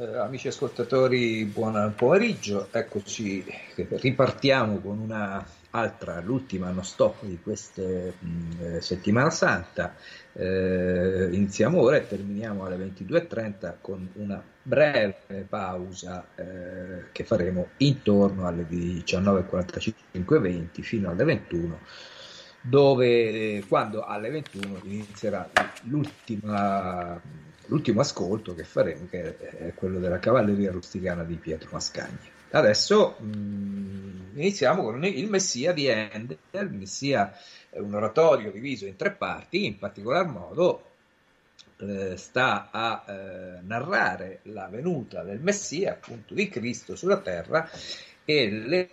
Eh, amici ascoltatori, buon pomeriggio. Eccoci, ripartiamo con una altra, l'ultima non stop di questa eh, settimana santa. Eh, iniziamo ora e terminiamo alle 22.30 con una breve pausa eh, che faremo intorno alle 19.45-20 fino alle 21 dove quando alle 21 inizierà l'ultima l'ultimo ascolto che faremo, che è quello della cavalleria rusticana di Pietro Mascagni. Adesso mh, mm, iniziamo con il Messia di Handel. Il Messia è un oratorio diviso in tre parti, in particolar modo eh, sta a eh, narrare la venuta del Messia, appunto di Cristo sulla terra e le,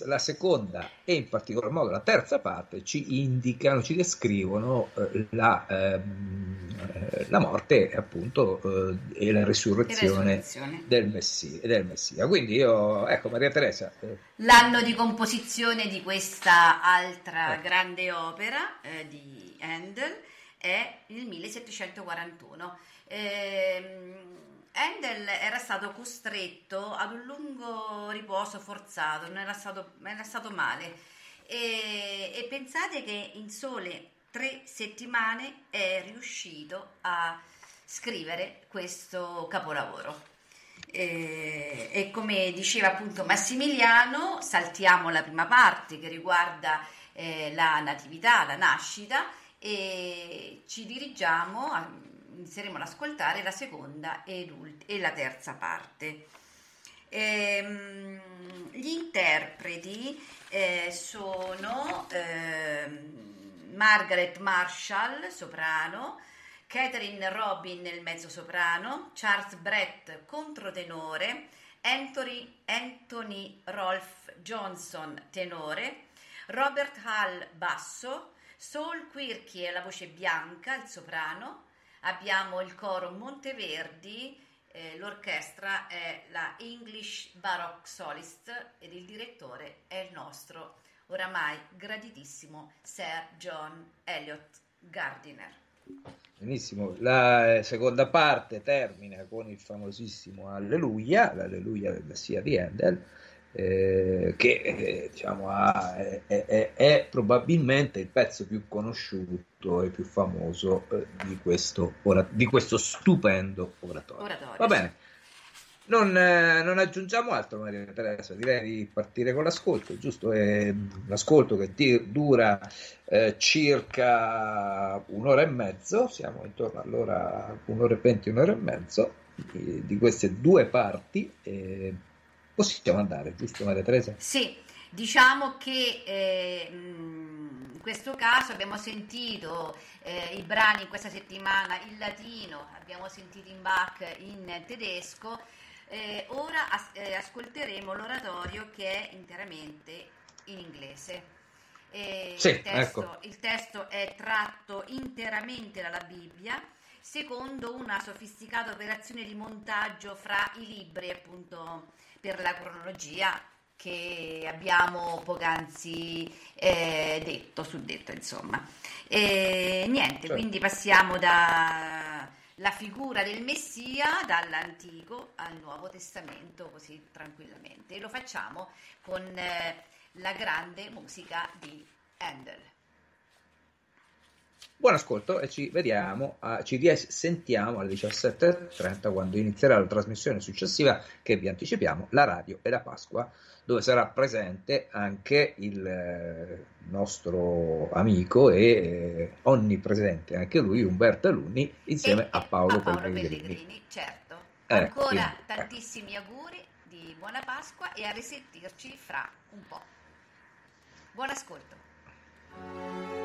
la seconda e in particolar modo la terza parte ci indicano, ci descrivono eh, la, ehm, la, morte appunto eh, e la risurrezione, risurrezione. Del, messia, del, messia, Quindi io, ecco Maria Teresa. Eh. L'anno di composizione di questa altra eh. grande opera eh, di Handel è il 1741. Ehm, Handel era stato costretto ad un lungo riposo forzato, non era stato, era stato male. E, e, pensate che in sole tre settimane è riuscito a scrivere questo capolavoro. E, e come diceva appunto Massimiliano, saltiamo la prima parte che riguarda eh, la natività, la nascita e ci dirigiamo a inizieremo ad ascoltare la seconda ed ult- e la terza parte. Ehm, gli interpreti eh, sono eh, Margaret Marshall, soprano, Catherine Robin nel mezzo soprano, Charles Brett controtenore, Anthony, Anthony Rolf Johnson tenore, Robert Hall basso, Saul Quirky la voce bianca, il soprano, abbiamo il coro Monteverdi, eh, l'orchestra è la English Baroque Solist ed il direttore è il nostro oramai graditissimo Sir John Elliott Gardiner. Benissimo, la seconda parte termina con il famosissimo Alleluia, l'Alleluia del Messia di Handel eh, che eh, diciamo, ha, è, è, è, probabilmente il pezzo più conosciuto e più famoso eh, di, questo ora, di, questo stupendo oratorio. oratorio Va bene, non, eh, non, aggiungiamo altro Maria Teresa, direi di partire con l'ascolto, giusto? È l'ascolto che ti, dura eh, circa un'ora e mezzo, siamo intorno all'ora un'ora e venti, un'ora e mezzo di, di queste due parti. Eh, Possiamo andare, giusto Maria Teresa? Sì, diciamo che eh, in questo caso abbiamo sentito eh, i brani in questa settimana in latino, abbiamo sentito in Bach in tedesco, eh, ora as- eh, ascolteremo l'oratorio che è interamente in inglese. Sì, il, testo, ecco. il testo è tratto interamente dalla Bibbia secondo una sofisticata operazione di montaggio fra i libri appunto per la cronologia che abbiamo poc'anzi eh, detto, suddetto insomma. E niente, certo. quindi passiamo dalla figura del Messia dall'Antico al Nuovo Testamento così tranquillamente e lo facciamo con eh, la grande musica di Handel. Buon ascolto e ci vediamo, a, ci risentiamo alle 17.30 quando inizierà la trasmissione successiva che vi anticipiamo, la radio e la Pasqua, dove sarà presente anche il eh, nostro amico e eh, onnipresente anche lui, Umberto Alunni, insieme e, a Paolo, a Paolo Pellegrini. Pellegrini. Certo, eh, ancora quindi, tantissimi auguri di buona Pasqua e a risentirci fra un po'. Buon ascolto.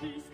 this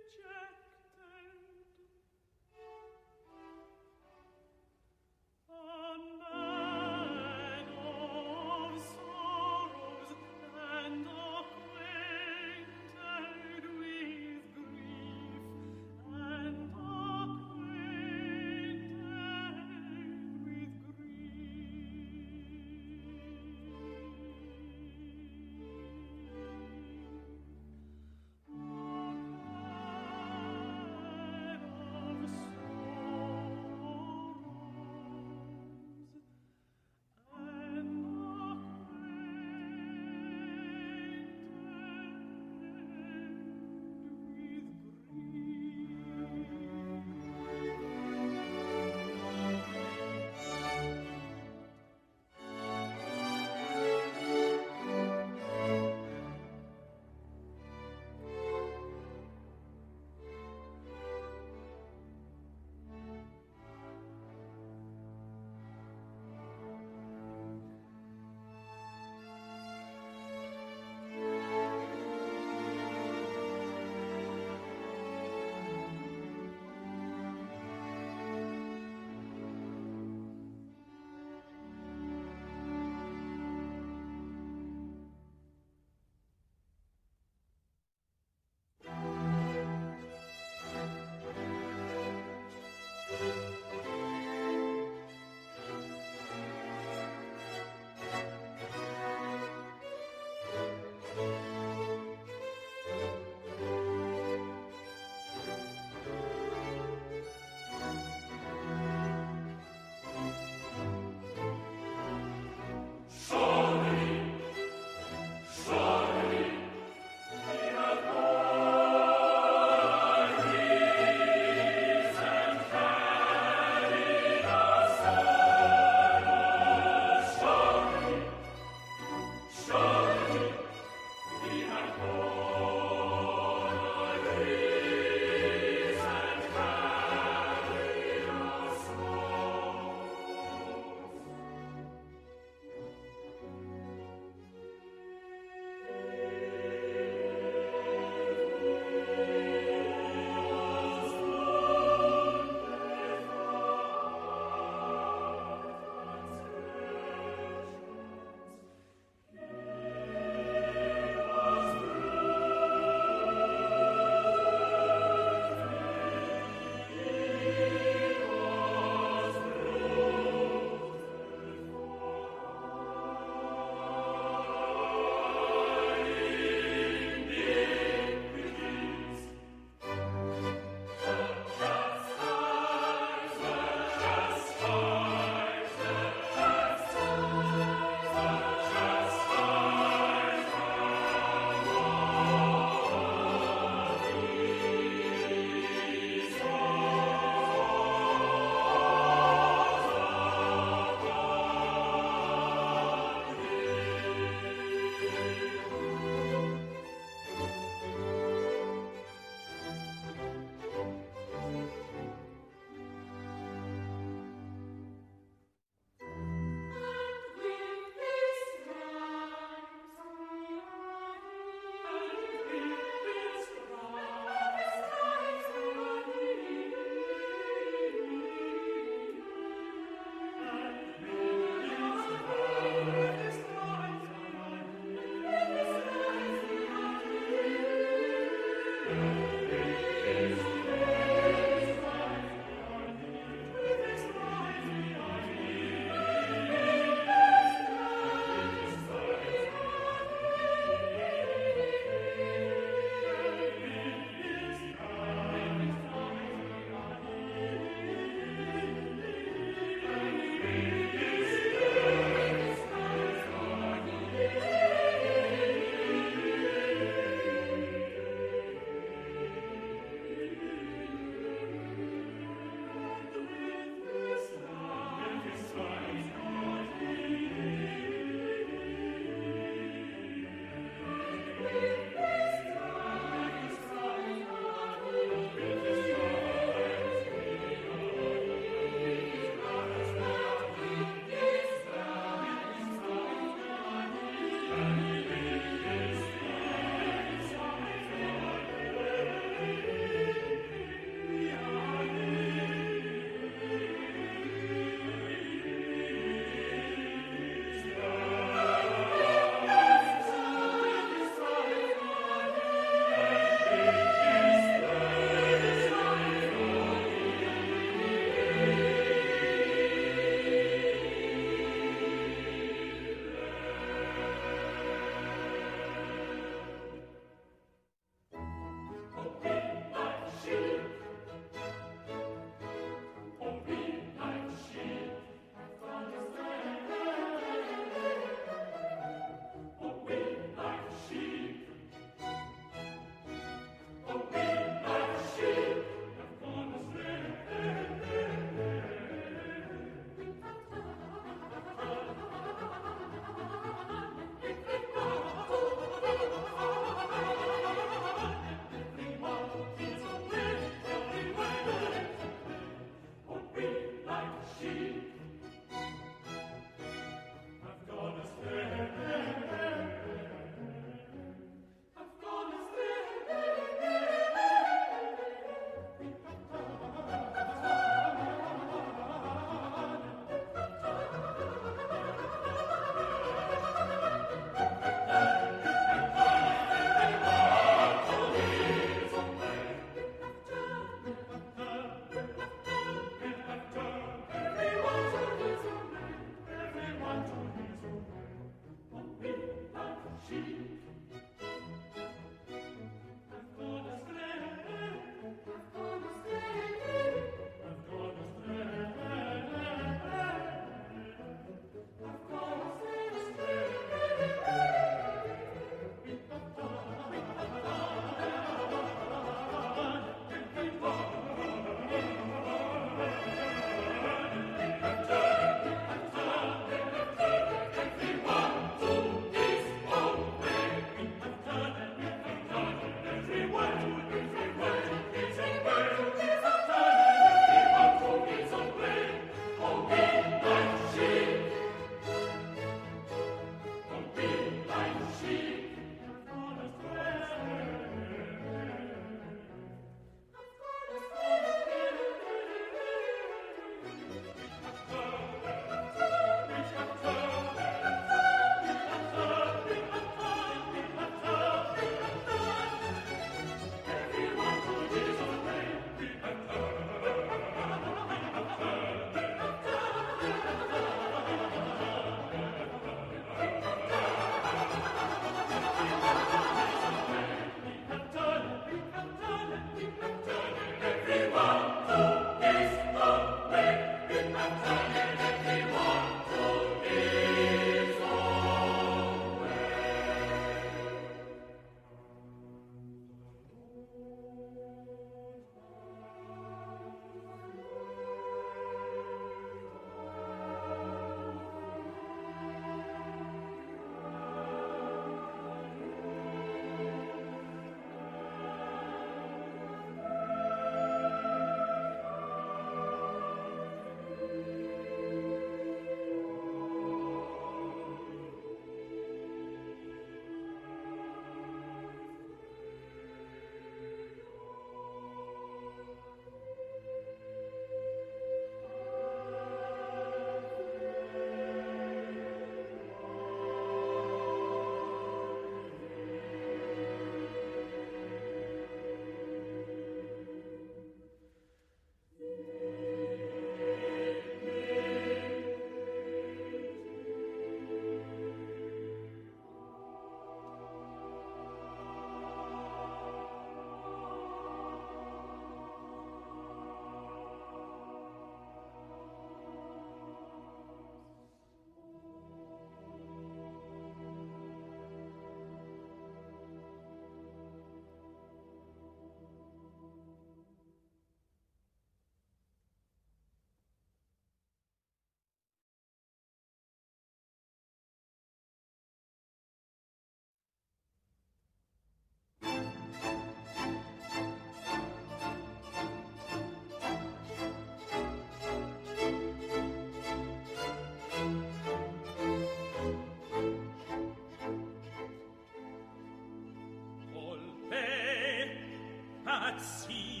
ragazzi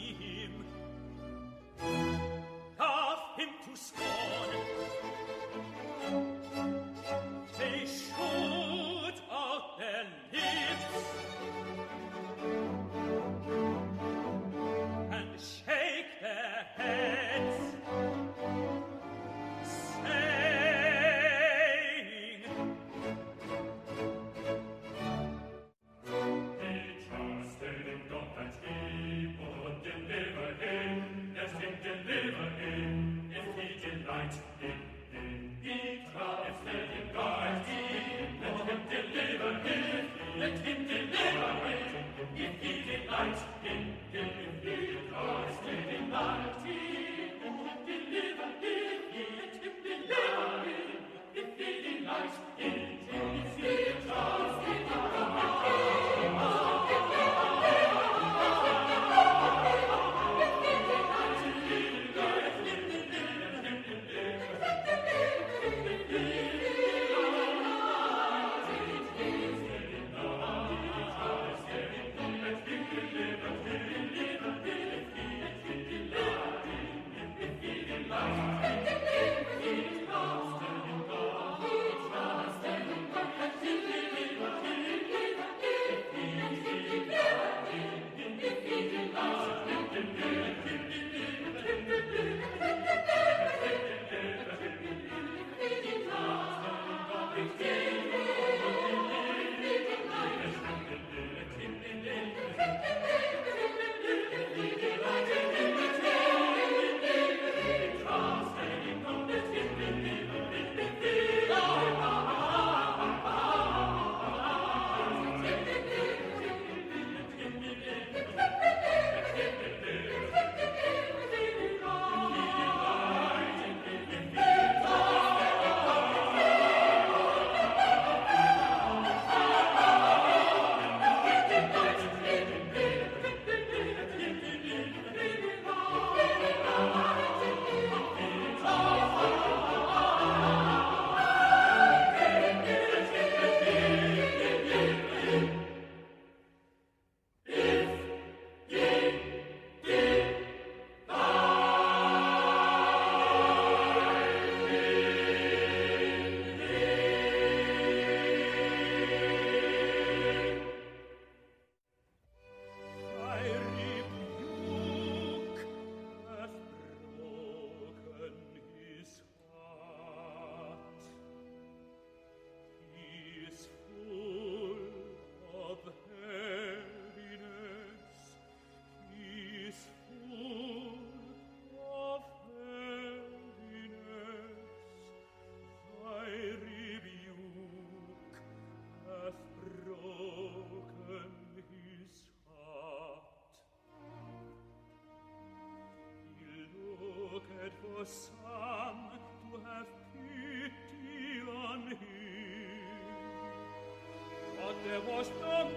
for some to have pity on him. But there was no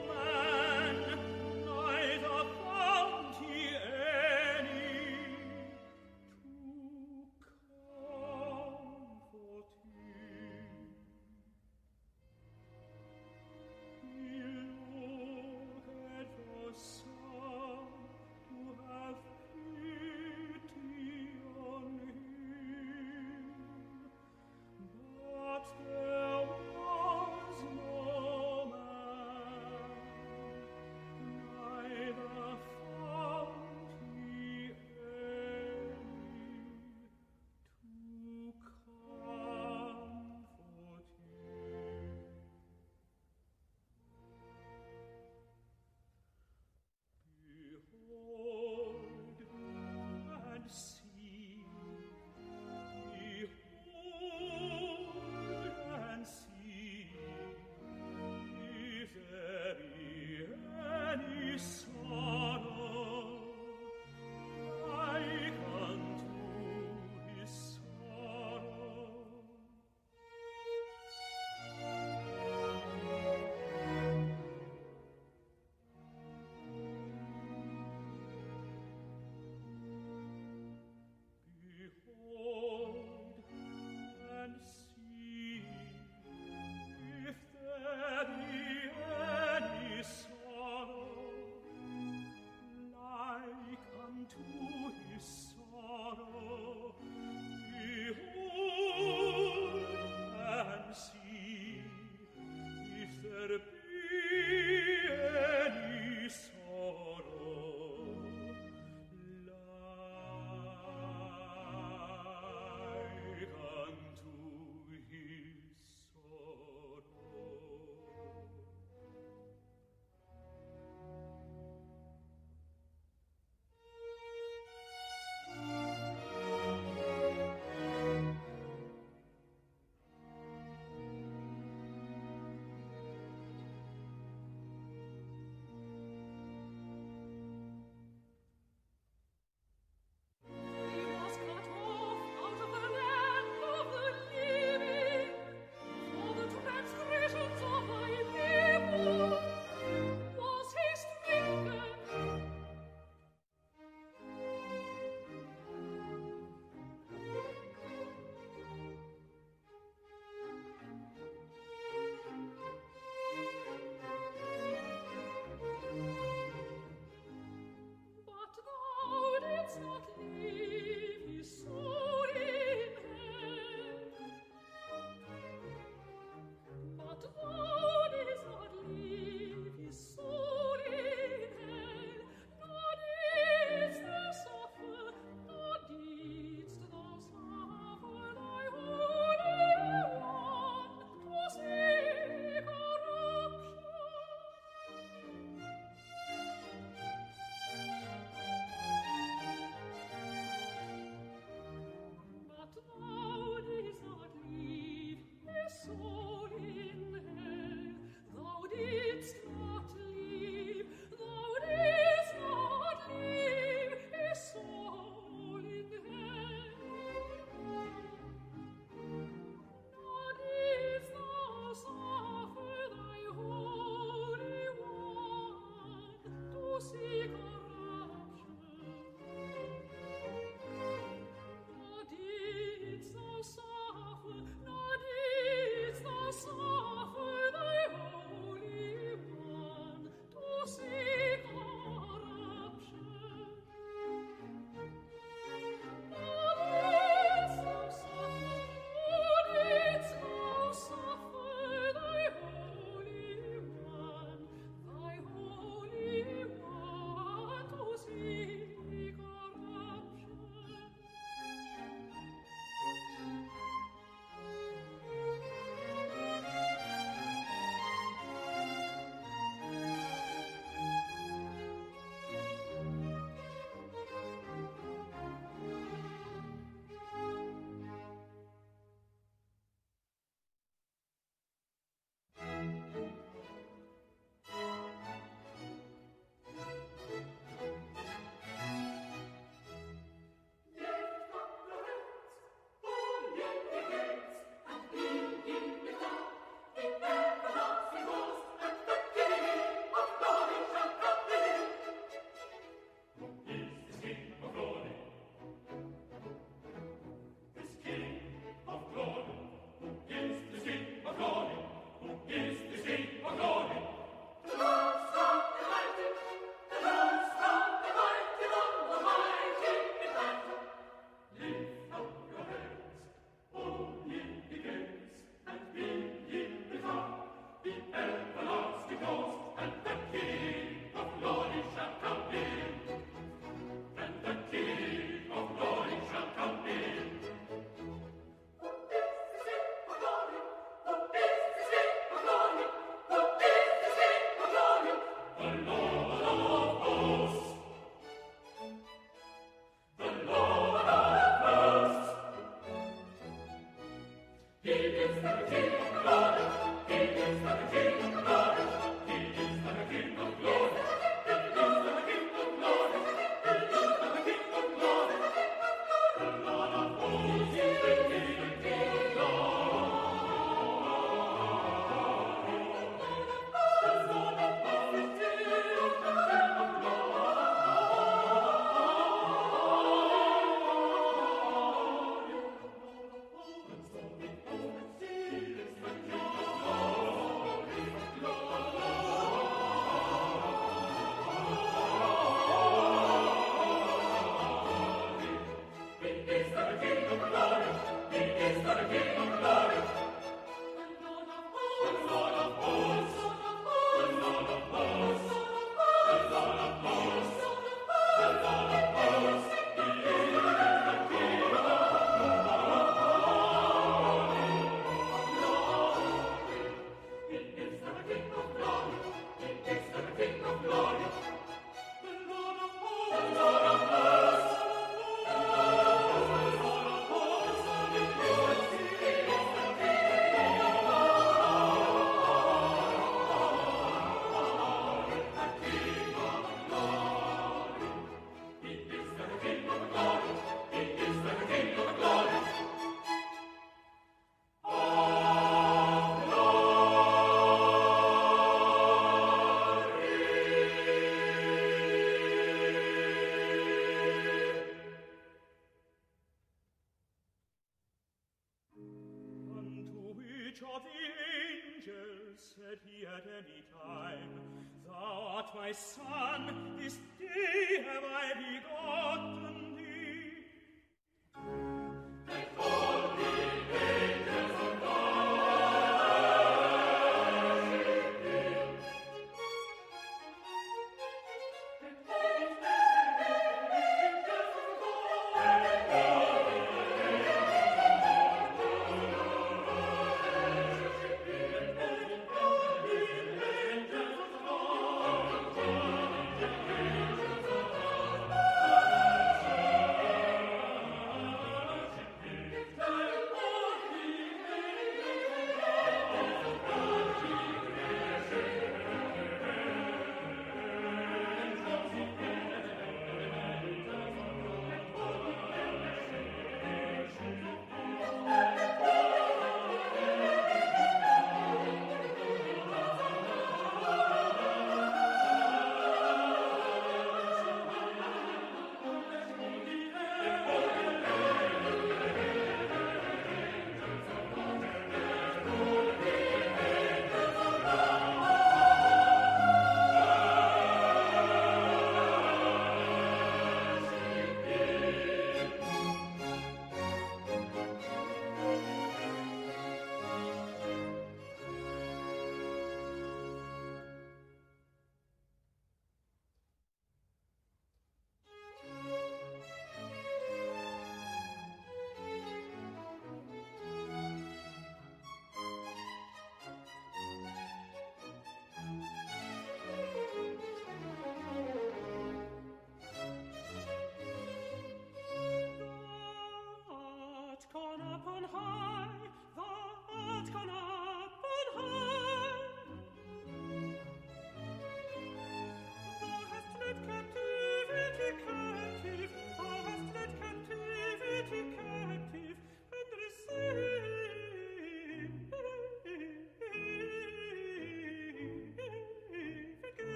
on high.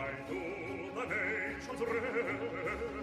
I know the nations' uns.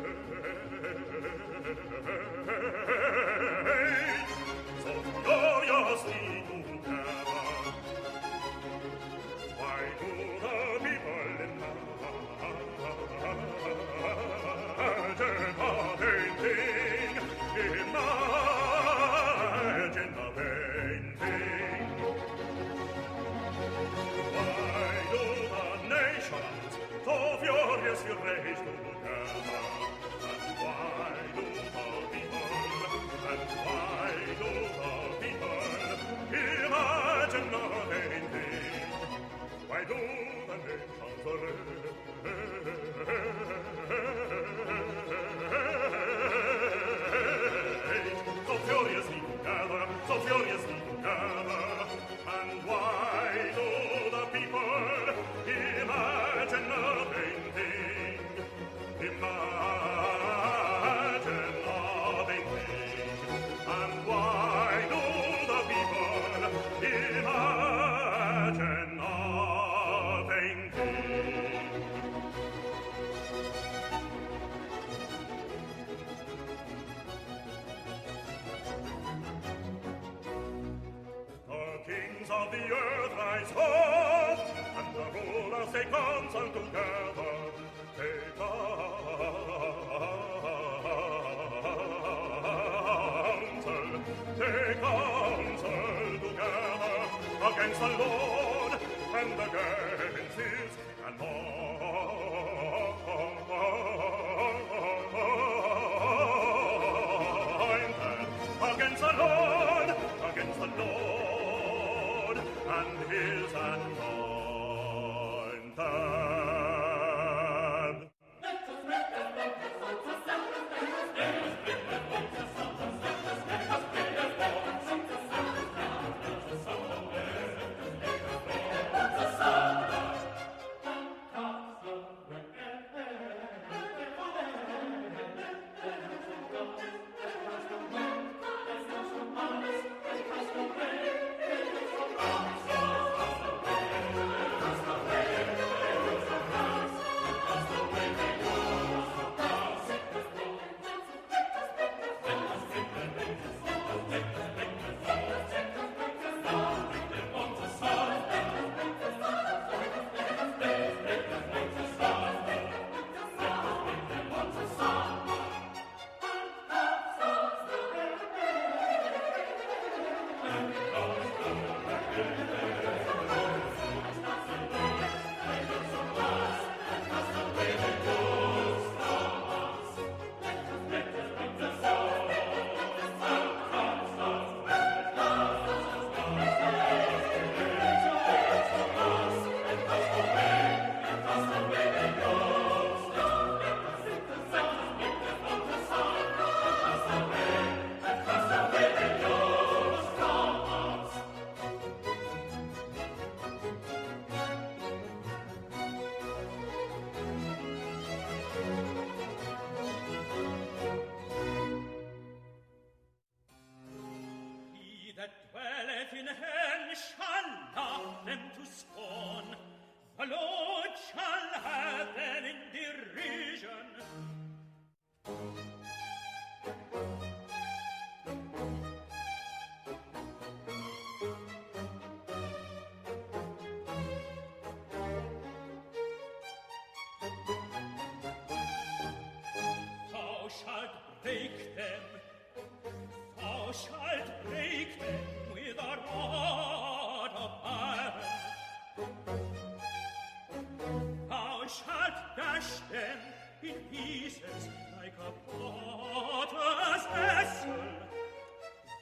pieces like a potter's vessel.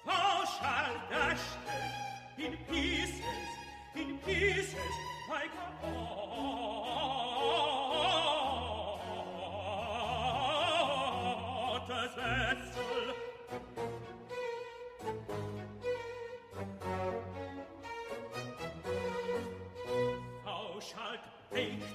Thou shalt dash them in pieces, in pieces like a potter's vessel. Thou shalt break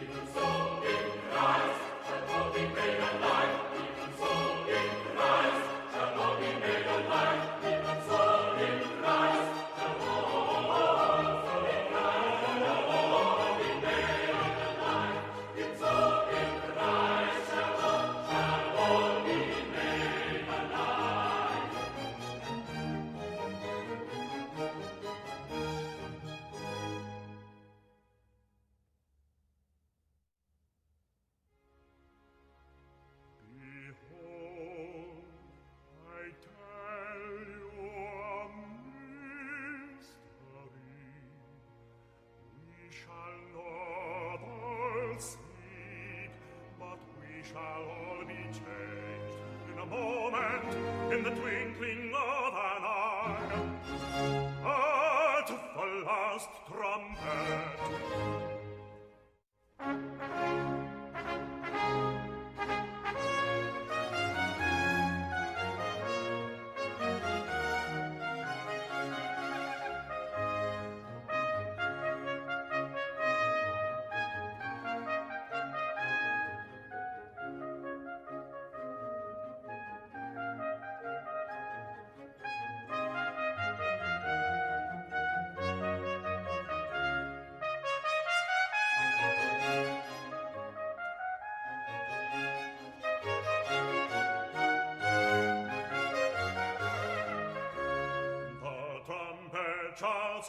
Jesus. Charles.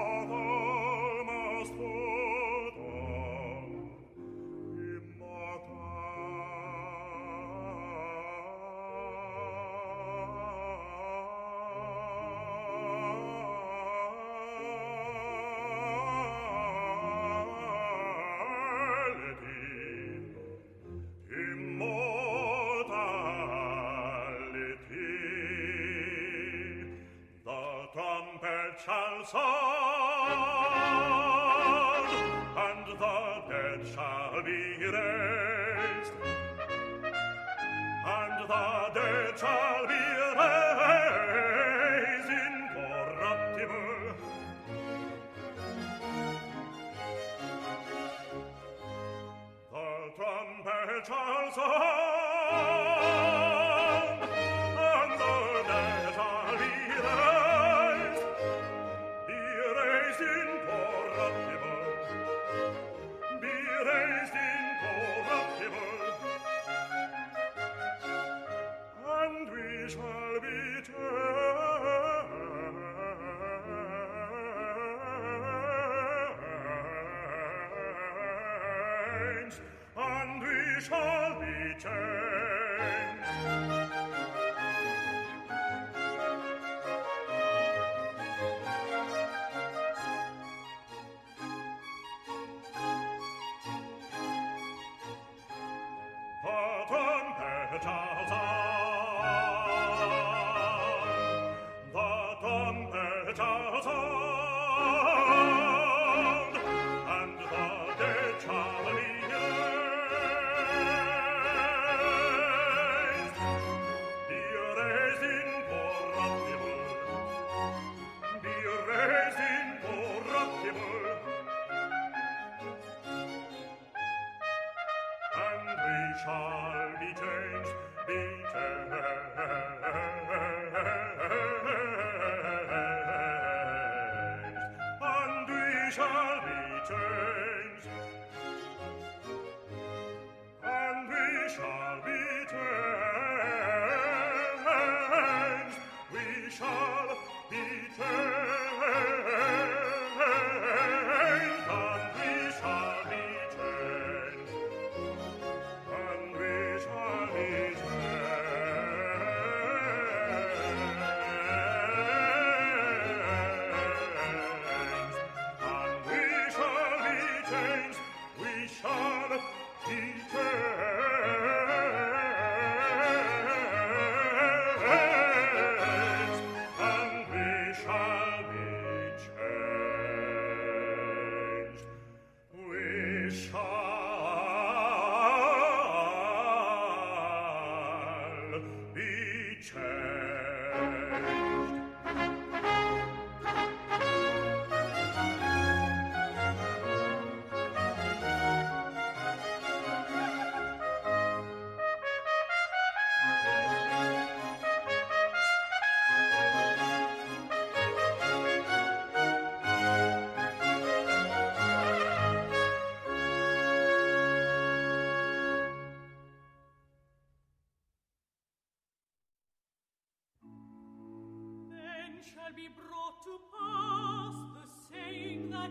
and the dead shall be raised.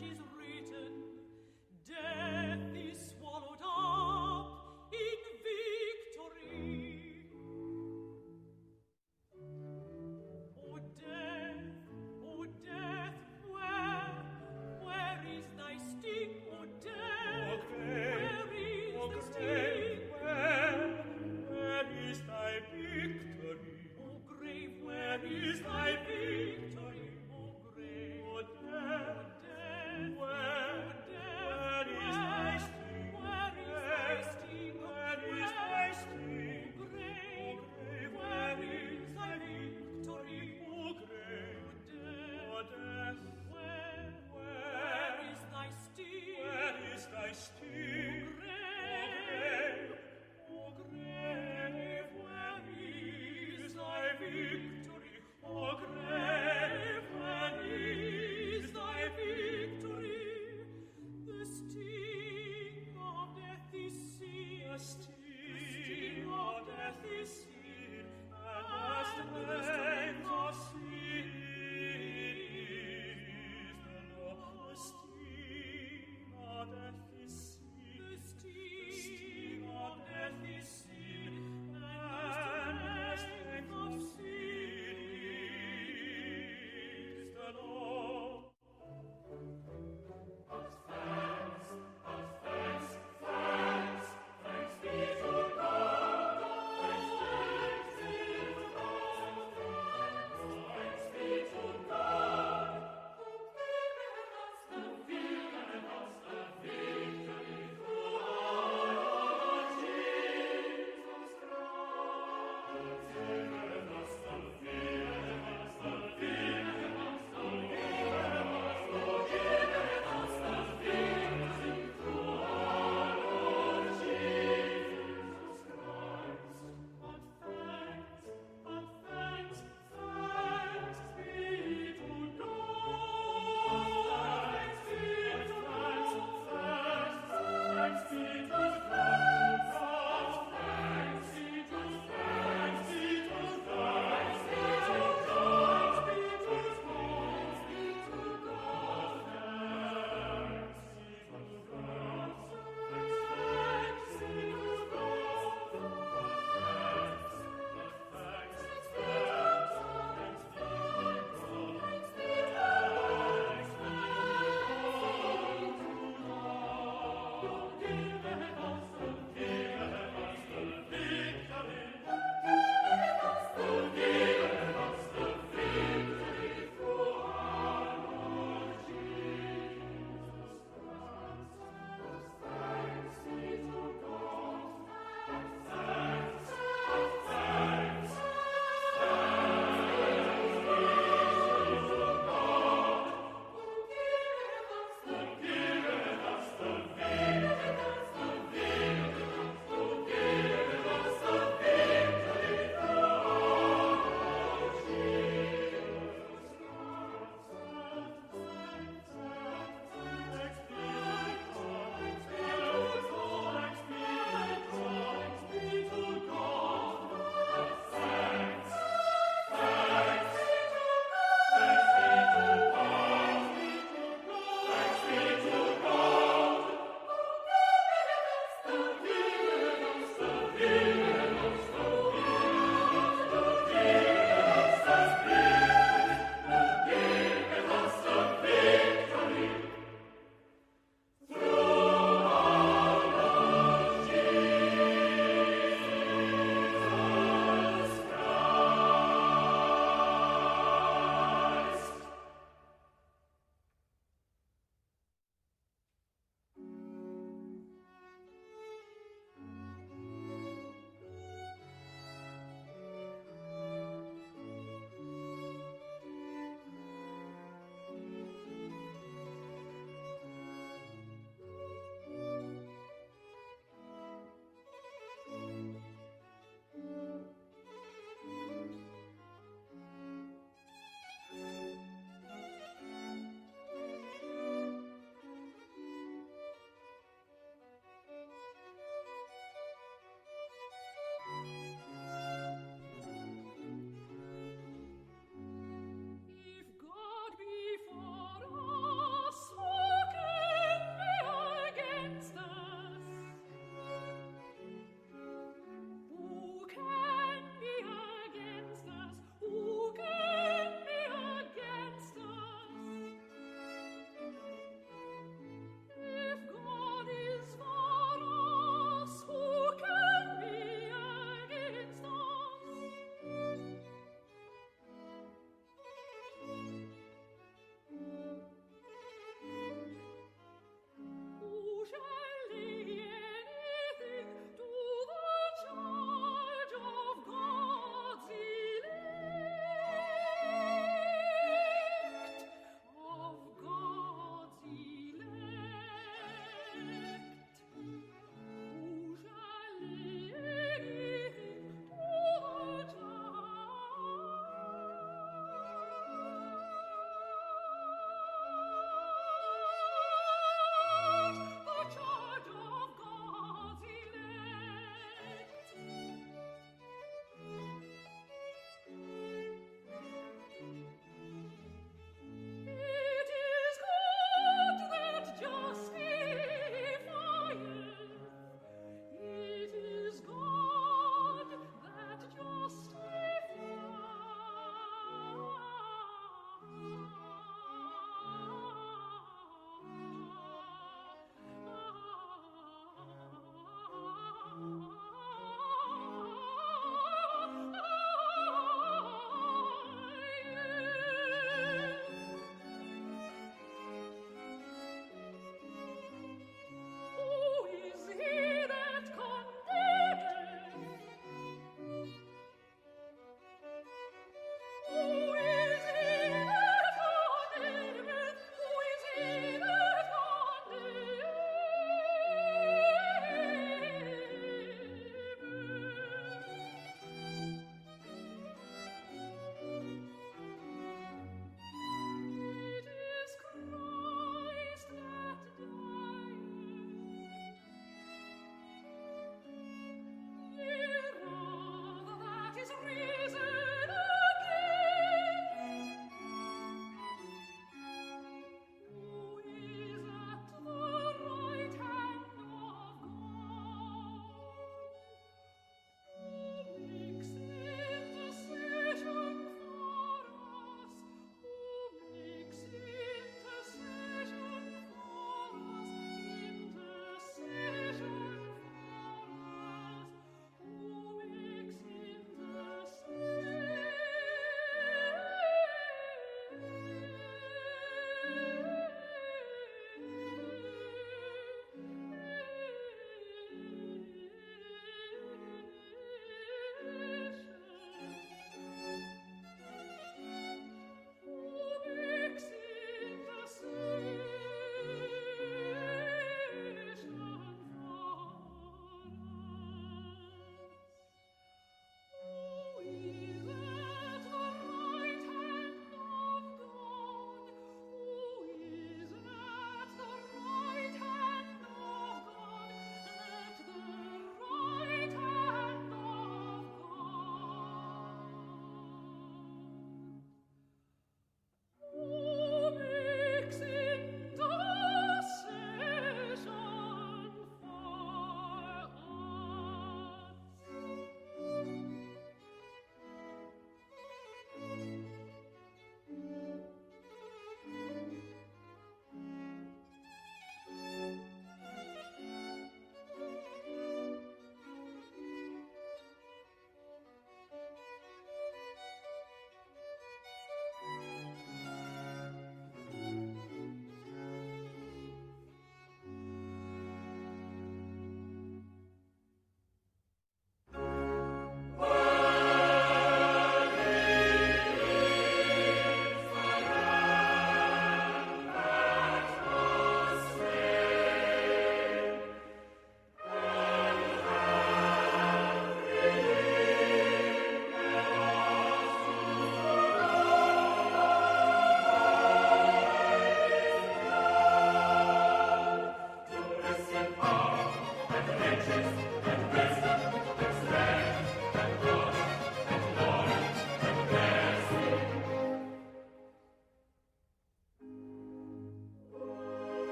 Jesus.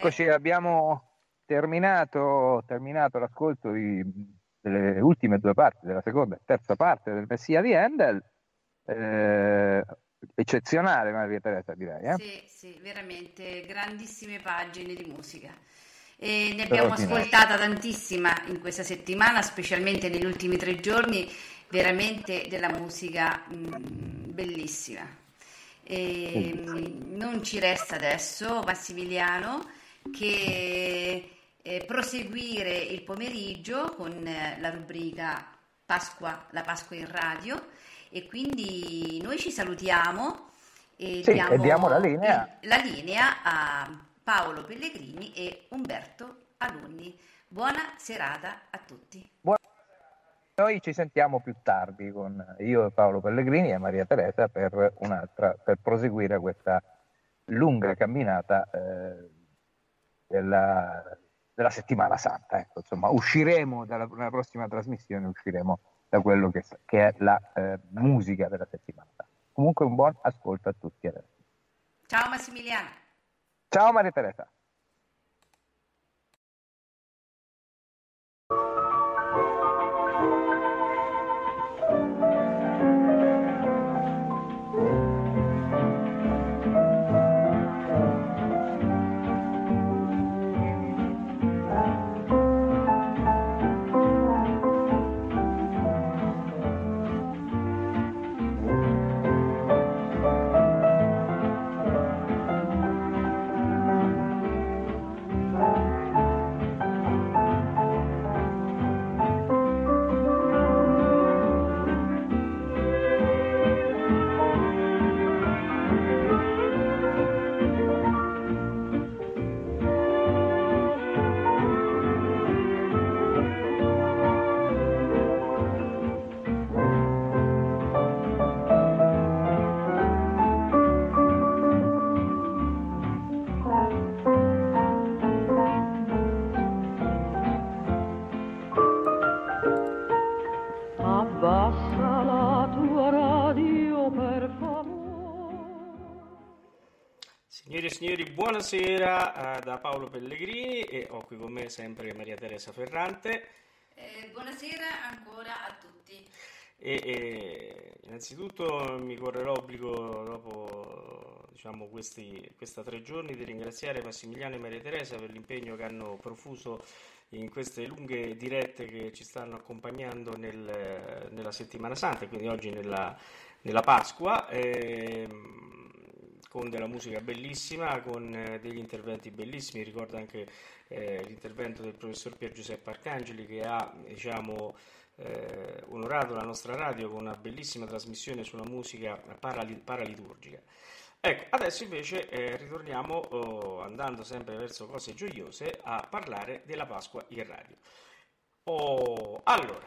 Eccoci, abbiamo terminato, terminato l'ascolto di, delle ultime due parti, della seconda e terza parte del Messia di Handel. Eh, eccezionale Maria Teresa direi. Eh? Sì, sì, veramente grandissime pagine di musica. E ne abbiamo ascoltata tantissima in questa settimana, specialmente negli ultimi tre giorni, veramente della musica mh, bellissima. E, mh, non ci resta adesso, Massimiliano, che eh, proseguire il pomeriggio con eh, la rubrica Pasqua, la Pasqua in radio e quindi noi ci salutiamo e, sì, diamo, e diamo la linea. la linea a Paolo Pellegrini e Umberto Alunni. Buona serata a tutti. Buona noi ci sentiamo più tardi con io e Paolo Pellegrini e Maria Teresa per, un'altra, per proseguire questa lunga camminata eh, della, della, settimana santa. Ecco, insomma, usciremo dalla, dalla, prossima trasmissione, usciremo da quello che, che è la eh, musica della settimana santa. Comunque un buon ascolto a tutti adesso. Ciao Massimiliano. Ciao Maria Teresa. Buonasera uh, da Paolo Pellegrini e ho qui con me sempre Maria Teresa Ferrante. Eh, buonasera ancora a tutti. E, e, innanzitutto mi corre l'obbligo dopo diciamo, questi, tre giorni di ringraziare Massimiliano e Maria Teresa per l'impegno che hanno profuso in queste lunghe dirette che ci stanno accompagnando nel, nella settimana santa e quindi oggi nella, nella Pasqua. E, ehm, con della musica bellissima, con eh, degli interventi bellissimi, ricordo anche eh, l'intervento del professor Pier Giuseppe Arcangeli che ha diciamo, eh, onorato la nostra radio con una bellissima trasmissione sulla musica parali- paraliturgica. Ecco, adesso invece eh, ritorniamo, oh, andando sempre verso cose gioiose, a parlare della Pasqua in radio. Oh, allora,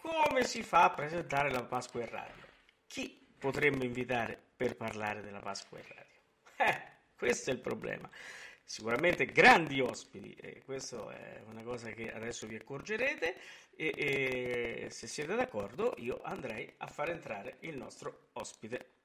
come si fa a presentare la Pasqua in radio? Chi potremmo invitare per parlare della Pasqua in radio? Eh, questo è il problema. Sicuramente grandi ospiti, e questa è una cosa che adesso vi accorgerete, e, e se siete d'accordo io andrei a far entrare il nostro ospite.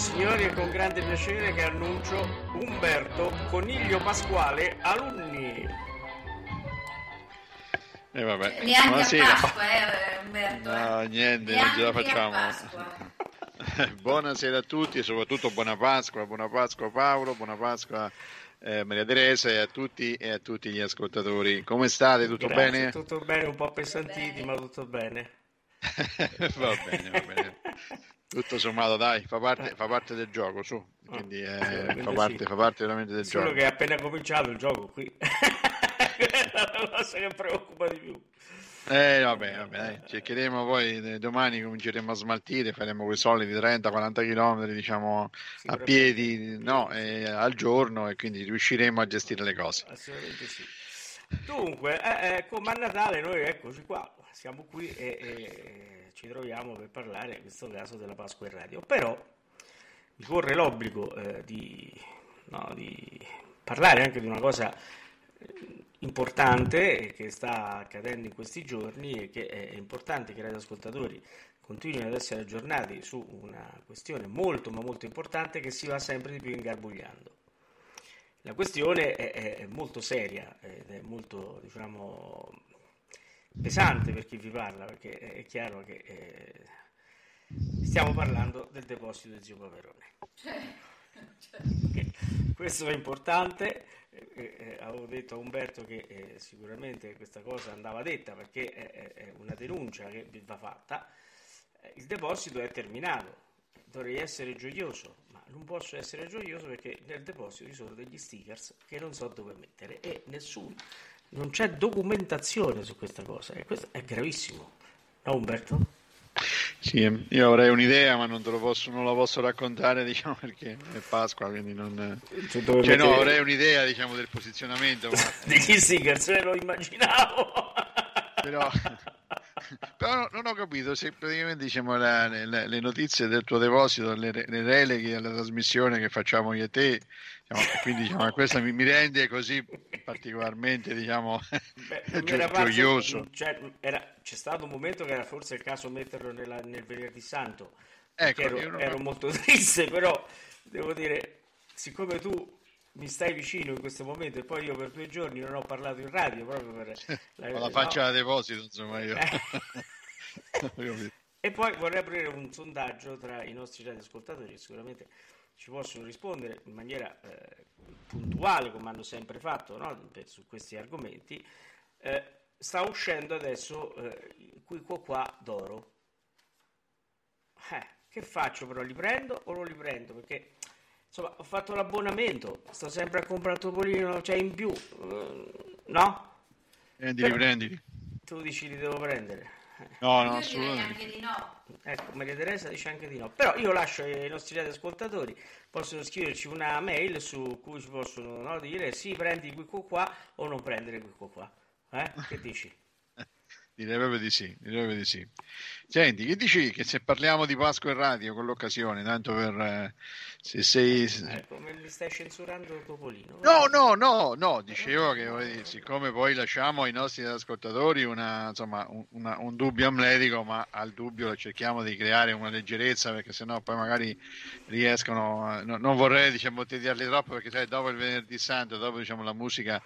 Signori, è con grande piacere che annuncio Umberto Coniglio Pasquale Alunni. E eh vabbè, Neanche buonasera. Pasqua, eh, Umberto. No, niente, Neanche non ce la facciamo. buonasera a tutti e soprattutto buona Pasqua, buona Pasqua Paolo, buona Pasqua eh, Maria Teresa e a tutti e a tutti gli ascoltatori. Come state? Tutto Grazie, bene? Tutto bene, un po' pesantiti, ma tutto bene. va bene, va bene. Tutto sommato, dai, fa parte, fa parte del gioco, su. Quindi eh, fa, parte, sì. fa, parte, veramente del Solo gioco. che è appena cominciato il gioco qui. è la cosa che preoccupa di più. Eh, vabbè, vabbè, dai. cercheremo poi domani cominceremo a smaltire, faremo quei soliti 30-40 km, diciamo, a piedi, no, eh, al giorno e quindi riusciremo a gestire le cose. Assolutamente sì. Dunque, eh, eh, come a Natale noi eccoci qua, siamo qui e, e, ci troviamo per parlare in questo caso della Pasqua in radio. Però mi corre l'obbligo eh, di, no, di, parlare anche di una cosa eh, importante che sta accadendo in questi giorni e che è importante che i radioascoltatori continuino ad essere aggiornati su una questione molto ma molto importante che si va sempre di più ingarbugliando. La questione è, è molto seria ed è molto, diciamo, pesante per chi vi parla, perché è chiaro che eh, stiamo parlando del deposito di zio Paperone. Okay. Questo è importante, eh, eh, avevo detto a Umberto che eh, sicuramente questa cosa andava detta perché è, è una denuncia che va fatta, eh, il deposito è terminato, dovrei essere gioioso, ma non posso essere gioioso perché nel deposito ci sono degli stickers che non so dove mettere e nessuno, non c'è documentazione su questa cosa e questo è gravissimo. No Umberto? Sì, io avrei un'idea, ma non, posso, non la posso raccontare, diciamo, perché è Pasqua, quindi non... Cioè, cioè no, avrei un'idea, diciamo, del posizionamento, ma... Degli stickers, lo immaginavo! Però... Però non ho capito se praticamente diciamo, la, le, le, notizie del tuo deposito, le, le releghi alla trasmissione che facciamo io e te, diciamo, quindi diciamo, questa mi, mi, rende così particolarmente diciamo, Beh, gio- gioioso. Cioè, era, c'è stato un momento che era forse il caso metterlo nella, nel venerdì santo, ecco, ero, non... ero molto triste, però devo dire, siccome tu mi stai vicino in questo momento e poi io per due giorni non ho parlato in radio proprio per la, la faccia no. da deposito insomma io e poi vorrei aprire un sondaggio tra i nostri radioascoltatori che sicuramente ci possono rispondere in maniera eh, puntuale come hanno sempre fatto no? su questi argomenti eh, sta uscendo adesso eh, qui qua qua d'oro eh, che faccio però li prendo o non li prendo perché insomma, ho fatto l'abbonamento, sto sempre a comprare topolino, cioè in più, uh, no? Prendili, prendili. Tu dici li devo prendere. No, no, assolutamente. Anche di no. Ecco, Maria Teresa dice anche di no. Però io lascio ai nostri ascoltatori, possono scriverci una mail su cui ci possono no, dire sì, prendi qui qua o non prendere qui qua. Eh? Che dici? direi proprio di sì, direi proprio di sì. Senti, che dici che se parliamo di Pasqua in radio con l'occasione, tanto per... Eh, se sei... Ecco, mi stai censurando Topolino? No, no, no, no, dicevo che siccome poi lasciamo ai nostri ascoltatori una, insomma, una, un dubbio amletico, ma al dubbio cerchiamo di creare una leggerezza perché sennò poi magari riescono... No, non vorrei diciamo, tediarli troppo perché sai, dopo il venerdì santo, dopo diciamo, la musica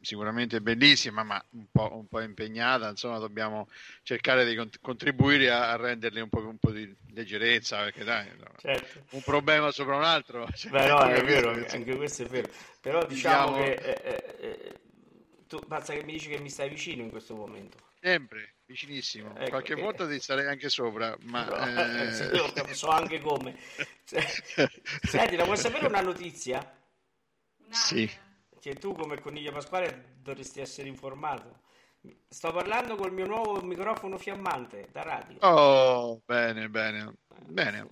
sicuramente bellissima, ma un po', un po impegnata, insomma dobbiamo cercare di contribuire a, a renderli un po', un po', di leggerezza, perché dai, certo. un problema sopra un altro. Cioè, Beh, no, è vero, anche questo è vero. Però diciamo, diciamo... che eh, eh, eh, tu basta che mi dici che mi stai vicino in questo momento. Sempre, vicinissimo. Ecco, Qualche eh, volta ti starei anche sopra, ma... No, eh... sì, so anche come. Senti, la vuoi sapere una notizia? Sì. Che tu come Coniglio Pasquale dovresti essere informato. Sto parlando col mio nuovo microfono fiammante da radio. Oh, bene, bene. Bene.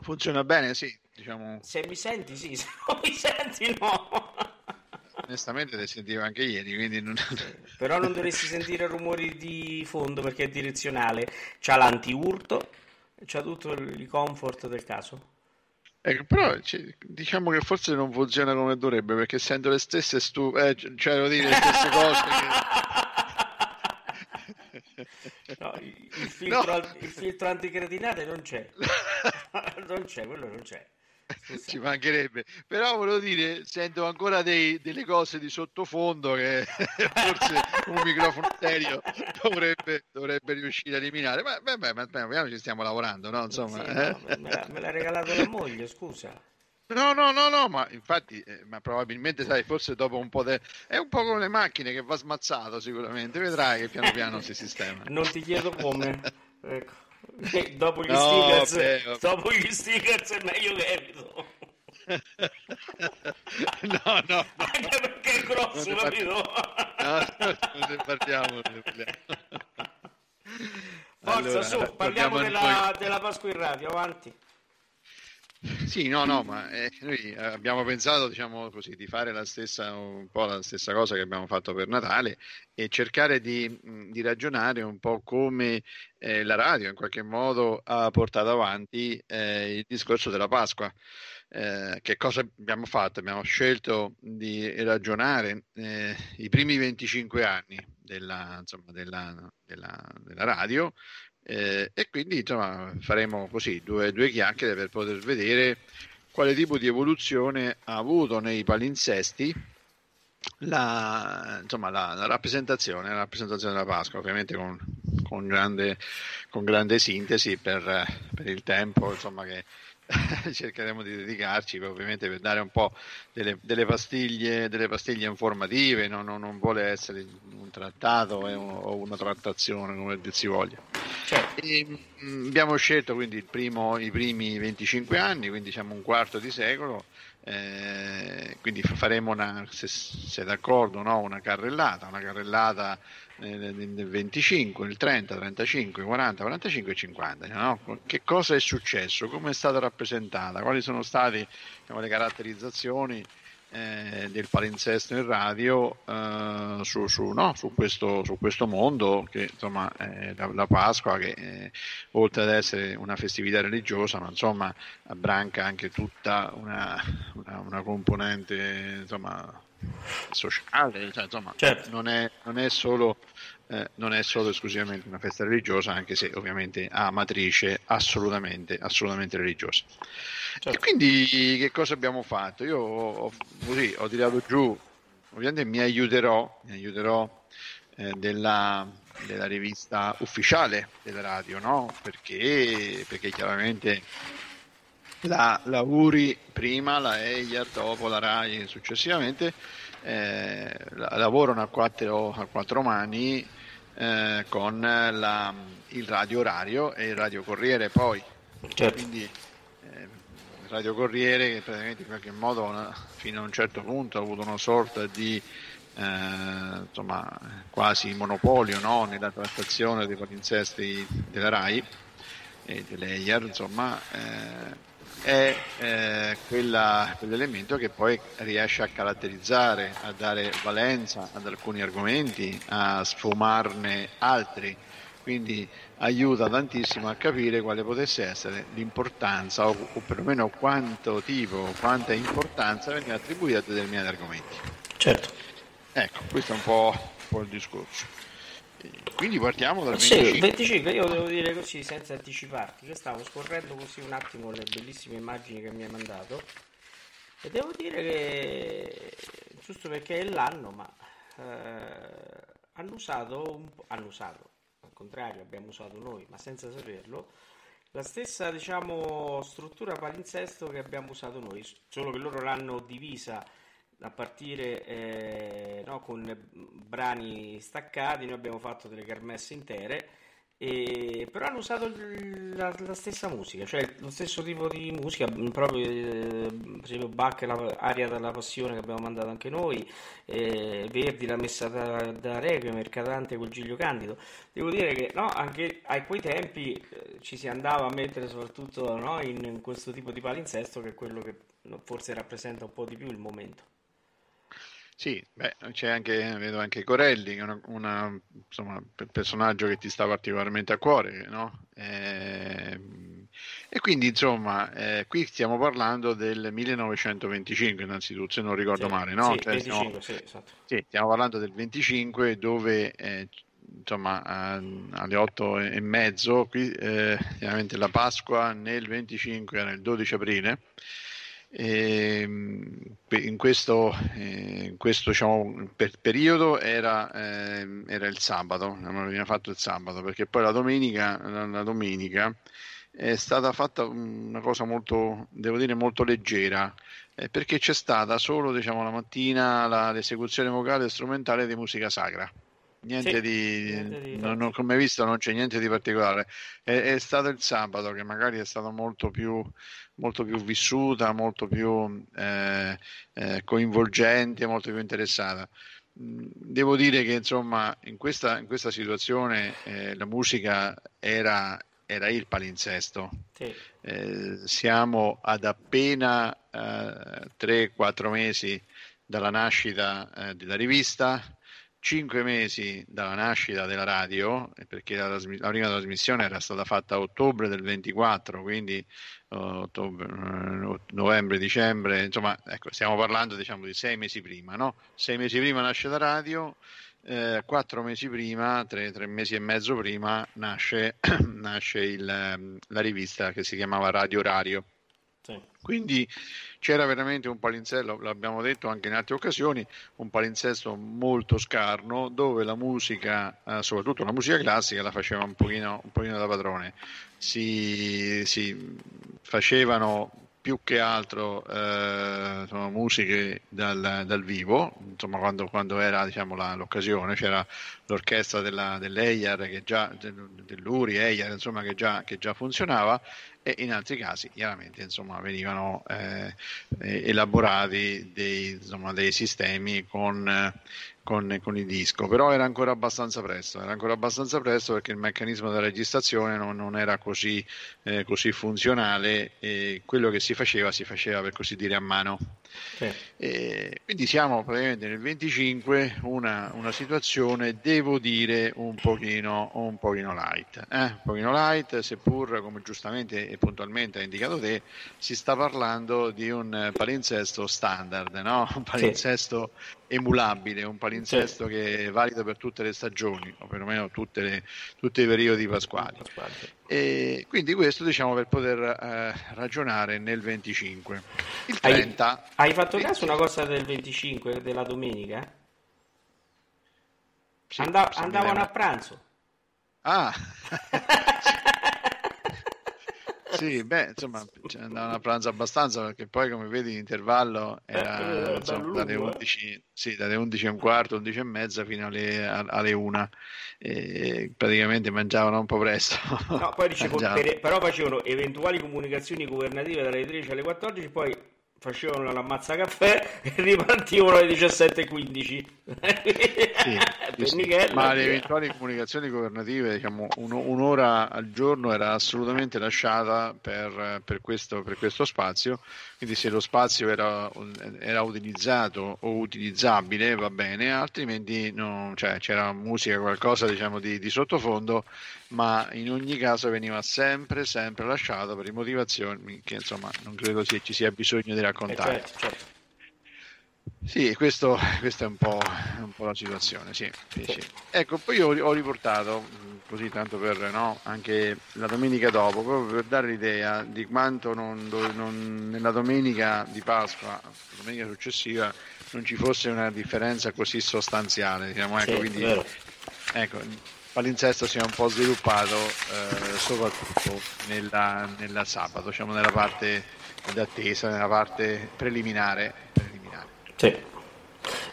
Funziona bene, sì. Diciamo... Se mi senti, sì. Se non mi senti, no. Onestamente ti sentivo anche ieri, quindi non... Però non dovresti sentire rumori di fondo perché è direzionale. C'ha l'anti-urto, c'ha tutto il comfort del caso. Ecco, però cioè, diciamo che forse non funziona come dovrebbe perché essendo le stesse stu- eh, cioè devo dire le stesse cose che... no, il, filtro, no. il filtro anticretinate non c'è non c'è, quello non c'è ci mancherebbe, però volevo dire, sento ancora dei, delle cose di sottofondo che forse un microfono serio dovrebbe, dovrebbe, riuscire a eliminare. Ma piano ci stiamo lavorando, no? Insomma, sì, eh? no, me, l'ha, me l'ha regalato la moglie, scusa. No, no, no, no, ma infatti, eh, ma probabilmente sai, forse dopo un po' de... è un po' come le macchine che va smazzato sicuramente, vedrai che piano piano si sistema. Non ti chiedo come. Ecco. dopo, gli no, stickers, vabbè, dopo gli stickers è meglio che evito. no, no, Anche perché è grosso, capito? no, non ne parliamo. Non ne parliamo. Forza, allora, su, parliamo della, della Pasqua in radio, avanti. Sì, no, no, ma eh, noi abbiamo pensato, diciamo così, di fare la stessa, un po' la stessa cosa che abbiamo fatto per Natale e cercare di, di ragionare un po' come eh, la radio in qualche modo ha portato avanti eh, il discorso della Pasqua. Eh, che cosa abbiamo fatto? Abbiamo scelto di ragionare eh, i primi 25 anni della, insomma, della, della, della radio eh, e quindi insomma, faremo così due, due chiacchiere per poter vedere quale tipo di evoluzione ha avuto nei palinsesti la, insomma, la, la, rappresentazione, la rappresentazione della Pasqua, ovviamente con, con, grande, con grande, sintesi per, per il tempo insomma, che, cercheremo di dedicarci ovviamente per dare un po' delle, delle, pastiglie, delle pastiglie, informative, no? non, non, vuole essere un trattato o una trattazione come si voglia. Certo. E, mh, mm, abbiamo scelto quindi primo, i primi 25 anni, quindi diciamo un quarto di secolo, eh, quindi faremo una, se sei d'accordo, no? una carrellata, una carrellata nel 25, nel 30, 35, 40, 45 e 50. No? Che cosa è successo? Come è stata rappresentata? Quali sono state diciamo, le caratterizzazioni eh, del palinsesto in radio eh, su, su, no? su, questo, su, questo, mondo che insomma è la, la Pasqua che eh, oltre ad essere una festività religiosa ma insomma abbranca anche tutta una, una, una componente insomma sociale, cioè, insomma, certo. non, è, non, è solo, eh, non, è, solo, esclusivamente una festa religiosa, anche se ovviamente ha matrice assolutamente, assolutamente religiosa. Certo. E quindi che cosa abbiamo fatto? Io ho, così, ho tirato giù, ovviamente mi aiuterò, mi aiuterò eh, della, della, rivista ufficiale della radio, no? perché, perché chiaramente la, la URI prima, la EIAR dopo, la RAI successivamente, eh, lavorano a quattro, a quattro mani eh, con la, il radio orario e il radio corriere poi. Certo. Quindi eh, il radio corriere che praticamente in qualche modo una, fino a un certo punto ha avuto una sorta di eh, insomma, quasi monopolio no? nella trattazione dei palinsesti della RAI e dell'EIAR, insomma, eh, è eh, quella, quell'elemento che poi riesce a caratterizzare, a dare valenza ad alcuni argomenti, a sfumarne altri, quindi aiuta tantissimo a capire quale potesse essere l'importanza o, o perlomeno quanto tipo, quanta importanza viene attribuita a determinati argomenti. Certo. Ecco, questo è un po', un po il discorso. Quindi partiamo dal 25. Sì, 25. Io devo dire così senza anticiparti che stavo scorrendo così un attimo le bellissime immagini che mi hai mandato e devo dire che giusto perché è l'anno, ma eh, hanno usato un po', hanno usato, al contrario, abbiamo usato noi, ma senza saperlo, la stessa diciamo struttura palinsesto che abbiamo usato noi, solo che loro l'hanno divisa a partire eh, no, con brani staccati, noi abbiamo fatto delle kermesse intere, e, però hanno usato la, la, stessa musica, cioè lo stesso tipo di musica, proprio eh, per esempio Bach, la, Aria della Passione che abbiamo mandato anche noi, eh, Verdi, la messa da, da Requiem, Mercatante con Giglio Candido. Devo dire che no, anche a quei tempi eh, ci si andava a mettere soprattutto no, in, in questo tipo di palinsesto che è quello che forse rappresenta un po' di più il momento. Sì, beh, c'è anche, vedo anche Corelli, una, una, insomma, un personaggio che ti sta particolarmente a cuore, no? E, ehm, e quindi, insomma, eh, qui stiamo parlando del 1925, innanzitutto, se non ricordo sì, male, no? Sì, cioè, 25, stiamo, sì, esatto. sì, stiamo parlando del 25 dove, eh, insomma, alle 8 e mezzo, qui, eh, chiaramente la Pasqua nel 25 era il 12 aprile, e ehm, in questo, eh, in questo diciamo, per, periodo era, eh, era, il sabato, veniva fatto il sabato, perché poi la domenica, la, la domenica è stata fatta una cosa molto, devo dire, molto leggera, eh, perché c'è stata solo diciamo, la mattina la, l'esecuzione vocale e strumentale di musica sacra. Niente, sì, di, niente di non, non, come visto non c'è niente di particolare è, è, stato il sabato che magari è stato molto più, molto più vissuta molto più eh, eh, coinvolgente molto più interessata mm, devo dire che insomma in questa, in questa situazione eh, la musica era era il palinsesto. Sì. Eh, siamo ad appena eh, 3-4 mesi dalla nascita eh, della rivista, 5 mesi dalla nascita della radio, perché la, la, prima trasmissione era stata fatta a ottobre del 24, quindi ottobre, uh, novembre, dicembre, insomma, ecco, stiamo parlando diciamo di 6 mesi prima, no? 6 mesi prima nasce la radio, eh, quattro mesi prima, tre, tre, mesi e mezzo prima, nasce, nasce il, ehm, la rivista che si chiamava Radio Orario. Sì. Quindi c'era veramente un palinsesto, l'abbiamo detto anche in altre occasioni, un palinsesto molto scarno dove la musica, eh, soprattutto la musica classica, la faceva un pochino, un pochino da padrone. Si, si facevano più che altro eh, insomma, musiche dal, dal, vivo, insomma, quando, quando era diciamo, la, l'occasione, c'era l'orchestra della, dell'Eyar, che già, dell'Uri, Eyar, insomma, che già, che già funzionava e in altri casi chiaramente insomma, venivano eh, elaborati dei, insomma, dei sistemi con con, con, il disco, però era ancora abbastanza presto, era ancora abbastanza presto perché il meccanismo della registrazione non, non era così, eh, così, funzionale e quello che si faceva si faceva per così dire a mano. Sì. quindi siamo praticamente nel 25, una, una, situazione, devo dire, un pochino, un pochino light, eh? un pochino light, seppur come giustamente e puntualmente hai indicato te, si sta parlando di un palinsesto standard, no? un palinsesto sì emulabile, un palinsesto sì. che è valido per tutte le stagioni, o perlomeno tutte le, tutti i periodi pasquali. pasquali. E quindi questo diciamo per poter eh, ragionare nel 25. Il 30... Hai, hai fatto 20... caso una cosa del 25, della domenica? Sì, Andav- andavano a pranzo. Ah! Sì, beh, insomma, andavano a pranzo abbastanza perché poi, come vedi, l'intervallo eh, era eh, insomma, dalle, 11, eh. sì, dalle 11 e un quarto, 11 e mezza fino alle, alle 1. E praticamente mangiavano un po' presto. No, poi dicevo, per, però facevano eventuali comunicazioni governative dalle 13 alle 14, poi facevano l'ammazza caffè e ripartivano alle 17.15 sì, sì, ma le eventuali comunicazioni governative diciamo, un, un'ora al giorno era assolutamente lasciata per, per, questo, per questo spazio. Quindi se lo spazio era, era, utilizzato o utilizzabile va bene, altrimenti no, cioè, c'era musica, qualcosa diciamo, di, di, sottofondo, ma in ogni caso veniva sempre, sempre lasciato per motivazioni che insomma non credo ci sia bisogno di raccontare. Eh certo, certo. Sì, questo, questa è un po', un po', la situazione, sì, sì, sì. Ecco, poi ho, ho riportato, così tanto per no, anche la domenica dopo, proprio per dare l'idea di quanto non, non, nella domenica di Pasqua, la domenica successiva, non ci fosse una differenza così sostanziale. Diciamo, ecco, quindi, ecco, palinsesto si è un po' sviluppato eh, soprattutto nella, nella sabato, diciamo nella parte d'attesa, nella parte preliminare. Sì.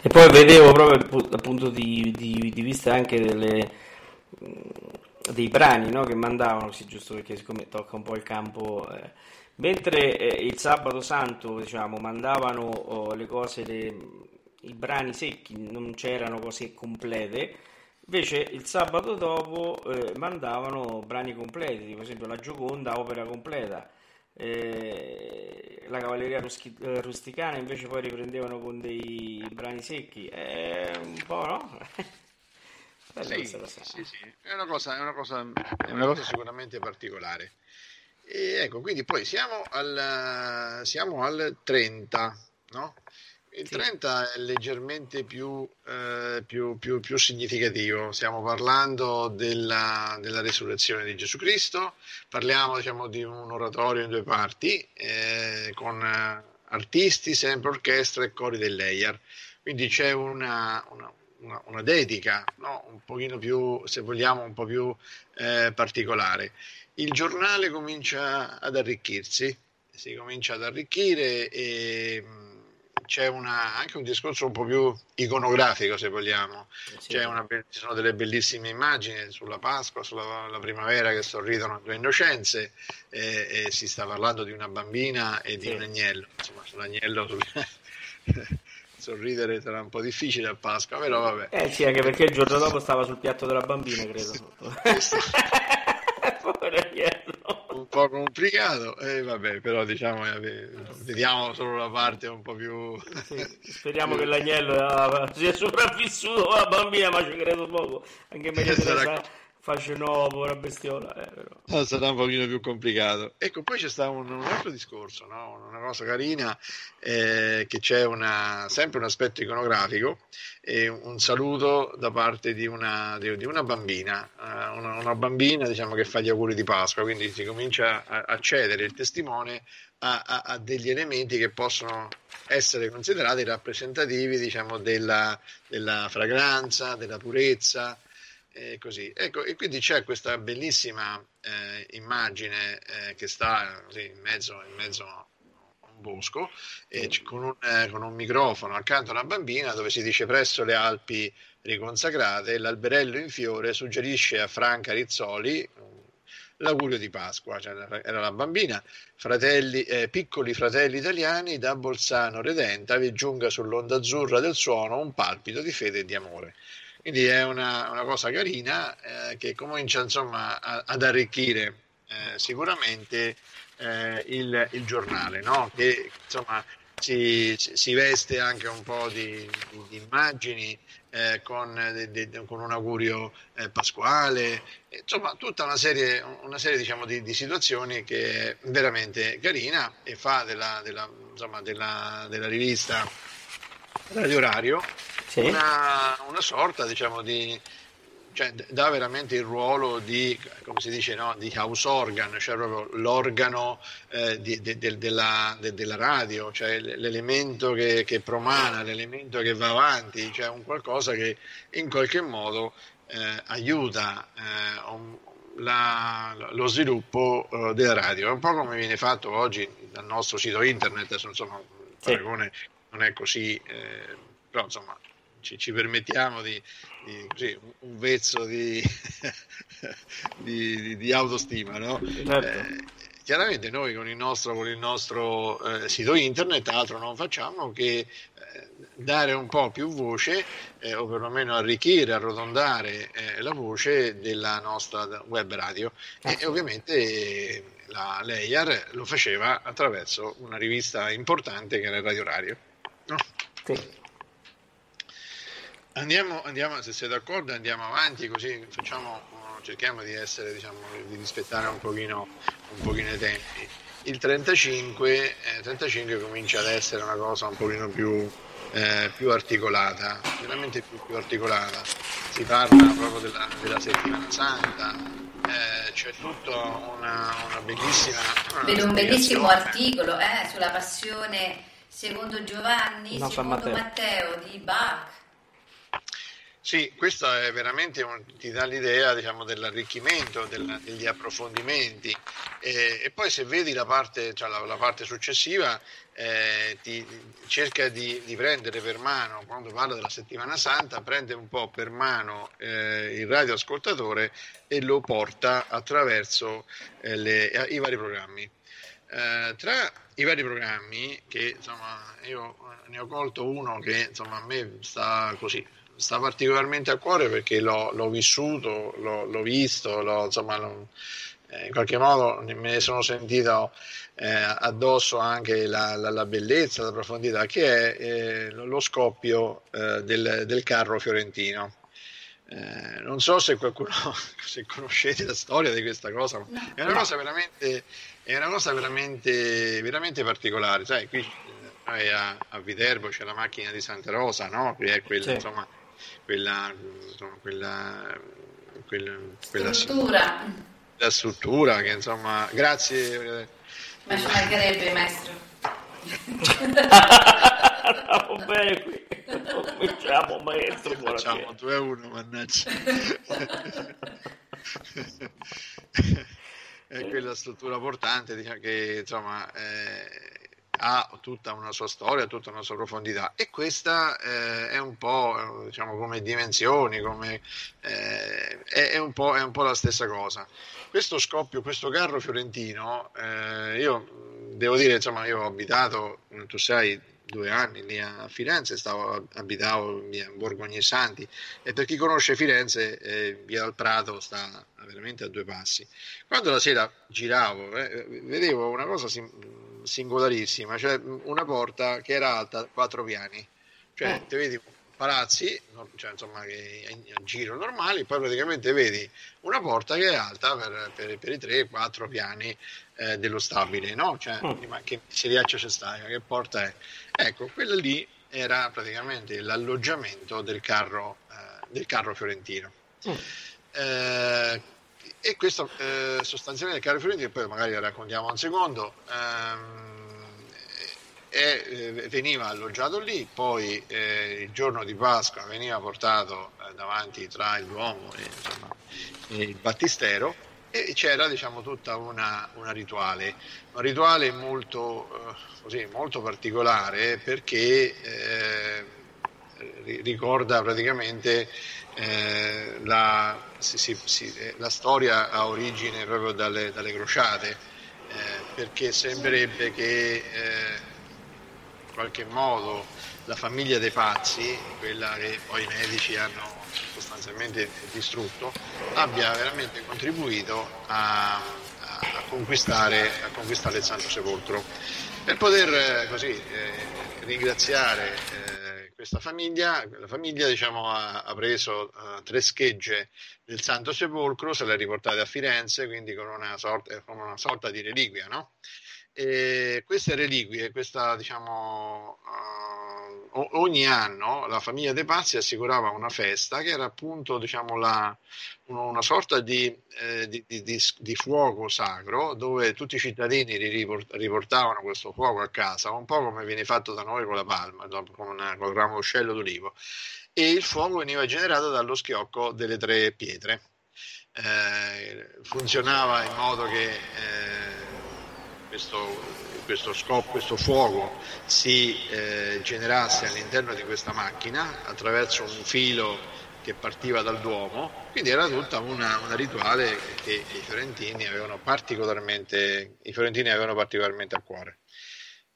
E poi vedevo proprio dal punto di, di, di vista anche delle, dei brani no, che mandavano, sì, giusto perché siccome tocca un po' il campo, eh, mentre eh, il sabato santo diciamo, mandavano oh, le cose, le, i brani secchi, non c'erano cose complete, invece il sabato dopo eh, mandavano brani completi, per esempio la Gioconda, opera completa eh, la cavalleria ruschi- eh, rusticana invece poi riprendevano con dei brani secchi è un po' no? sì, sì, sì. È, una cosa, è, una cosa, è una cosa sicuramente particolare e ecco quindi poi siamo al, siamo al 30 no? Il 30 è leggermente più, eh, più, più, più, significativo, stiamo parlando della, della, resurrezione di Gesù Cristo, parliamo diciamo, di un oratorio in due parti, eh, con artisti, sempre orchestra e cori dell'Eyar, quindi c'è una, una, una, una dedica, no? un pochino più, se vogliamo, un po' più eh, particolare. Il giornale comincia ad arricchirsi, si comincia ad arricchire e c'è una, anche un discorso un po' più iconografico, se vogliamo. Sì. Una, ci sono delle bellissime immagini sulla Pasqua, sulla primavera che sorridono due innocenze e, e, si sta parlando di una bambina e di sì. un agnello. Insomma, sull'agnello sul... sorridere sarà un po' difficile a Pasqua, però vabbè. Eh sì, anche perché il giorno dopo stava sul piatto della bambina, credo. un po' complicato, eh, vabbè, però diciamo eh, vediamo solo la parte un po' più. Sì, speriamo che l'agnello eh, sia sopravvissuto la bambina, ma ci credo poco. Anche meglio Teresa Fasce no, povera bestiola. Eh, no, sarà un pochino più complicato. Ecco, poi c'è stato un, un altro discorso, no? una cosa carina, eh, che c'è una, sempre un aspetto iconografico e un saluto da parte di una, di, di una bambina, uh, una, una, bambina diciamo, che fa gli auguri di Pasqua, quindi si comincia a, a cedere il testimone a, a, a, degli elementi che possono essere considerati rappresentativi diciamo, della, della fragranza, della purezza, e così. Ecco, e quindi c'è questa bellissima eh, immagine eh, che sta così, in, mezzo, in mezzo a un bosco eh, con, un, con, un, microfono accanto a una bambina dove si dice presso le Alpi riconsacrate l'alberello in fiore suggerisce a Franca Rizzoli l'augurio di Pasqua, cioè era la bambina, fratelli, eh, piccoli fratelli italiani da Bolzano Redenta vi giunga sull'onda azzurra del suono un palpito di fede e di amore. Quindi è una, una cosa carina eh, che comincia insomma a, ad arricchire eh, sicuramente eh, il, il, giornale, no? che insomma si, si, veste anche un po' di, di, di immagini eh, con, de, con, un augurio eh, pasquale, insomma tutta una serie, una serie diciamo, di, di, situazioni che è veramente carina e fa della, della, insomma, della, della rivista Radio Orario sì. una, una, sorta diciamo di cioè, dà veramente il ruolo di, come si dice, no? di house organ, cioè proprio l'organo eh, di, de, de, della, de, della, radio, cioè l'elemento che, che, promana, l'elemento che va avanti, cioè un qualcosa che in qualche modo eh, aiuta eh, un, la, lo sviluppo uh, della radio. È un po' come viene fatto oggi dal nostro sito internet, insomma, sì. paragone non è così, eh, però insomma ci, ci permettiamo di, di così, un vezzo di, di, di autostima, no? Certo. Eh, chiaramente noi con il nostro, con il nostro eh, sito internet altro non facciamo che eh, dare un po' più voce eh, o perlomeno arricchire, arrotondare eh, la voce della nostra web radio e, e ovviamente la Leyer lo faceva attraverso una rivista importante che era il Radio Radio. No? Sì. Andiamo, andiamo, se sei d'accordo, andiamo avanti così facciamo, cerchiamo di essere, diciamo, di rispettare un pochino, un pochino i tempi. Il 35, eh, 35 comincia ad essere una cosa un pochino più, eh, più articolata, veramente più, più, articolata. Si parla proprio della, della settimana santa, eh, c'è tutta una, una bellissima... Vedo un bellissimo articolo eh, sulla passione secondo Giovanni, no, secondo Matteo. Matteo di Bach sì, questo è veramente un, ti dà l'idea diciamo, dell'arricchimento, del, degli approfondimenti e, e, poi se vedi la parte, cioè la, la parte successiva eh, ti, cerca di, di, prendere per mano, quando parla della settimana santa, prende un po' per mano eh, il radioascoltatore e lo porta attraverso eh, le, i vari programmi. Eh, tra i vari programmi, che insomma io ne ho colto uno che insomma a me sta così sta particolarmente a cuore perché l'ho, l'ho vissuto, l'ho, l'ho visto, l'ho, insomma, eh, in qualche modo me ne sono sentito eh, addosso anche la, la, la, bellezza, la profondità, che è eh, lo scoppio eh, del, del, carro fiorentino. Eh, non so se qualcuno se conoscete la storia di questa cosa, no, è una no. cosa veramente, è una cosa veramente, veramente particolare. Sai, qui eh, a, a, Viterbo c'è la macchina di Santa Rosa, no? Che è quella, sì. insomma, quella, insomma, quella, quella, quella struttura. La struttura che insomma, grazie. Ma ci mancherebbe, maestro. Andiamo bene qui. Cominciamo, maestro. Facciamo 2 a 1, mannaggia. è quella struttura portante diciamo, che insomma eh, ha tutta una sua storia, tutta una sua profondità e questa eh, è un po' diciamo come dimensioni, come, eh, è, è, un è, un po', la stessa cosa. Questo scoppio, questo carro fiorentino, eh, io devo dire, insomma, io ho abitato, tu sai, due anni lì a Firenze, stavo, abitavo in Borgogna Santi e per chi conosce Firenze, eh, via dal Prato sta veramente a due passi. Quando la sera giravo, eh, vedevo una cosa sim- singolarissima, cioè una porta che era alta quattro piani, cioè eh. te vedi palazzi, cioè, insomma, a giro normali, poi praticamente vedi una porta che è alta per, per, per i 3-4 piani eh, dello stabile, no? Cioè, mm. ma che si riesce a stare, che porta è? Ecco, quella lì era praticamente l'alloggiamento del carro, eh, del carro fiorentino. Mm. Eh, e questo eh, sostanzialmente il carro fiorentino, poi magari raccontiamo un secondo, ehm, e eh, veniva alloggiato lì, poi eh, il giorno di Pasqua veniva portato eh, davanti tra il Duomo e, insomma, e il Battistero e c'era diciamo, tutta una, una, rituale, un rituale molto, eh, così, molto particolare perché eh, ricorda praticamente eh, la, si, si, si, la, storia ha origine proprio dalle, dalle crociate, perché sembrerebbe che in qualche modo la famiglia dei pazzi, quella che poi i medici hanno sostanzialmente distrutto, abbia veramente contribuito a, a, conquistare, a conquistare, il Santo Sepolcro. Per poter eh, così eh, ringraziare eh, questa famiglia, la famiglia diciamo, ha, ha, preso uh, tre schegge del Santo Sepolcro, se le ha riportate a Firenze, quindi con una sorta, con una sorta di reliquia. No? E queste reliquie, questa diciamo, uh, ogni anno la famiglia De Pazzi assicurava una festa che era appunto diciamo, la, una sorta di, eh, di, di, di, fuoco sacro dove tutti i cittadini riportavano questo fuoco a casa, un po' come viene fatto da noi con la palma, con, il ramo d'uccello d'olivo. E il fuoco veniva generato dallo schiocco delle tre pietre. Eh, funzionava in modo che eh, questo, questo, scopo, questo fuoco si eh, generasse all'interno di questa macchina attraverso un filo che partiva dal Duomo, quindi era tutta una, una rituale che i fiorentini, avevano particolarmente, i fiorentini avevano particolarmente a cuore.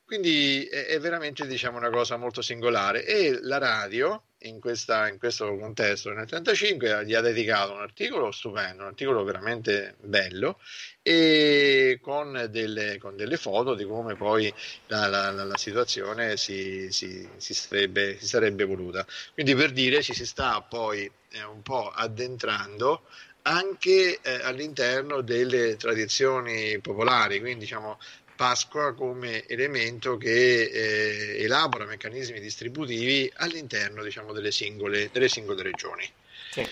Quindi è, è veramente diciamo, una cosa molto singolare e la radio in, questa, in questo contesto nel 1935 gli ha dedicato un articolo stupendo, un articolo veramente bello e con delle, con delle foto di come poi la, la, la situazione si, si, si, sarebbe, si, sarebbe, evoluta. Quindi per dire ci si sta poi eh, un po' addentrando anche eh, all'interno delle tradizioni popolari, quindi diciamo Pasqua come elemento che eh, elabora meccanismi distributivi all'interno diciamo, delle, singole, delle singole regioni. Sì.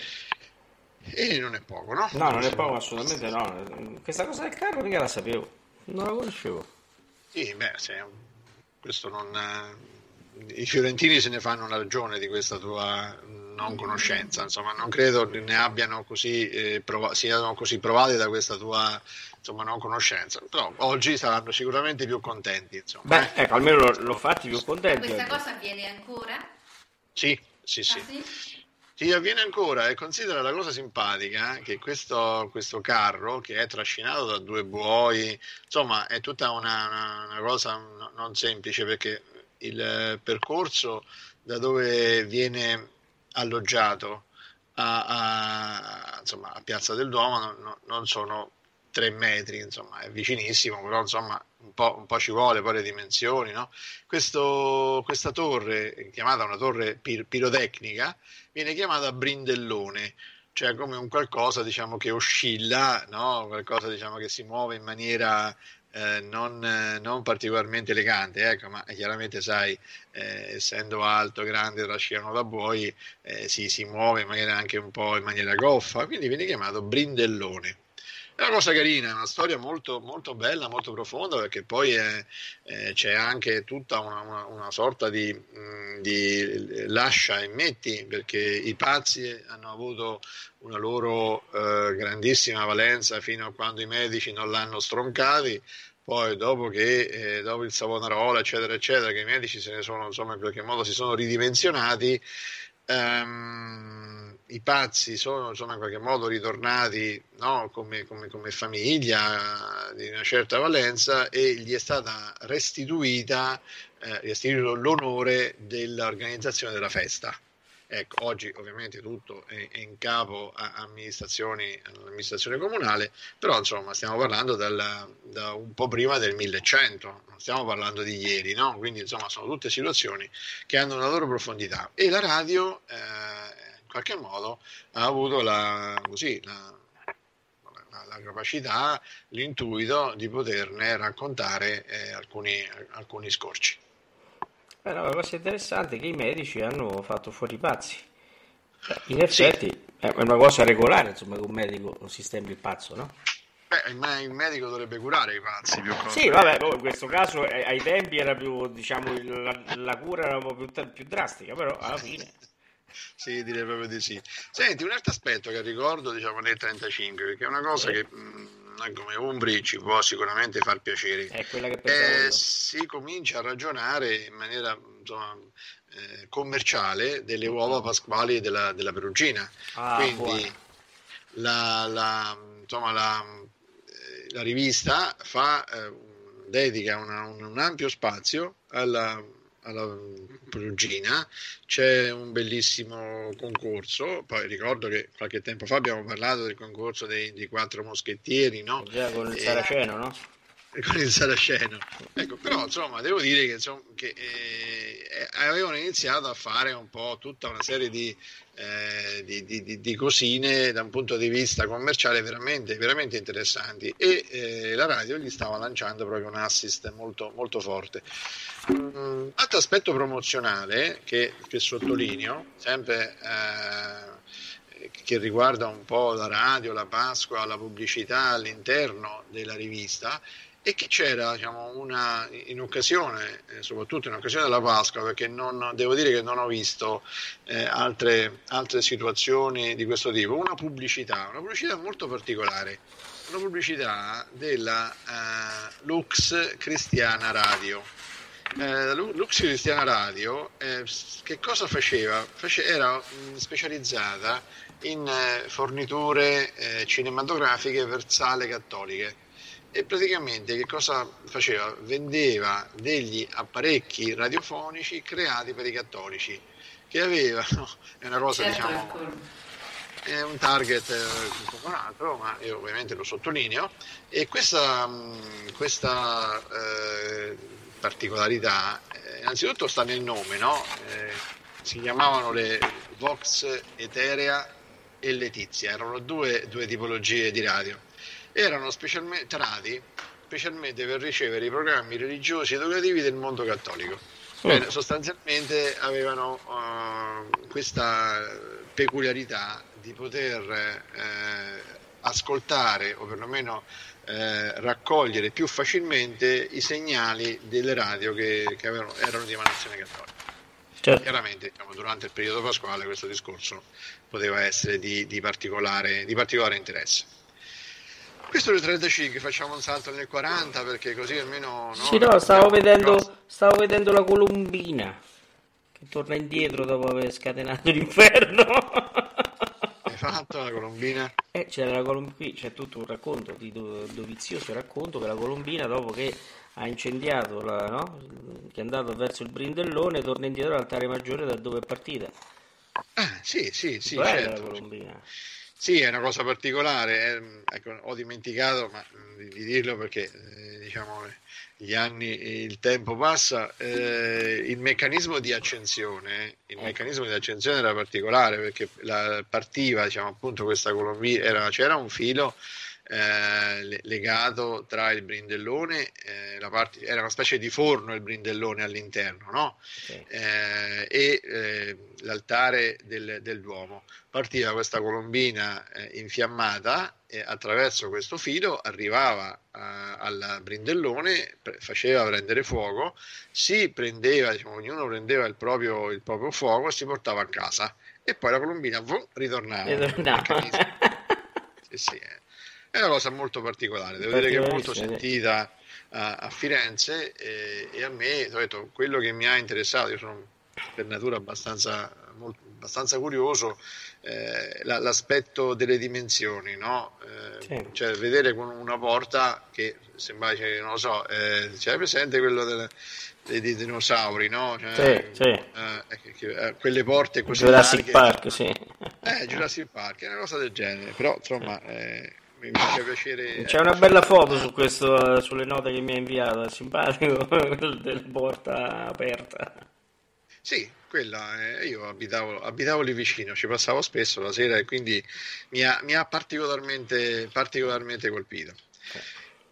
E non è poco, no? No, non è poco, assolutamente no. Questa cosa del carro mica la sapevo, non la conoscevo. Sì, beh, se, questo non... I fiorentini se ne fanno una ragione di questa tua non conoscenza, insomma, non credo ne abbiano così, eh, prov- siano così provati da questa tua insomma, non conoscenza. Però oggi saranno sicuramente più contenti. Insomma, Beh, eh. ecco, almeno l'ho fatti più contenti. Questa oggi. cosa avviene ancora? Sì, sì, sì. Ah, sì? Sì, avviene ancora e considera la cosa simpatica che questo, questo, carro che è trascinato da due buoi, insomma è tutta una, una, una cosa non semplice perché il percorso da dove viene alloggiato a, a, insomma, a Piazza del Duomo non, non sono tre metri, insomma, è vicinissimo, però insomma un po', un po ci vuole poi le dimensioni, no? Questo, questa torre, chiamata una torre pir- pirotecnica, viene chiamata brindellone, cioè come un qualcosa diciamo, che oscilla, no? qualcosa diciamo, che si muove in maniera eh, non, non, particolarmente elegante, ecco, ma chiaramente sai, eh, essendo alto, grande, trascinano da buoi, eh, si, si muove magari anche un po' in maniera goffa, quindi viene chiamato brindellone. È una cosa carina, è una storia molto, molto bella, molto profonda, perché poi è, eh, c'è anche tutta una, una, una sorta di, mm, di, lascia e metti, perché i pazzi hanno avuto una loro eh, grandissima valenza fino a quando i medici non l'hanno stroncati, poi dopo che eh, dopo il Savonarola eccetera eccetera che i medici se ne sono insomma in qualche modo si sono ridimensionati ehm, i pazzi sono insomma, in qualche modo ritornati no, come, come, come, famiglia di una certa valenza e gli è stata restituita eh, restituito l'onore dell'organizzazione della festa. Ecco, oggi ovviamente tutto è, è in capo all'amministrazione comunale, però insomma stiamo parlando dal, da un po' prima del 1100, non stiamo parlando di ieri, no? quindi insomma sono tutte situazioni che hanno una loro profondità e la radio eh, in qualche modo ha avuto la, così, la, la, la capacità, l'intuito di poterne raccontare eh, alcuni, alcuni scorci. Eh no, la cosa interessante è che i medici hanno fatto fuori i pazzi. In effetti sì. è una cosa regolare, insomma, che un medico non si stemmi il pazzo, no? Beh, il medico dovrebbe curare i pazzi più Sì, vabbè, in questo caso eh, ai tempi era più, diciamo, la, la cura era un po' più, più drastica, però alla fine... sì, direi proprio di sì. Senti, un altro aspetto che ricordo, diciamo, nel 35, che è una cosa sì. che... Mh, noi come Umbri ci può sicuramente far piacere. Eh, si comincia a ragionare in maniera insomma, eh, commerciale delle uova pasquali della, della Perugina. Ah, Quindi la, la, insomma, la, eh, la, rivista fa, eh, dedica una, un, un ampio spazio alla alla Perugina c'è un bellissimo concorso poi ricordo che qualche tempo fa abbiamo parlato del concorso dei, dei quattro moschettieri no? già con il e... Saraceno no? Con il Saraceno ecco però insomma devo dire che, insomma, che eh, avevano iniziato a fare un po' tutta una serie di, eh, di, di, di, cosine da un punto di vista commerciale veramente, veramente interessanti e eh, la radio gli stava lanciando proprio un assist molto, molto forte. Um, altro aspetto promozionale che, che sottolineo, sempre eh, che riguarda un po' la radio, la Pasqua, la pubblicità all'interno della rivista, e che c'era diciamo, una, in occasione, eh, soprattutto in occasione della Pasqua, perché non, devo dire che non ho visto eh, altre, altre situazioni di questo tipo, una pubblicità, una pubblicità molto particolare, una pubblicità della uh, Lux Cristiana Radio. Eh, Lux Cristiana Radio eh, che cosa faceva? Face, era mh, specializzata in eh, forniture eh, cinematografiche per sale cattoliche e praticamente che cosa faceva? Vendeva degli apparecchi radiofonici creati per i cattolici che avevano, è una cosa certo, diciamo, ecco. è un target eh, un po' un altro, ma io ovviamente lo sottolineo e questa, questa eh, particolarità eh, innanzitutto sta nel nome, no? Eh, si chiamavano le Vox Eterea e Letizia, erano due, due tipologie di radio erano specialmente nati specialmente per ricevere i programmi religiosi ed educativi del mondo cattolico. Bene, oh. sostanzialmente avevano uh, questa peculiarità di poter eh, ascoltare o perlomeno eh, raccogliere più facilmente i segnali delle radio che, che avevano, erano di emanazione cattolica. Certo. Chiaramente diciamo, durante il periodo pasquale questo discorso poteva essere di, di, particolare, di particolare interesse. Questo è il 35, facciamo un salto nel 40 perché così almeno... No, sì, no, stavo vedendo, stavo vedendo la Colombina che torna indietro dopo aver scatenato l'inferno. Hai fatto la Colombina? Eh, c'è, la Colombina, c'è tutto un racconto di dovizioso racconto che la Colombina dopo che ha incendiato, la, no? che è andato verso il brindellone, torna indietro all'altare maggiore da dove è partita. Ah, sì, sì, sì, Bella certo. la Colombina. Sì, è una cosa particolare, eh, ecco, ho dimenticato ma, di, di, dirlo perché eh, diciamo, gli anni, il tempo passa, eh, il meccanismo di accensione, il ecco. meccanismo di accensione era particolare perché la, partiva diciamo, appunto questa colombina, era, c'era un filo eh, legato tra il brindellone, eh, parte, era una specie di forno il brindellone all'interno, no? okay. eh, e eh, l'altare del, del, Duomo. Partiva questa colombina eh, infiammata e attraverso questo filo arrivava al brindellone, pre- faceva prendere fuoco, si prendeva, diciamo, ognuno prendeva il proprio, il proprio fuoco e si portava a casa e poi la colombina boom, ritornava. ritornava. sì, sì, eh. È una cosa molto particolare, devo dire che è molto sentita a, a Firenze e, e, a me, detto, quello che mi ha interessato, io sono per natura abbastanza molto, abbastanza curioso eh, l'aspetto delle dimensioni, no? eh, sì. cioè vedere con una porta che sembra, cioè, non lo so, eh, c'è presente quello del, dei, dei, dinosauri, no? Cioè, sì, sì. Eh, eh, quelle porte così Jurassic larghe, Park, sì. Eh, Jurassic Park, è una cosa del genere, però insomma mi fa piacere. C'è una bella foto su questo, sulle note che mi ha inviato, simpatico, della porta aperta. Sì, quella, eh, io abitavo, abitavo, lì vicino, ci passavo spesso la sera e quindi mi ha, mi ha particolarmente, particolarmente colpito.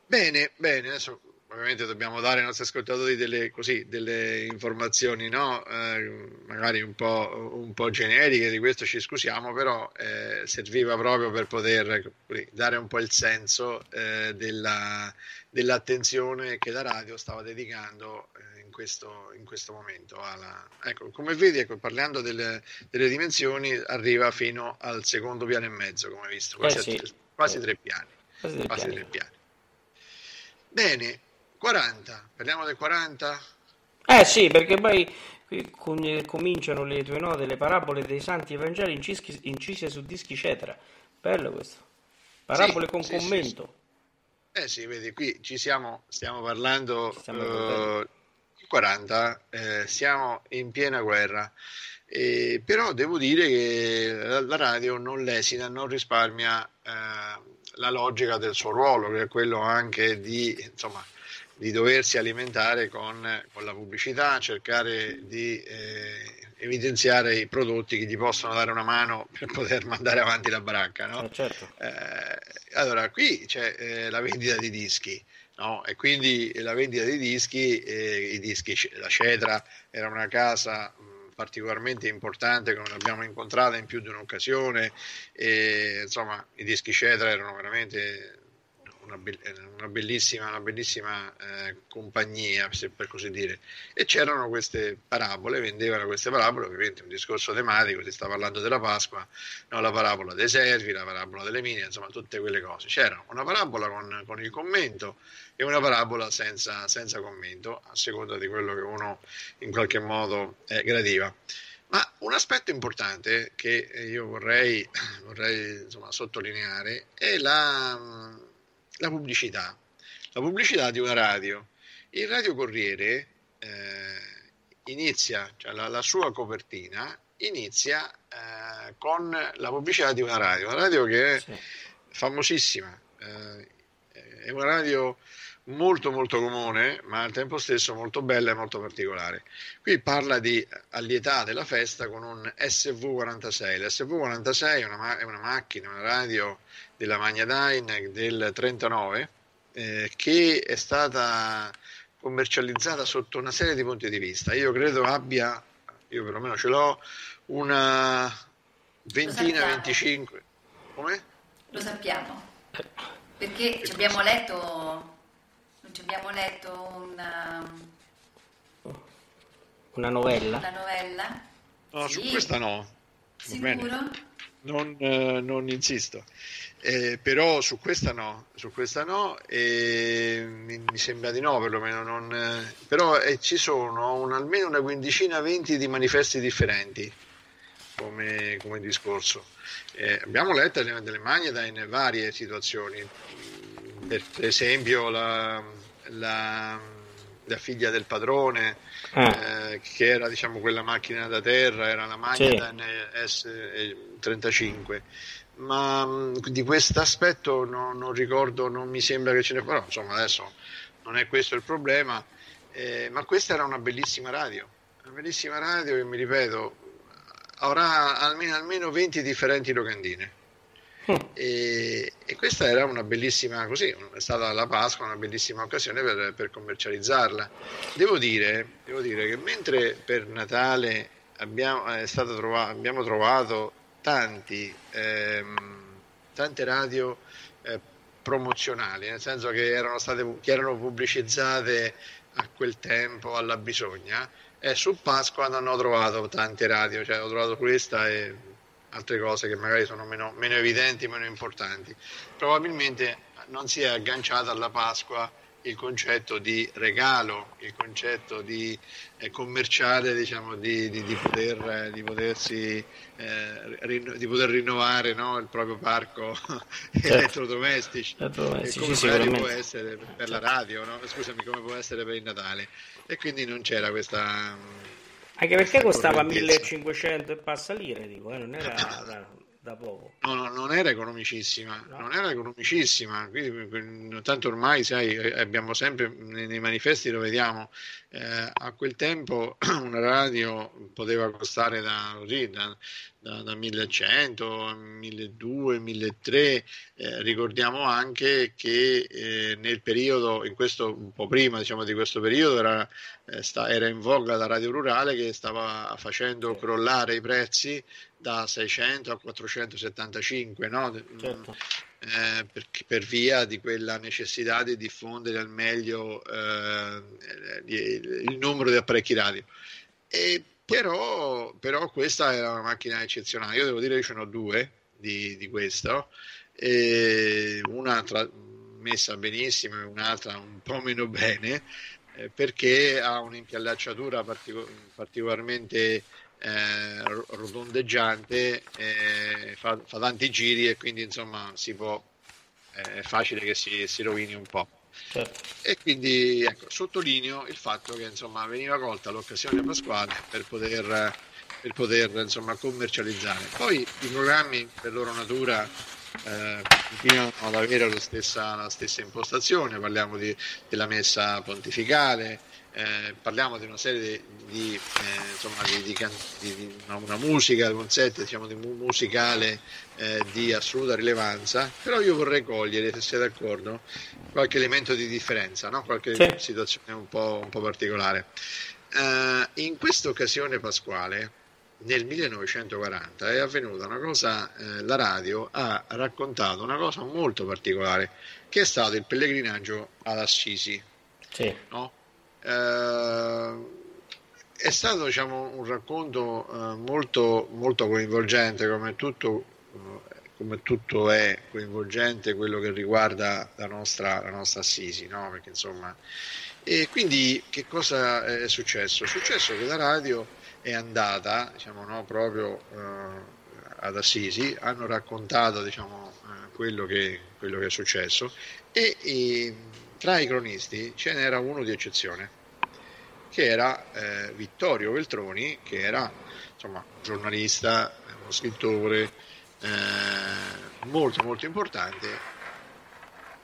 Bene, bene, adesso ovviamente dobbiamo dare ai nostri ascoltatori delle, così, delle informazioni, no? eh, magari un po', un po', generiche, di questo ci scusiamo, però eh, serviva proprio per poter dare un po' il senso eh, della, dell'attenzione che la radio stava dedicando eh, in questo, in, questo, momento. Alla... Ecco, come vedi, ecco, parlando delle, delle, dimensioni, arriva fino al secondo piano e mezzo, come hai visto, quasi, sì. quasi tre piani. Quasi. Tre piani. Bene, 40, parliamo del 40? Eh sì, perché poi qui cominciano le tue note, le parabole dei santi evangeli incisi, incise su dischi cetra. Bello questo. Parabole sì, con sì, commento. Sì, eh sì, vedi, qui ci siamo, stiamo parlando uh, 40, eh, siamo in piena guerra. Eh, però devo dire che la, la, radio non lesina, non risparmia eh, la logica del suo ruolo, che è quello anche di insomma, di doversi alimentare con, con la pubblicità, cercare di eh, evidenziare i prodotti che gli possono dare una mano per poter mandare avanti la baracca. No? Eh, certo. eh, allora, qui c'è eh, la vendita di dischi. No? E quindi la vendita di dischi, eh, i dischi, la Cetra era una casa particolarmente importante che non abbiamo incontrata in più di un'occasione e insomma i dischi Cetra erano veramente una, be- una bellissima, una bellissima eh, compagnia, per così dire, e c'erano queste parabole, vendevano queste parabole, ovviamente un discorso tematico, si sta parlando della Pasqua, no, la parabola dei servi, la parabola delle mine, insomma tutte quelle cose. C'era una parabola con, con il commento e una parabola senza, senza, commento, a seconda di quello che uno in qualche modo eh, gradiva. Ma un aspetto importante che io vorrei, vorrei insomma, sottolineare è la, la pubblicità, la pubblicità di una radio. Il Radio Corriere eh, inizia, cioè la, la, sua copertina inizia eh, con la pubblicità di una radio, una radio che è sì. famosissima, eh, è una radio molto molto comune, ma al tempo stesso molto bella e molto particolare. Qui parla di allietà della festa con un SV46. L'SV46 è una, è una macchina, una radio della Magna Dyne del 39 eh, che è stata commercializzata sotto una serie di punti di vista. Io credo abbia, io perlomeno ce l'ho, una ventina, 25. Come? Lo sappiamo. Perché ci abbiamo letto, non ci abbiamo letto una, una novella. Una novella? No, sì. su questa no. Sicuro? Non, eh, non insisto. Eh, però su questa no, su questa no e mi, mi, sembra di no perlomeno, non, eh, però eh, ci sono un, almeno una quindicina, venti di manifesti differenti come, come discorso. Eh, abbiamo letto delle, delle magneta in varie situazioni, per, per esempio la, la, la, figlia del padrone ah. che era diciamo quella macchina da terra, era la Magneta sì. S35 ma mm, di questo aspetto no, non ricordo, non mi sembra che ce ne però insomma adesso non è questo il problema, eh, ma questa era una bellissima radio, una bellissima radio che mi ripeto avrà almeno, almeno 20 differenti locandine. Mm. E, e, questa era una bellissima, così, è stata la Pasqua una bellissima occasione per, per commercializzarla. Devo dire, devo dire, che mentre per Natale abbiamo, trovato, abbiamo trovato tanti, ehm, tante radio eh, promozionali, nel senso che erano, state, che erano pubblicizzate a quel tempo, alla bisogna, e su Pasqua non ho trovato tante radio, cioè ho trovato questa e altre cose che magari sono meno, meno evidenti, meno importanti. Probabilmente non si è agganciata alla Pasqua il concetto di regalo, il concetto di eh, commerciale, diciamo, di, di, di, poter, di, potersi, eh, rinno, di poter rinnovare no, il proprio parco certo. elettrodomestici, elettrodomestici come sì, può essere per la radio, no? scusami, come può essere per il Natale. E quindi non c'era questa... Anche perché costava 1500 e passa lire, dico, eh, non era da poco. No, no, non era economicissima, no. non era economicissima, quindi, tanto ormai sai, abbiamo sempre nei manifesti lo vediamo, eh, a quel tempo una radio poteva costare da, così, da, da, da 1100 a 1200, 1300, eh, ricordiamo anche che eh, nel periodo, in questo, un po' prima diciamo, di questo periodo, era, eh, sta, era in voga la radio rurale che stava facendo crollare i prezzi da 600 a 475, no? certo. eh, per, per, via di quella necessità di diffondere al meglio eh, il numero di apparecchi radio. E però, però, questa era una macchina eccezionale. Io devo dire che ce ne ho due di, di questo, una tra, messa benissimo e un'altra un po' meno bene, eh, perché ha un'impiallacciatura partico- particolarmente eh, rotondeggiante, eh, fa, fa, tanti giri e quindi insomma si può, eh, è facile che si, si rovini un po'. Certo. E quindi ecco, sottolineo il fatto che insomma, veniva colta l'occasione pasquale per poter, per poter insomma, commercializzare. Poi i programmi per loro natura eh, continuano ad avere stessa, la stessa impostazione, parliamo di, della messa pontificale, eh, parliamo di una serie di, di, eh, insomma, di, di una, musica, un set diciamo, musicale eh, di assoluta rilevanza, però io vorrei cogliere, se siete d'accordo, qualche elemento di differenza, no? qualche sì. situazione un po', un po particolare. Eh, in questa occasione pasquale, nel 1940, è avvenuta una cosa, eh, la radio ha raccontato una cosa molto particolare, che è stato il pellegrinaggio ad Assisi. Sì. No? Eh, è stato diciamo, un racconto eh, molto, molto coinvolgente, come tutto, come tutto, è coinvolgente quello che riguarda la nostra, la nostra Assisi. No? Perché, insomma, e quindi che cosa è successo? È successo che la radio è andata diciamo, no, proprio eh, ad Assisi, hanno raccontato diciamo, eh, quello, che, quello, che, è successo e, e tra i cronisti ce n'era uno di eccezione, che era eh, Vittorio Veltroni, che era insomma, giornalista, uno scrittore eh, molto molto importante,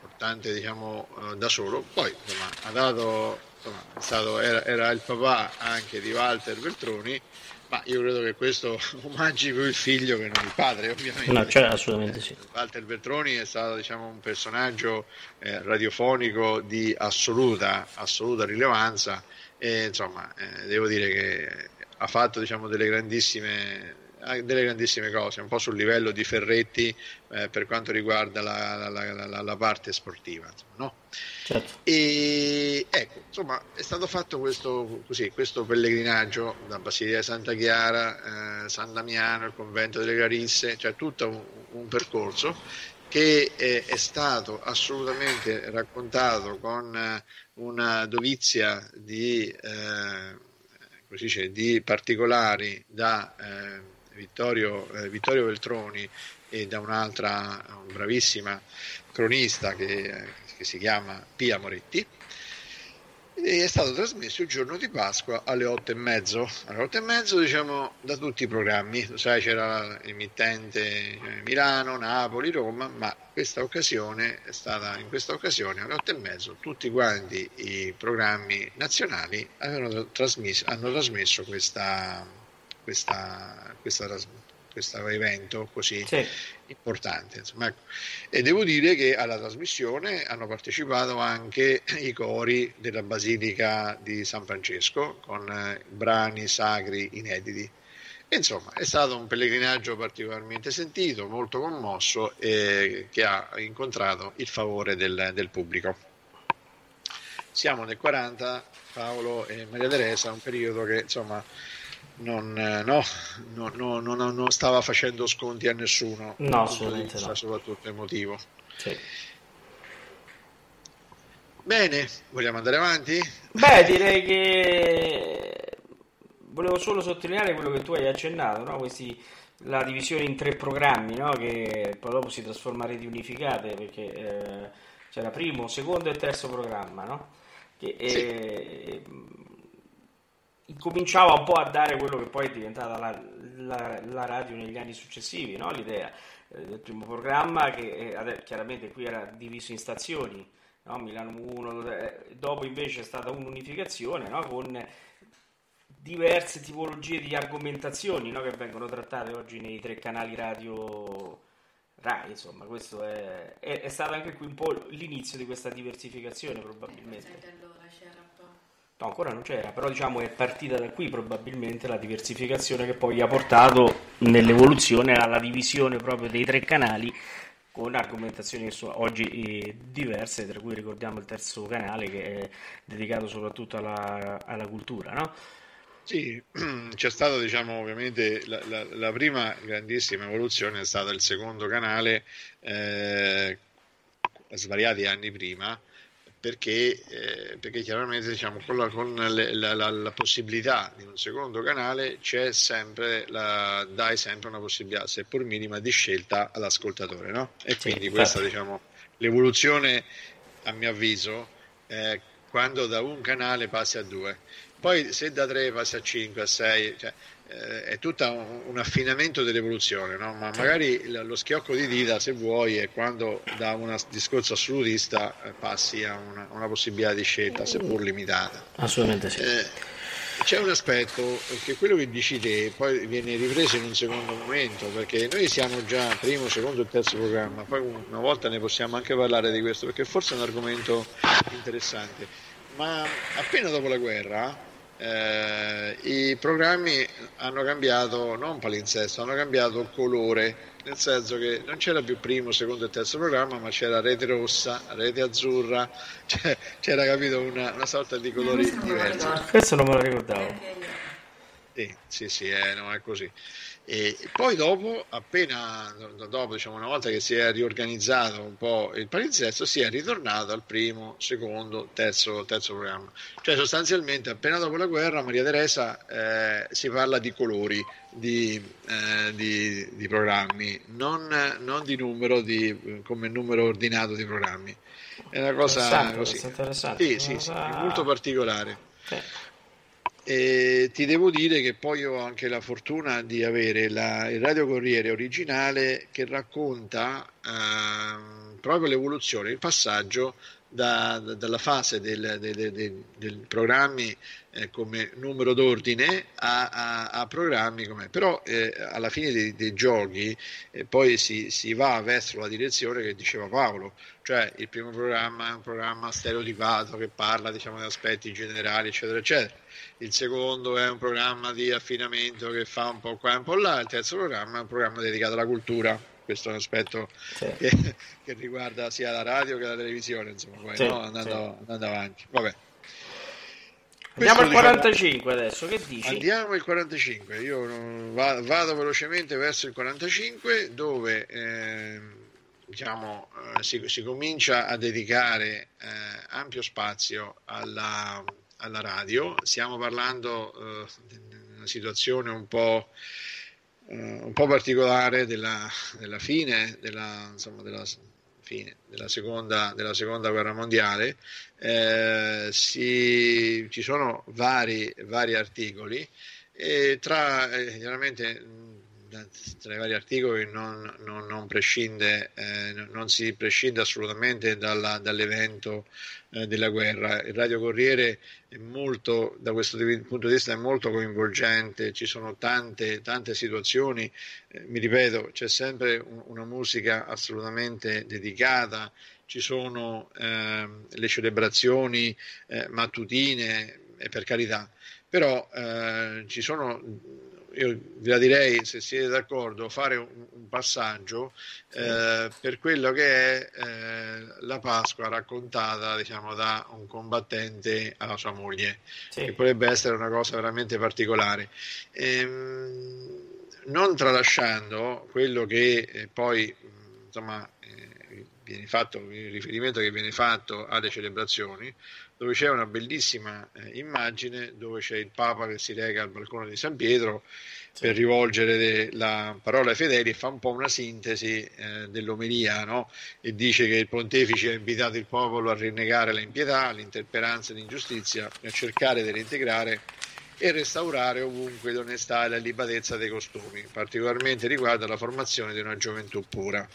importante diciamo eh, da solo, poi insomma, ha dato, insomma, stato, era, era il papà anche di Walter Veltroni, ma io credo che questo omaggi più il figlio che non il padre, ovviamente. No, cioè, assolutamente sì. Walter Veltroni è stato diciamo, un personaggio eh, radiofonico di assoluta, assoluta rilevanza e insomma eh, devo dire che ha fatto diciamo, delle grandissime delle grandissime cose, un po' sul livello di Ferretti eh, per quanto riguarda la, la, la, la parte sportiva. Insomma, no? certo. E ecco, insomma, è stato fatto questo, così, questo pellegrinaggio da Basilea Santa Chiara, eh, San Damiano, il convento delle Carisse, cioè tutto un, un percorso che è, è, stato assolutamente raccontato con eh, una dovizia di, eh, di particolari da eh, Vittorio, eh, Vittorio Veltroni e da un'altra bravissima cronista che, che si chiama Pia Moretti e è stato trasmesso il giorno di Pasqua alle otto e mezzo. Alle otto e mezzo, diciamo, da tutti i programmi. Sai, c'era l'emittente cioè, Milano, Napoli, Roma, ma questa occasione è stata, in questa occasione, alle otto e mezzo, tutti quanti i programmi nazionali trasmesso, hanno trasmesso questa, questa, questa, questo evento così sì. importante. Insomma, ecco. E devo dire che alla trasmissione hanno partecipato anche i cori della Basilica di San Francesco con eh, brani sacri inediti. E, insomma, è stato un pellegrinaggio particolarmente sentito, molto commosso e che ha incontrato il favore del, del pubblico. Siamo nel 40, Paolo e Maria Teresa, un periodo che insomma non, eh, no, no, no, non, stava facendo sconti a nessuno, no, assolutamente no. soprattutto emotivo. Sì. Bene, vogliamo andare avanti? Beh, direi che volevo solo sottolineare quello che tu hai accennato, no? Questi, la divisione in tre programmi, no? che poi dopo si trasforma in reti unificate, perché eh, c'era primo, secondo e terzo programma, no? che sì. eh, cominciava un po' a dare quello che poi è diventata la, la, la radio negli anni successivi, no? l'idea eh, del primo programma che eh, chiaramente qui era diviso in stazioni, no? Milano 1, eh, dopo invece è stata un'unificazione no? con diverse tipologie di argomentazioni che vengono trattate oggi nei tre canali radio Rai, insomma, questo è, è, è, stato anche qui un po' l'inizio di questa diversificazione probabilmente. No, ancora non c'era, però diciamo è partita da qui probabilmente la diversificazione che poi ha portato nell'evoluzione alla divisione proprio dei tre canali con argomentazioni oggi eh, diverse, tra cui ricordiamo il terzo canale che è dedicato soprattutto alla, alla cultura, no? Sì, c'è stata diciamo ovviamente la, la, la, prima grandissima evoluzione è stata il secondo canale eh, svariati anni prima perché, eh, perché chiaramente diciamo, con, la, con le, la, la, possibilità di un secondo canale c'è sempre la, dai sempre una possibilità, seppur minima, di scelta all'ascoltatore. No? E quindi questa diciamo, l'evoluzione, a mio avviso, è quando da un canale passi a due. Poi se da tre passi a cinque, a sei, cioè, eh, è tutto un, affinamento dell'evoluzione, no? ma magari lo schiocco di dita, se vuoi, è quando da un discorso assolutista eh, passi a una, una, possibilità di scelta, seppur limitata. Assolutamente sì. Eh, c'è un aspetto che quello che dici te poi viene ripreso in un secondo momento, perché noi siamo già primo, secondo e terzo programma, poi una volta ne possiamo anche parlare di questo, perché forse è un argomento interessante, ma appena dopo la guerra eh, i programmi hanno cambiato non palinsesto, hanno cambiato colore, nel senso che non c'era più primo, secondo e terzo programma, ma c'era rete rossa, rete azzurra, cioè, c'era capito una, una, sorta di colori diversi. Questo non me lo ricordavo. Sì, sì, sì, eh, no, è così. E poi dopo, appena dopo, diciamo, una volta che si è riorganizzato un po' il palinsesto, si è ritornato al primo, secondo, terzo, terzo programma. Cioè sostanzialmente appena dopo la guerra Maria Teresa eh, si parla di colori di, eh, di, di programmi, non, non, di numero di, come numero ordinato di programmi. È una cosa così. Sì, sì, sì, molto particolare. Eh. E ti devo dire che poi ho anche la fortuna di avere la, il Radio Corriere originale che racconta eh, proprio l'evoluzione, il passaggio da, da, dalla fase del, del, del, del programmi eh, come numero d'ordine a, a, a programmi come però eh, alla fine dei, dei giochi eh, poi si, si, va verso la direzione che diceva Paolo cioè il primo programma è un programma stereotipato che parla diciamo di aspetti generali eccetera eccetera il secondo è un programma di affinamento che fa un po' qua e un po' là, il terzo programma è un programma dedicato alla cultura. Questo è un aspetto sì. che, che, riguarda sia la radio che la televisione, insomma, poi, sì, no? andando, sì. andando, avanti. Vabbè. Andiamo al 45 diciamo, adesso, che dici? Andiamo al 45, io vado velocemente verso il 45 dove eh, diciamo, eh, si, si, comincia a dedicare eh, ampio spazio alla, alla radio, stiamo parlando eh, di una situazione un po', un po particolare della, della fine, della, insomma, della, fine della, seconda, della seconda guerra mondiale. Eh, si, ci sono vari, vari articoli e tra eh, chiaramente tra i vari articoli non, non, non, prescinde, eh, non si prescinde assolutamente dalla, dall'evento eh, della guerra. Il Radio Corriere è molto, da questo punto di vista è molto coinvolgente, ci sono tante, tante situazioni, eh, mi ripeto, c'è sempre un, una musica assolutamente dedicata, ci sono ehm, le celebrazioni eh, mattutine, per carità, però eh, ci sono io vi la direi, se siete d'accordo, fare un, un passaggio eh, per quello che è eh, la Pasqua raccontata diciamo, da un combattente alla sua moglie, sì. che potrebbe essere una cosa veramente particolare. Ehm, non tralasciando quello che eh, poi insomma, eh, viene fatto, il riferimento che viene fatto alle celebrazioni, dove c'è una bellissima eh, immagine dove c'è il Papa che si reca al balcone di San Pietro sì. per rivolgere le, la parola ai fedeli e fa un po' una sintesi eh, dell'omelia no? e dice che il pontefice ha invitato il popolo a rinnegare l'impietà, l'interperanza e l'ingiustizia e a cercare di reintegrare e restaurare ovunque l'onestà e la libatezza dei costumi, particolarmente riguardo alla formazione di una gioventù pura.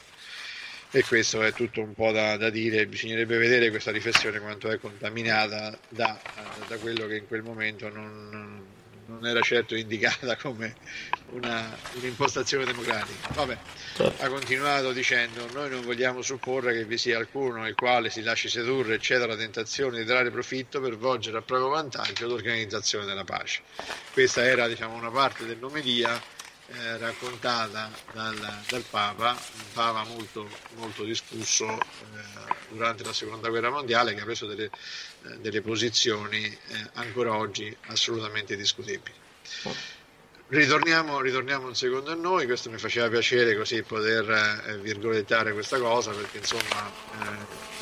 E questo è tutto un po' da, da dire, bisognerebbe vedere questa riflessione quanto è contaminata da, da quello che in quel momento non, non era certo indicata come una, un'impostazione democratica. Vabbè, certo. ha continuato dicendo: Noi non vogliamo supporre che vi sia qualcuno il quale si lasci sedurre e ceda alla tentazione di trarre profitto per volgere a proprio vantaggio l'organizzazione della pace. Questa era diciamo, una parte dell'omelia eh, raccontata dal, dal, Papa, un Papa molto, molto discusso eh, durante la seconda guerra mondiale che ha preso delle, eh, delle posizioni eh, ancora oggi assolutamente discutibili. Ritorniamo, ritorniamo, un secondo a noi, questo mi faceva piacere così poter eh, virgolettare questa cosa perché insomma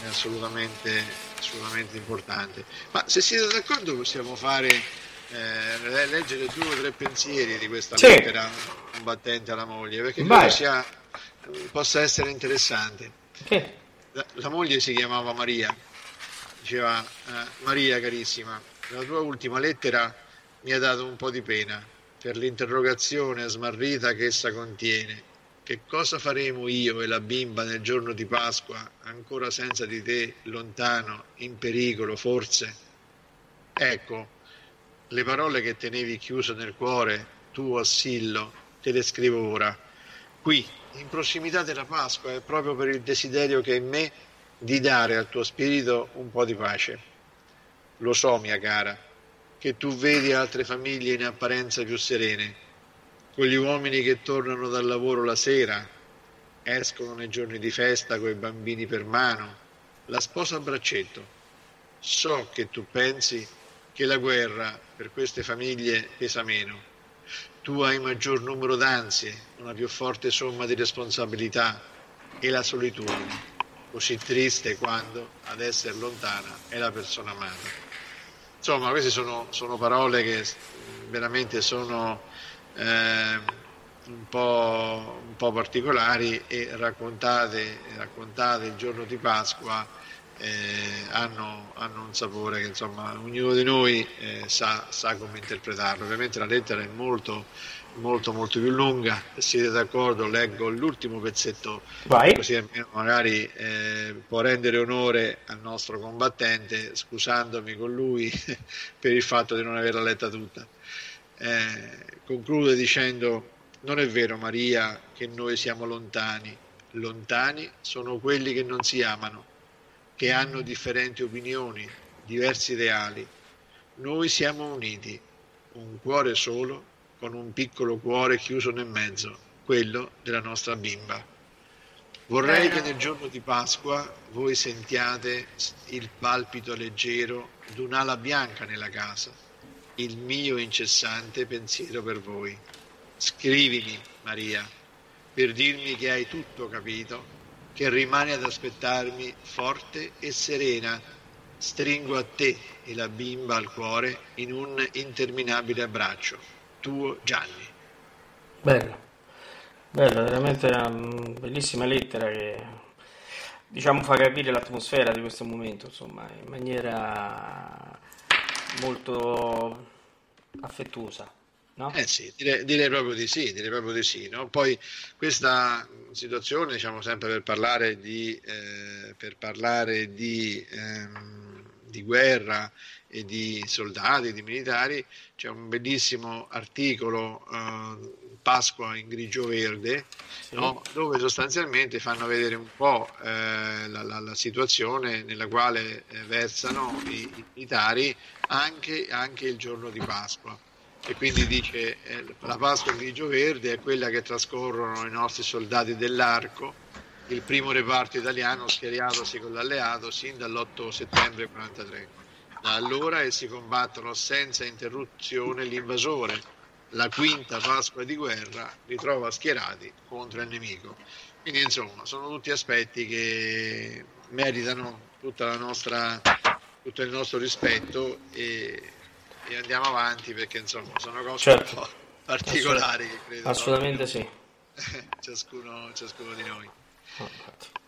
è assolutamente, assolutamente importante. Ma se siete d'accordo possiamo fare eh, leggere due o tre pensieri di questa sì. lettera combattente alla moglie perché credo sia, possa essere interessante. Sì. La, la, moglie si chiamava Maria, diceva eh, Maria carissima, la tua ultima lettera mi ha dato un po' di pena per l'interrogazione smarrita che essa contiene. Che cosa faremo io e la bimba nel giorno di Pasqua, ancora senza di te, lontano, in pericolo, forse? Ecco, le parole che tenevi chiuse nel cuore, tu Assillo, te le scrivo ora. Qui, in prossimità della Pasqua, è proprio per il desiderio che è in me di dare al tuo spirito un po' di pace. Lo so, mia cara, che tu vedi altre famiglie in apparenza più serene, con gli uomini che tornano dal lavoro la sera, escono nei giorni di festa coi bambini per mano, la sposa a braccetto. So che tu pensi che la guerra per queste famiglie pesa meno. Tu hai maggior numero d'ansie, una più forte somma di responsabilità e la solitudine, così triste quando ad essere lontana è la persona amata. Insomma, queste sono, sono parole che veramente sono eh, un, po', un, po', particolari e raccontate, raccontate il giorno di Pasqua eh, hanno, hanno, un sapore che insomma ognuno di noi eh, sa, sa, come interpretarlo. Ovviamente la lettera è molto, molto, molto più lunga. Siete d'accordo, leggo l'ultimo pezzetto, Vai. così almeno magari eh, può rendere onore al nostro combattente, scusandomi con lui per il fatto di non averla letta tutta. Eh, conclude dicendo: Non è vero, Maria, che noi siamo lontani. Lontani sono quelli che non si amano che hanno differenti opinioni, diversi ideali. Noi siamo uniti, un cuore solo, con un piccolo cuore chiuso nel mezzo, quello della nostra bimba. Vorrei che nel giorno di Pasqua voi sentiate il palpito leggero di un'ala bianca nella casa, il mio incessante pensiero per voi. Scrivimi, Maria, per dirmi che hai tutto capito che rimane ad aspettarmi forte e serena. Stringo a te e la bimba al cuore in un interminabile abbraccio. Tuo Gianni. Bello, bello, veramente una bellissima lettera che diciamo fa capire l'atmosfera di questo momento, insomma, in maniera molto affettuosa. No? Eh sì, direi, direi, proprio di sì, direi proprio di sì. No? Poi questa situazione, diciamo sempre per parlare di, eh, per parlare di, ehm, di, guerra e di soldati, di militari, c'è un bellissimo articolo eh, Pasqua in grigio-verde, sì. no? dove sostanzialmente fanno vedere un po' eh, la, la, la, situazione nella quale eh, versano i, i militari anche, anche il giorno di Pasqua e quindi dice eh, la Pasqua grigio-verde è quella che trascorrono i nostri soldati dell'arco, il primo reparto italiano schieriatosi con l'alleato sin dall'8 settembre 1943. Da allora essi combattono senza interruzione l'invasore, la quinta Pasqua di guerra li trova schierati contro il nemico. Quindi insomma sono tutti aspetti che meritano tutta la nostra, tutto il nostro rispetto e, e andiamo avanti perché insomma sono cose certo. un po' particolari che credo assolutamente sì. ciascuno, ciascuno di noi.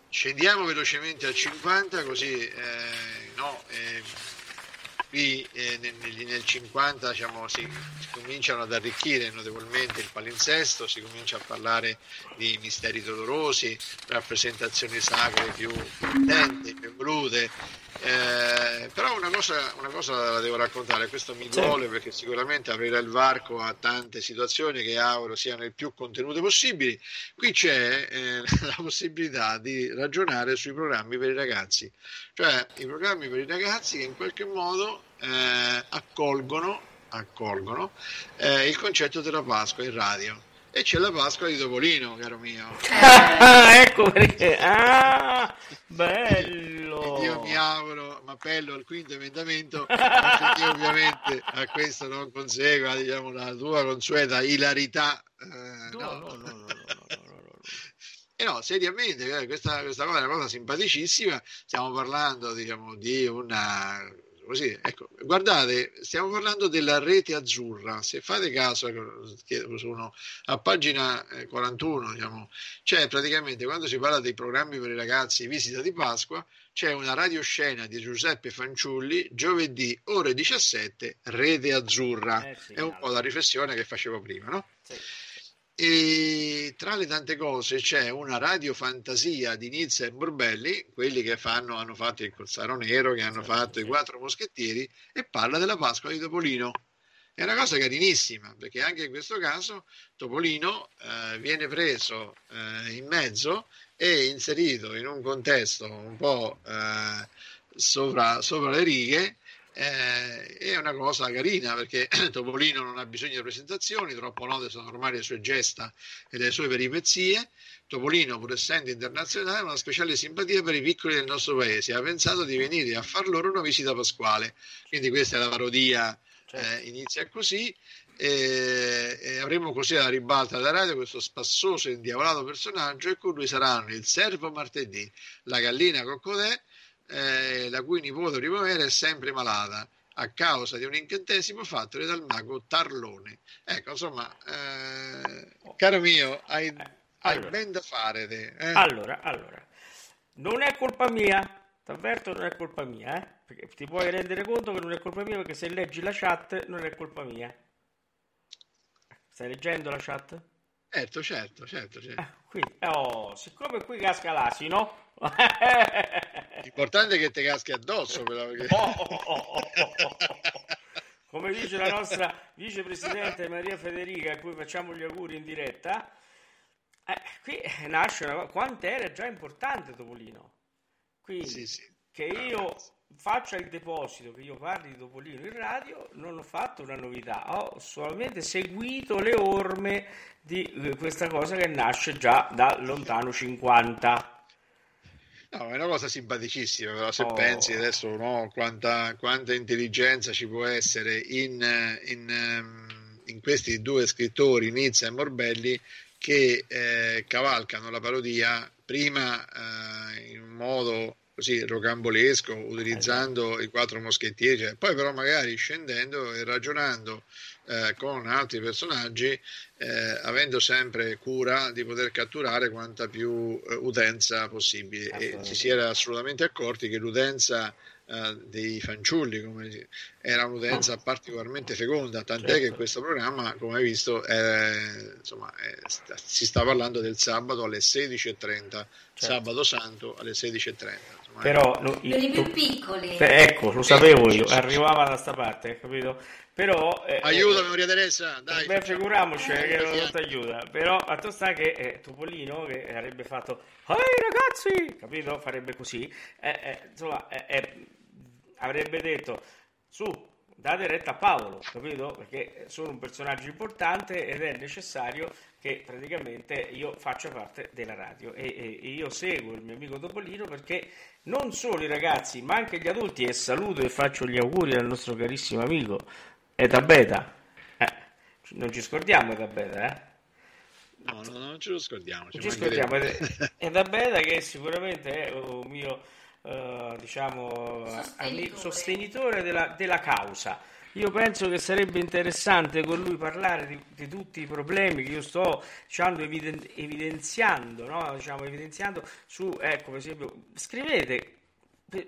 Scendiamo velocemente a 50 così eh, no, eh, qui eh, nel, nel, 50 diciamo, si, si, cominciano ad arricchire notevolmente il palinsesto, si comincia a parlare di misteri dolorosi, rappresentazioni sacre più potenti, più volute, eh, però una cosa, una cosa, la devo raccontare, questo mi duole sì. perché sicuramente aprirà il varco a tante situazioni che auguro siano il più contenute possibili. Qui c'è eh, la possibilità di ragionare sui programmi per i ragazzi, cioè i programmi per i ragazzi che in qualche modo eh, accolgono, accolgono eh, il concetto della Pasqua in radio e c'è la Pasqua di Topolino, caro mio. Ah, ecco perché. Ah, bello. Io mi auguro, ma appello al quinto emendamento, perché ovviamente a questo non consegua diciamo, la tua consueta ilarità. Eh, no, no, no, no, no, no. E no, seriamente, eh, questa, questa cosa è una cosa simpaticissima. Stiamo parlando diciamo, di una così. Ecco, guardate, stiamo parlando della rete azzurra. Se fate caso, sono a pagina 41, eh, diciamo, c'è praticamente quando si parla dei programmi per i ragazzi visita di Pasqua, c'è una radioscena di Giuseppe Fanciulli, giovedì ore 17, rete azzurra. Eh sì, È un po' la riflessione che facevo prima, no? Sì. E tra le tante cose c'è una radiofantasia di Nizza e Borbelli, quelli che fanno, hanno fatto il Corsaro Nero, che hanno fatto i Quattro Moschettieri, e parla della Pasqua di Topolino. È una cosa carinissima, perché anche in questo caso Topolino eh, viene preso eh, in mezzo e inserito in un contesto un po' eh, sopra, sopra le righe eh, è una cosa carina perché Topolino non ha bisogno di presentazioni, troppo note sono ormai le sue gesta e le sue peripezie. Topolino, pur essendo internazionale, ha una speciale simpatia per i piccoli del nostro paese. Ha pensato di venire a far loro una visita pasquale. Quindi questa è la parodia, certo. eh, inizia così. E, e, avremo così alla ribalta della radio questo spassoso e indiavolato personaggio e con lui saranno il servo martedì, la gallina coccodè eh, la cui nipote primavera è sempre malata a causa di un incantesimo fatto dal mago Tarlone. Ecco, insomma, eh, caro mio, hai, hai allora, ben da fare te. Eh? Allora, allora, non è colpa mia, ti avverto, non è colpa mia, eh? perché ti puoi rendere conto che non è colpa mia perché se leggi la chat non è colpa mia. Stai leggendo la chat? Certo, certo, certo. certo. Ah, qui, oh, siccome qui casca l'asino, L'importante è che ti caschi addosso. Però, perché... oh, oh, oh, Come dice la nostra vicepresidente Maria Federica, a cui facciamo gli auguri in diretta, eh, qui nasce una cosa. Quanto era già importante Topolino? Quindi, sì, sì. che io faccia il deposito, che io parli di Topolino in radio, non ho fatto una novità, ho solamente seguito le orme di eh, questa cosa che nasce già da lontano 50. No, è una cosa simpaticissima, però se oh. pensi adesso no, quanta, quanta, intelligenza ci può essere in, in, ehm, in questi due scrittori, Nizza e Morbelli, che eh, cavalcano la parodia prima eh, in un modo così rocambolesco, utilizzando i quattro moschettieri, cioè, poi però magari scendendo e ragionando eh, con altri personaggi, eh, avendo sempre cura di poter catturare quanta più eh, utenza possibile. E ci si era assolutamente accorti che l'utenza eh, dei fanciulli come, era un'utenza particolarmente feconda, tant'è certo. che questo programma, come hai visto, è, insomma, è, si sta parlando del sabato alle 16.30, certo. sabato santo alle 16.30. Però no, per i più piccoli. Ecco lo sapevo io arrivava da sta parte capito? Però eh, aiutami Maria Teresa dai beh figuriamoci che non ti aiuta. Però a te sta che eh, Topolino che avrebbe fatto ehi ragazzi capito? Farebbe così. Eh, eh insomma eh, eh, avrebbe detto su date retta a Paolo, capito? Perché sono un personaggio importante ed è necessario che praticamente io faccia parte della radio e, e, e, io seguo il mio amico Topolino perché non solo i ragazzi ma anche gli adulti e saluto e faccio gli auguri al nostro carissimo amico Eta Beta eh, Non ci scordiamo da bene, eh? No, no, non ce lo scordiamo. Ci, ci scordiamo. È da bene che sicuramente è un mio, uh, diciamo, sostenitore, sostenitore della, della causa. Io penso che sarebbe interessante con lui parlare di, di tutti i problemi che io sto diciamo, eviden- evidenziando, no? diciamo, evidenziando su, ecco, per esempio, scrivete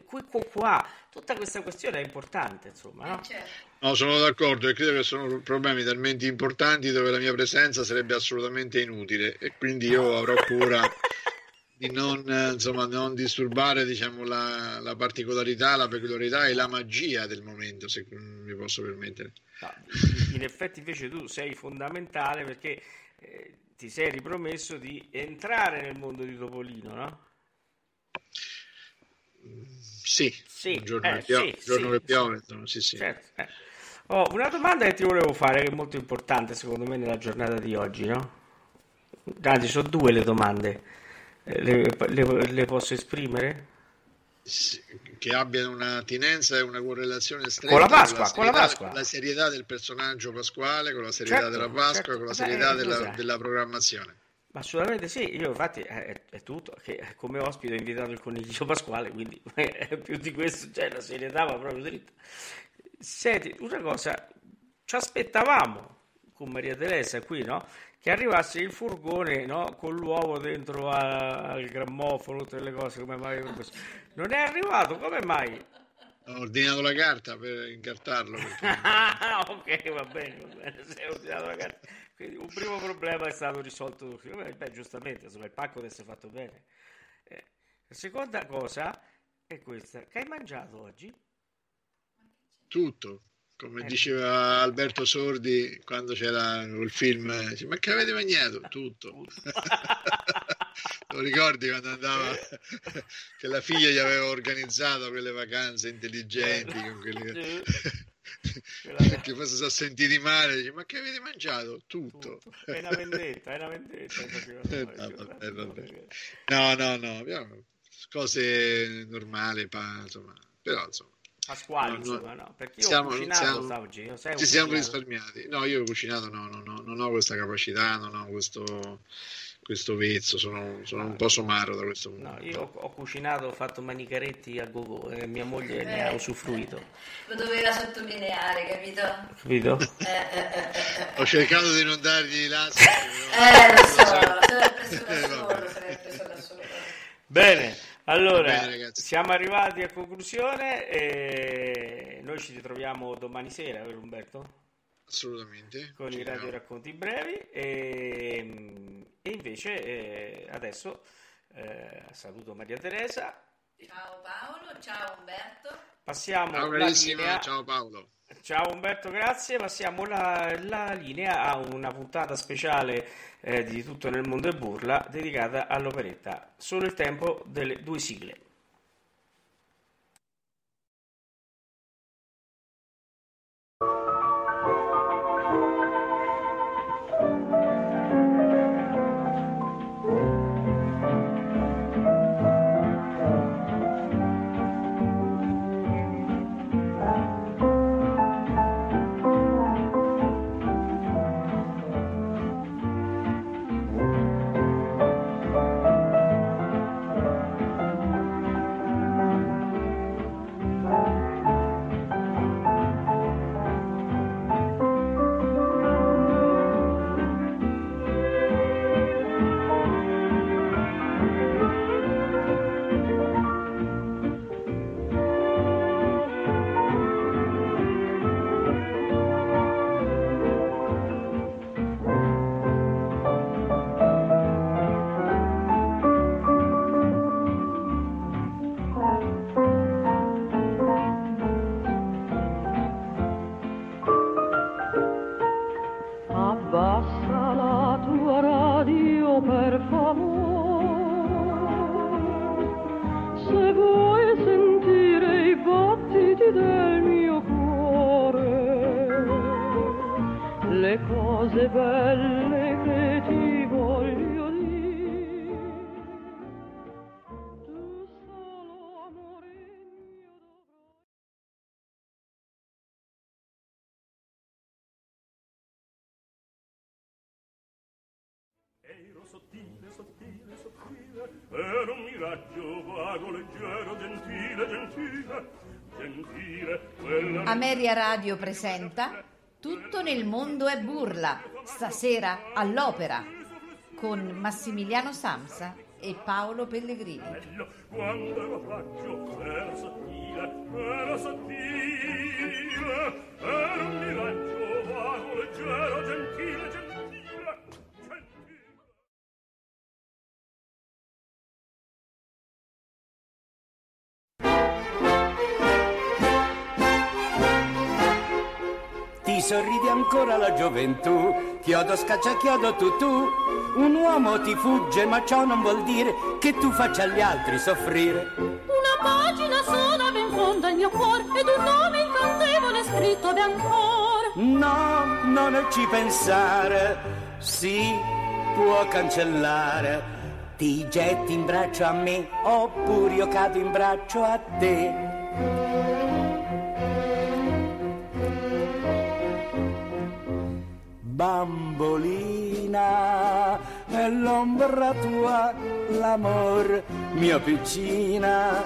qui, qua, qua, tutta questa questione è importante, insomma, no? Eh, certo. No, sono d'accordo e credo che sono problemi talmente importanti dove la mia presenza sarebbe assolutamente inutile e quindi io avrò cura di non, insomma, non disturbare diciamo, la, la, particolarità, la peculiarità e la magia del momento, se mi posso permettere. No, in effetti invece tu sei fondamentale perché eh, ti sei ripromesso di entrare nel mondo di Topolino, no? Sì, sì un giorno, eh, piove, sì, giorno sì, che piove, sì, sì. Certo, eh. oh, una domanda che ti volevo fare, che è molto importante secondo me nella giornata di oggi, no? Anzi, sono due le domande. Eh, le, le, le posso esprimere? che abbiano un'attinenza e una correlazione stretta con la Pasqua, con la, serietà, Pasqua. Con la serietà del personaggio pasquale, con la serietà certo, della Pasqua, certo. con la serietà eh, della, della, programmazione. Assolutamente sì, io infatti è, è, tutto, che come ospite ho invitato il coniglio pasquale, quindi più di questo, cioè la serietà va proprio dritta. Senti, una cosa, ci aspettavamo con Maria Teresa qui, no? Che arrivasse il furgone no, con l'uovo dentro a, al grammofono, tutte le cose, come mai non è arrivato, come mai? Ho ordinato la carta per incartarlo. Perché... ok, va bene, va bene, se hai ordinato la carta. Quindi un primo problema è stato risolto, beh, giustamente, insomma, il pacco deve essere fatto bene. Eh, la seconda cosa è questa, che hai mangiato oggi? Tutto come diceva Alberto Sordi quando c'era il film, dice, ma che avete mangiato? Tutto. Lo ricordi quando andava che la figlia gli aveva organizzato quelle vacanze intelligenti con quelli che poi si sono sentiti male dice, ma che avete mangiato? Tutto, Tutto. è una vendetta è una vendetta no, vabbè, no no no abbiamo cose normali pa, insomma però insomma Pasquale, no, insomma, no, perché io siamo, ho cucinato siamo, oggi. Io ci siamo risparmiati. No, io ho cucinato, no, no, no, non ho questa capacità, non ho questo, questo vezzo, sono, sono un po' somaro da questo punto. No, io ho, ho, cucinato, ho fatto manicaretti a gogo e mia moglie eh, ne ha usufruito. Lo doveva sottolineare, capito? Capito? Eh, eh, ho cercato di non dargli l'asso. Eh, lo so, se l'è preso da solo, preso da solo. Bene. Allora, bene, siamo arrivati a conclusione e noi ci ritroviamo domani sera, vero Umberto? Assolutamente. Con i radio racconti brevi e, e invece eh, adesso eh, saluto Maria Teresa. Ciao Paolo, ciao Umberto. Passiamo ciao, la linea... ciao Paolo. Ciao Umberto, grazie. Passiamo la, la linea a una puntata speciale eh, di Tutto nel mondo e burla dedicata all'operetta. Solo il tempo delle due sigle. Ameria Radio presenta Tutto nel mondo è burla, stasera all'opera, con Massimiliano Samsa e Paolo Pellegrini. Quando sottile, era un miraggio vago, leggero, gentile, gentile. Ti sorride ancora la gioventù, chiodo scaccia chiodo tu tu. Un uomo ti fugge, ma ciò non vuol dire che tu faccia gli altri soffrire. Una pagina sola ben fonda il mio cuore ed un nome incantevole scritto ben ancora. No, non ci pensare, sì, può cancellare. Ti getti in braccio a me, oppure io cado in braccio a te. Bambolina, è l'ombra tua, l'amor mia piccina,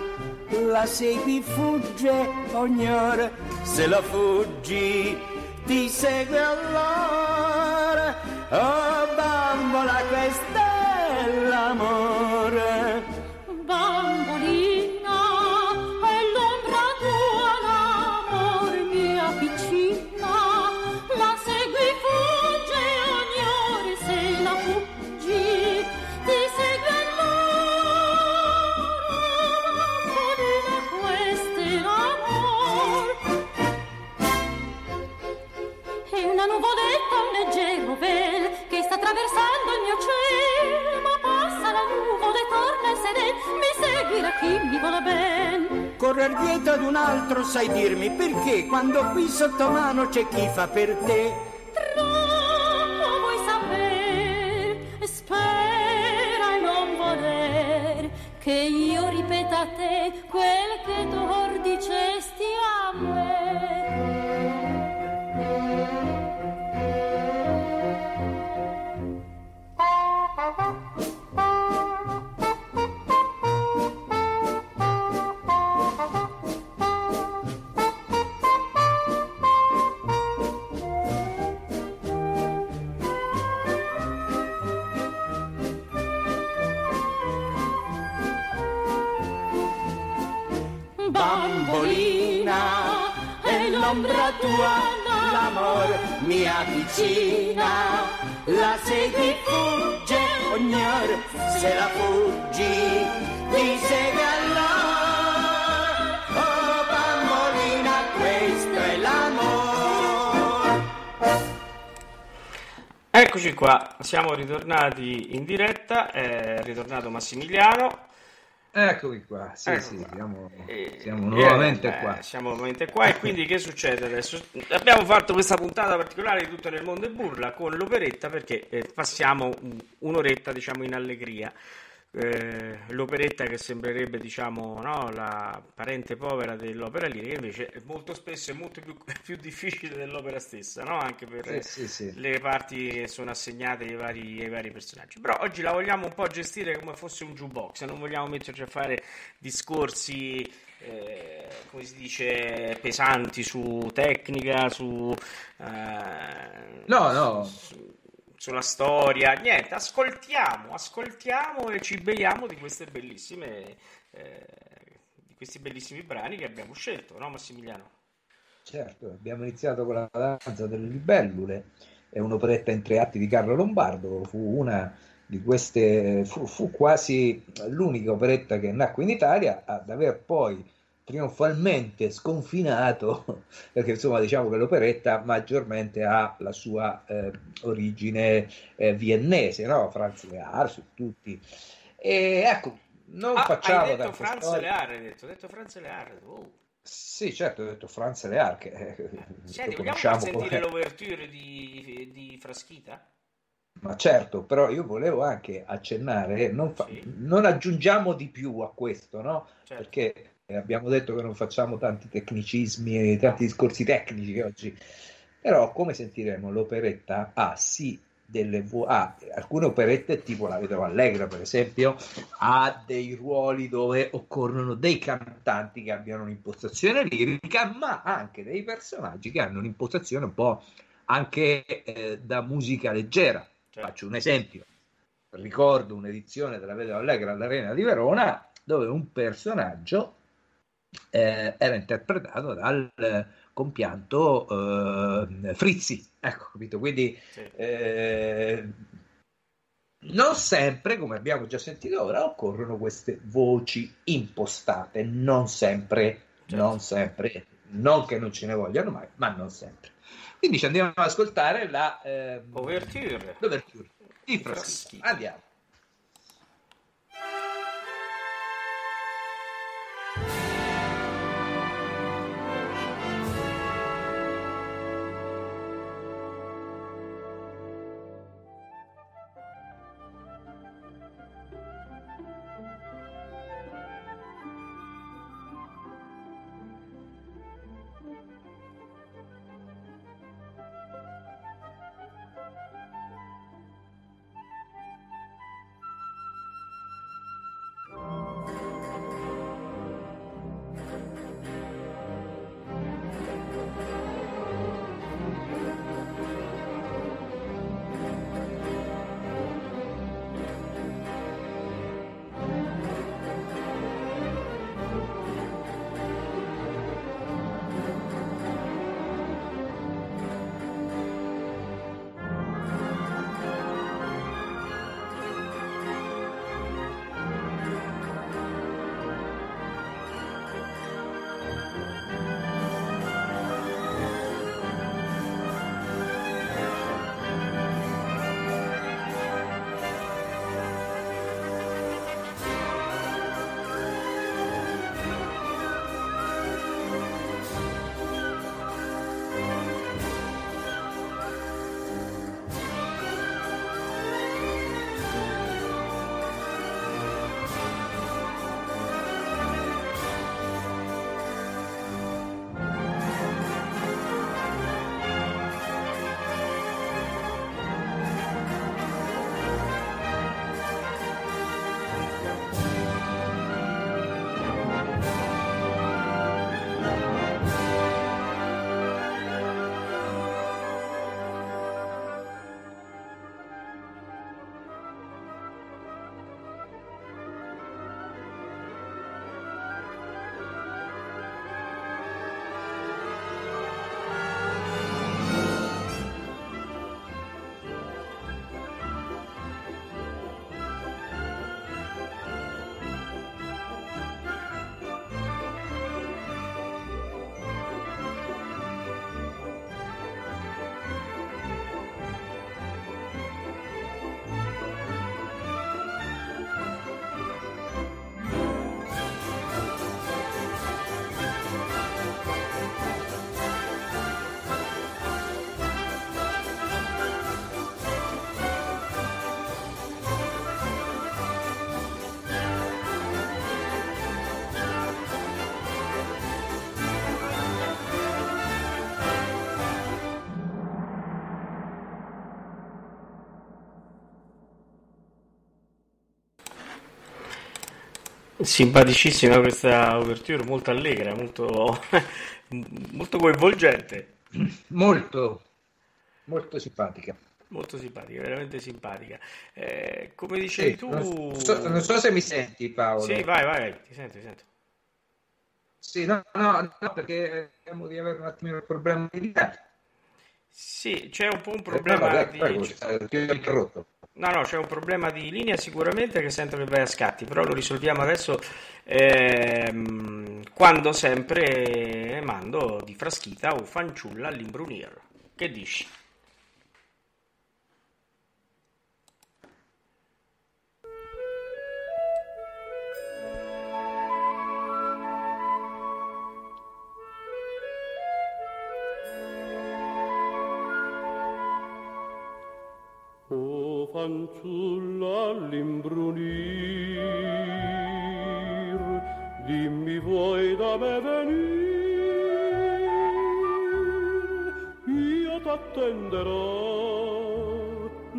la segui fugge ogni ora, se la fuggi ti segue allora, oh bambola questa è l'amore. Correr dietro ad un altro sai dirmi perché quando qui sotto mano c'è chi fa per te. Troppo vuoi saper, spera e non voler che io ripeta a te quel che d'or dicesti a me. L'ombra tua, l'amor mia vicina, la segui fugge ogni ora, se la fuggi ti segue allora. Oh bambolina, questo è l'amore. Eccoci qua, siamo ritornati in diretta, è ritornato Massimiliano. Eccomi qua, sì, Ecco sì, qua. siamo, E- siamo nuovamente eh, qua. Siamo nuovamente qua e quindi che succede adesso? Abbiamo fatto questa puntata particolare di Tutto nel mondo e burla con l'operetta perché eh, passiamo un- un'oretta diciamo in allegria. Eh, l'operetta che sembrerebbe diciamo no, la parente povera dell'opera lirica invece è molto spesso è molto più, più difficile dell'opera stessa no? anche per Sì, sì, sì. le parti che sono assegnate ai vari, ai vari personaggi. Però oggi la vogliamo un po' gestire come fosse un jukebox, non vogliamo metterci a fare discorsi, eh, come si dice, pesanti su tecnica, su... eh, No, no. su- sulla storia, niente, ascoltiamo, ascoltiamo e ci beviamo di queste bellissime, eh, di questi bellissimi brani che abbiamo scelto, no Massimiliano? Certo, abbiamo iniziato con la danza delle libellule, è un'operetta in tre atti di Carlo Lombardo, fu una di queste, fu, fu quasi l'unica operetta che nacque in Italia ad aver poi trionfalmente sconfinato, perché insomma diciamo che l'operetta maggiormente ha la sua eh, origine eh, viennese, no? Franz Lear su tutti. E ecco, non Ah, facciamo hai detto Franz storie. Lear, hai detto, hai detto Franz Lear, oh. Sì, certo, ho detto Franz Lear, che eh, Senti, lo vogliamo far sentire l'ouverture di, di Fraschita? Ma certo, però io volevo anche accennare, non, fa- Sì. non aggiungiamo di più a questo, no? Certo. Perché eh, abbiamo detto che non facciamo tanti tecnicismi e tanti discorsi tecnici oggi. Però, come sentiremo, l'operetta ha sì delle vo- ah, alcune operette tipo la Vedova Allegra per esempio ha dei ruoli dove occorrono dei cantanti che abbiano un'impostazione lirica ma anche dei personaggi che hanno un'impostazione un po' anche eh, da musica leggera Certo. faccio un esempio ricordo un'edizione della Vedova Allegra all'Arena di Verona dove un personaggio eh, era interpretato dal eh, compianto eh, Frizzi ecco capito quindi Sì. eh, non sempre, come abbiamo già sentito ora, occorrono queste voci impostate, non sempre, Certo. non sempre, non che non ce ne vogliano mai, ma non sempre. Quindi ci andiamo ad ascoltare la ehm, Overture. l'ouverture di. Fraschini. Andiamo. Simpaticissima questa ouverture, molto allegra, molto, molto coinvolgente, Molto, molto simpatica. molto simpatica, veramente simpatica. Eh, come dicevi Sì, tu... non, so, non so se mi senti Paolo. Sì, vai, vai, ti sento, ti sento. Sì, no, no, no, perché abbiamo di avere un attimino il problema di linea. Sì, c'è un po' un Eh, problema vabbè, di... prego, eh, ti ho interrotto. No, no, c'è un problema di linea sicuramente che sento che vai a scatti, però lo risolviamo adesso ehm, quando sempre mando di Fraschita o fanciulla all'imbrunir. Che dici? Fanciulla all'imbrunir, dimmi vuoi da me venir, io t'attenderò,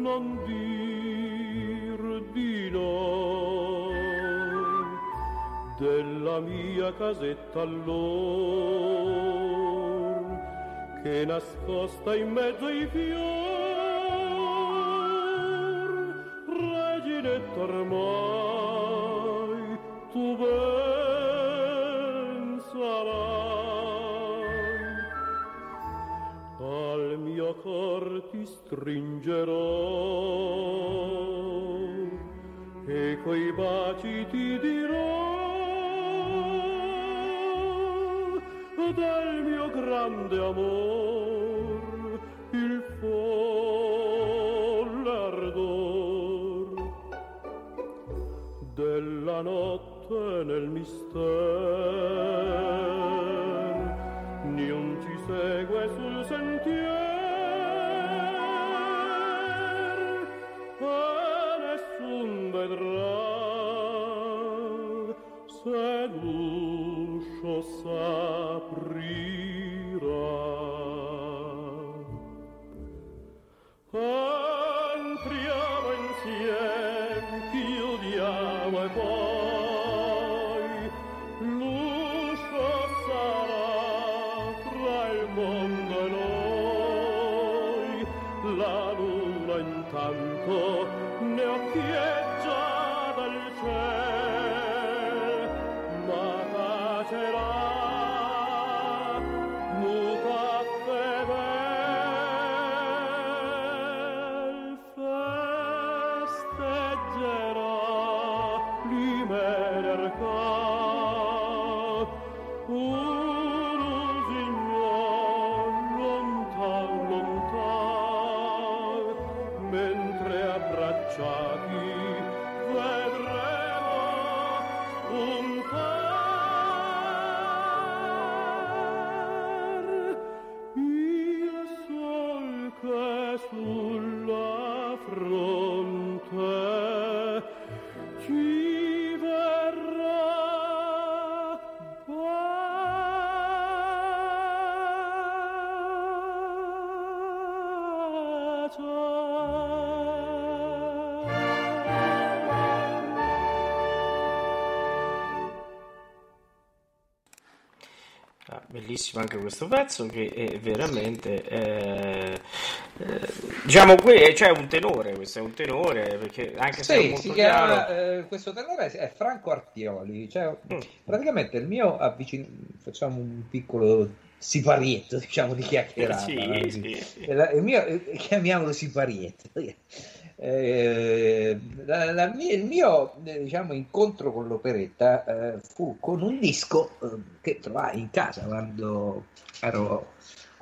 non dir di no. Della mia casetta allor che nascosta in mezzo ai fior ormai tu ben sarai al mio cor ti stringerò e coi baci ti dirò del mio grande amor il folle notte nel mistero bellissimo anche questo pezzo che è veramente eh, eh, diciamo que- c'è un tenore questo è un tenore perché anche se è Sì, molto si chiaro chiama, eh, questo tenore è Franco Artioli, cioè, Mm. praticamente il mio avvicin- facciamo un piccolo siparietto, diciamo, di chiacchierata. Sì, sì, sì. La- il mio, eh, chiamiamolo siparietto. Eh, la- la mia- il mio eh, diciamo, incontro con l'operetta eh, fu con un disco eh, che trovai in casa quando ero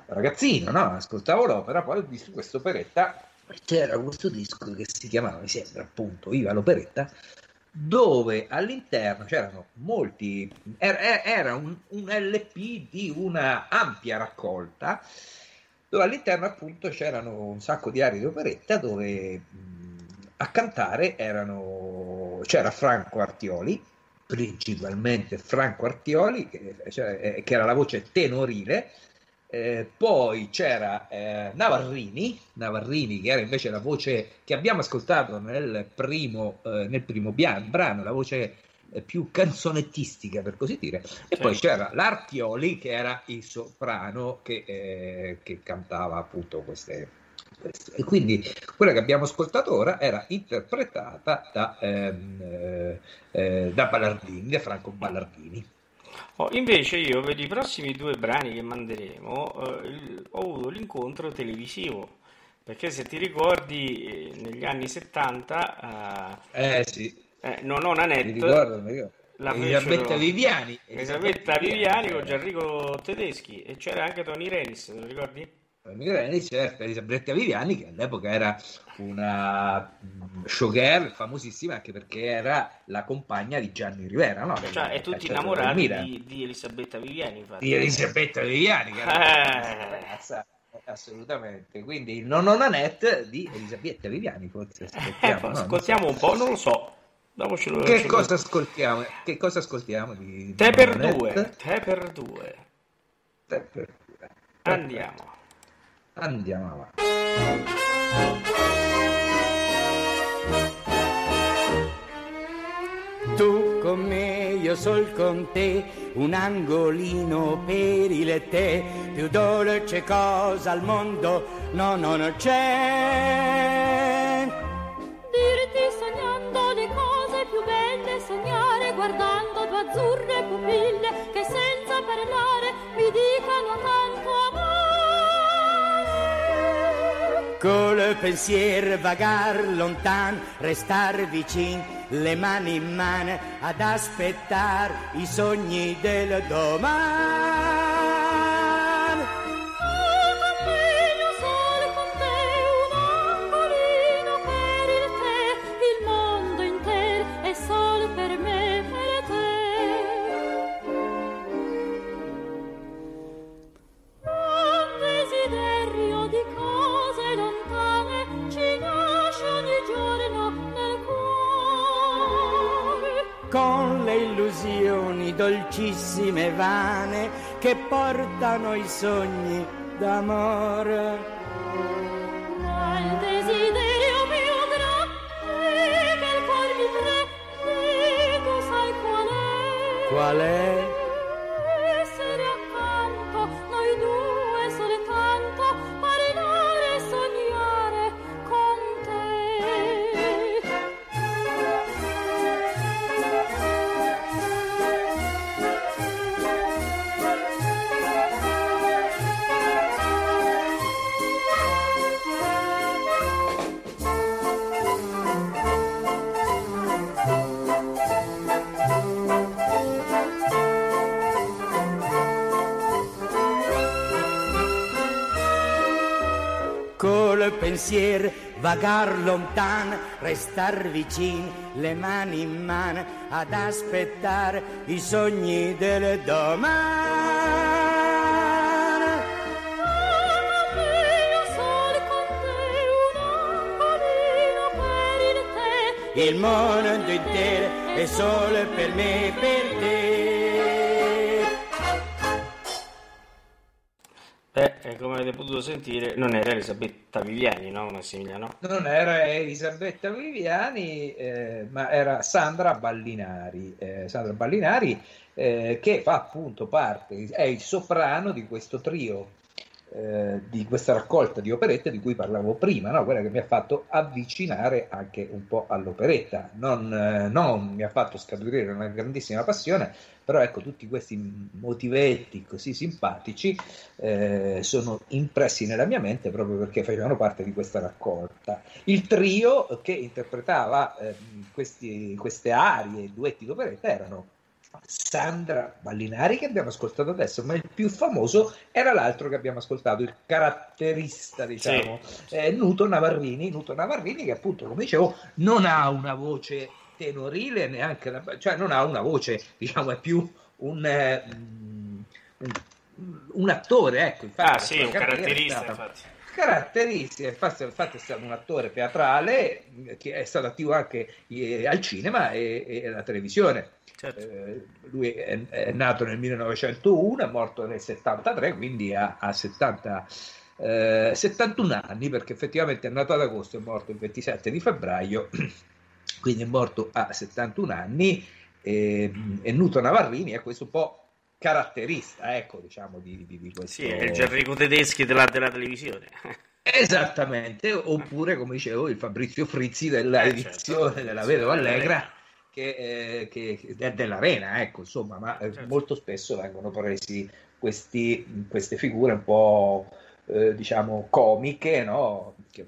ragazzino, no? ascoltavo l'opera, poi ho visto questa operetta c'era questo disco che si chiamava, mi sembra appunto Viva l'operetta, dove all'interno c'erano molti, era, era un, un LP di una ampia raccolta, dove all'interno appunto c'erano un sacco di aree di operetta dove a cantare erano, c'era Franco Artioli, principalmente Franco Artioli, che, cioè, eh, che era la voce tenorile, eh, poi c'era eh, Navarrini, Navarrini, che era invece la voce che abbiamo ascoltato nel primo, eh, nel primo bia- brano, la voce eh, più canzonettistica per così dire, e poi c'era l'Artioli che era il soprano che, eh, che cantava appunto queste. E quindi quella che abbiamo ascoltato ora era interpretata da, ehm, eh, eh, da Ballardini, da Franco Ballardini. Oh, invece io per i prossimi due brani che manderemo eh, il- ho avuto l'incontro televisivo perché se ti ricordi eh, negli anni 70 Eh sì, eh, eh, Nonò mi Nanette ricordo, mi ricordo. la Elisabetta Viviani. Elisabetta Viviani con eh. Gianrico Tedeschi e c'era anche Tony Renis, te lo ricordi? Migreni, certo, Elisabetta Viviani, che all'epoca era una mm, showgirl famosissima anche perché era la compagna di Gianni Rivera, no? Cioè, e tutti innamorati di, di Elisabetta Viviani, infatti. Di Elisabetta Viviani, che era Eh. una ragazza, assolutamente. Quindi il nonno Nanette di Elisabetta Viviani, forse Eh, ascoltiamo, no? ascoltiamo un po', non lo so. Che ce cosa ascoltiamo? Che cosa ascoltiamo di Te per due, te per due. Te per due. Andiamo. Andiamo avanti. Tu con me, io sol con te, un angolino per il te, più dolce cosa al mondo, no, no, non c'è. Dirti sognando le cose più belle, sognare guardando due azzurre pupille che senza parlare mi dicano tanto amore. Col pensier vagar lontan, restar vicin, le mani in mano ad aspettar i sogni del domani. Dolcissime vane che portano i sogni d'amore. Il desiderio più grande che il cuore mi prende, tu sai qual è? Qual è? Col pensier vagar lontan, restar vicin, le mani in mano ad aspettar i sogni del domani. Io solo con te, un angolino per il te, Il mondo intero è solo per me per te. Come avete potuto sentire, non era Elisabetta Viviani, no, Massimiliano? Non era Elisabetta Viviani, eh, ma era Sandra Ballinari. Eh, Sandra Ballinari eh, che fa appunto parte, è il soprano di questo trio, eh, di questa raccolta di operette di cui parlavo prima, no? quella che mi ha fatto avvicinare anche un po' all'operetta. Non, eh, non mi ha fatto scaturire una grandissima passione, però ecco, tutti questi motivetti così simpatici eh, sono impressi nella mia mente proprio perché facevano parte di questa raccolta. Il trio che interpretava eh, questi, queste arie, duetti d'operetta erano Sandra Ballinari che abbiamo ascoltato adesso, ma il più famoso era l'altro che abbiamo ascoltato, il caratterista, diciamo, eh, Nuto Navarrini, Nuto Navarrini che appunto, come dicevo, non ha una voce tenorile neanche, da- cioè non ha una voce, diciamo, è più un, eh, un, un attore, ecco, infatti, Ah la sì, un caratterista, stata- infatti. caratteristiche, infatti, infatti è stato un attore teatrale eh, che è stato attivo anche eh, al cinema e, e alla televisione. Certo. Eh, lui è, è nato nel 1901, è morto nel 73, quindi ha, ha 70, eh, 71 anni perché effettivamente è nato ad agosto e è morto il 27 di febbraio, quindi è morto a 71 anni e, e Nuto Navarrini è questo un po' caratterista, ecco, diciamo, di, di, di questo... Sì, è il Gerrico Tedeschi della, della televisione. Esattamente, oppure come dicevo il Fabrizio Frizzi della Eh, edizione certo. della Vedova Allegra che, eh, che- è dell'Arena, ecco, insomma, ma eh, Certo. molto spesso vengono presi questi, queste figure un po' eh, diciamo comiche, no? Che.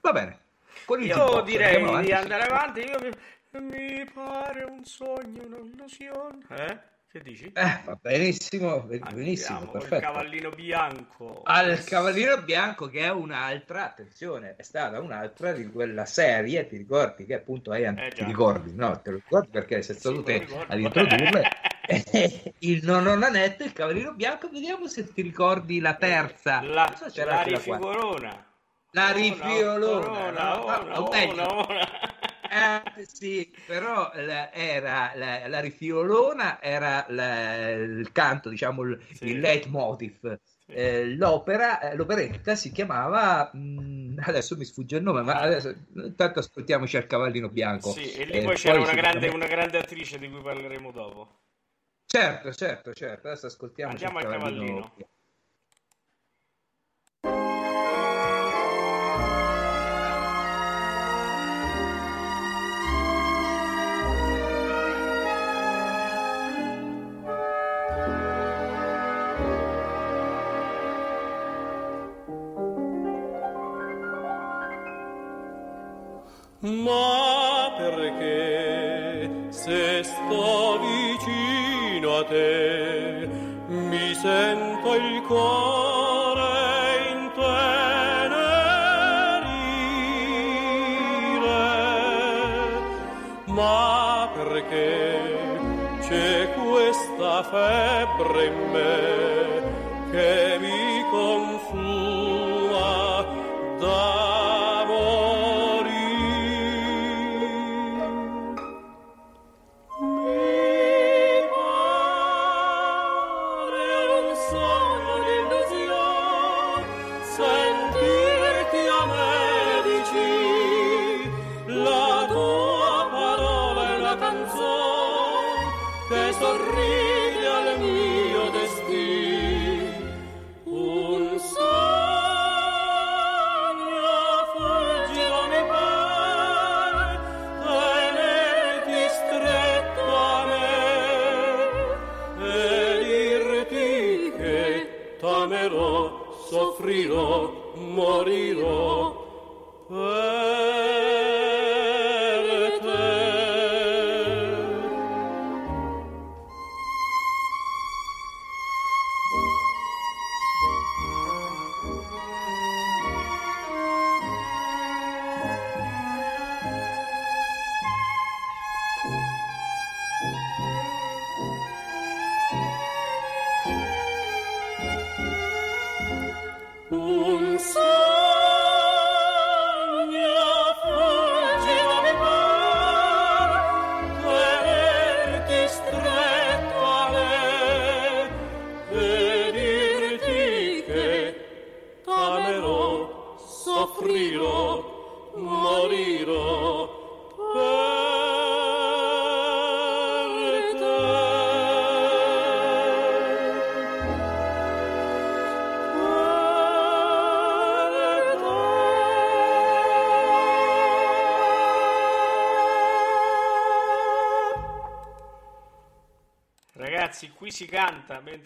Va bene. Con il Io T-pop direi avanti. di andare avanti. Io mi, mi pare un sogno, un'illusione. Eh? Che dici? Eh, va benissimo, benissimo, Andiamo perfetto. cavallino bianco. Al Cavaliere Bianco, che è un'altra, attenzione, è stata un'altra di quella serie, ti ricordi che appunto hai Eh, ti ricordi, no? Te lo ricordi perché sei stato Sì, te ad introdurle. il nonno Nanetto, il Cavaliere Bianco, vediamo se ti ricordi la terza. La, Non so la anche la rifigurona. La Ona, rifiolona, ona, no? ona, o meglio, ona, ona. Eh, sì, però la, era la, la rifiolona era la, il canto, diciamo il, Sì. il leitmotiv. Eh, l'opera, l'operetta si chiamava mh, adesso mi sfugge il nome, ma adesso, intanto ascoltiamoci al cavallino bianco. Sì, e lì Eh, poi c'era una sicuramente- grande, una grande attrice di cui parleremo dopo. Certo, certo, certo. Adesso ascoltiamoci Andiamo al cavallino cavallino. Ma perché se sto vicino a te mi sento il cuore intenerire? Ma perché c'è questa febbre in me che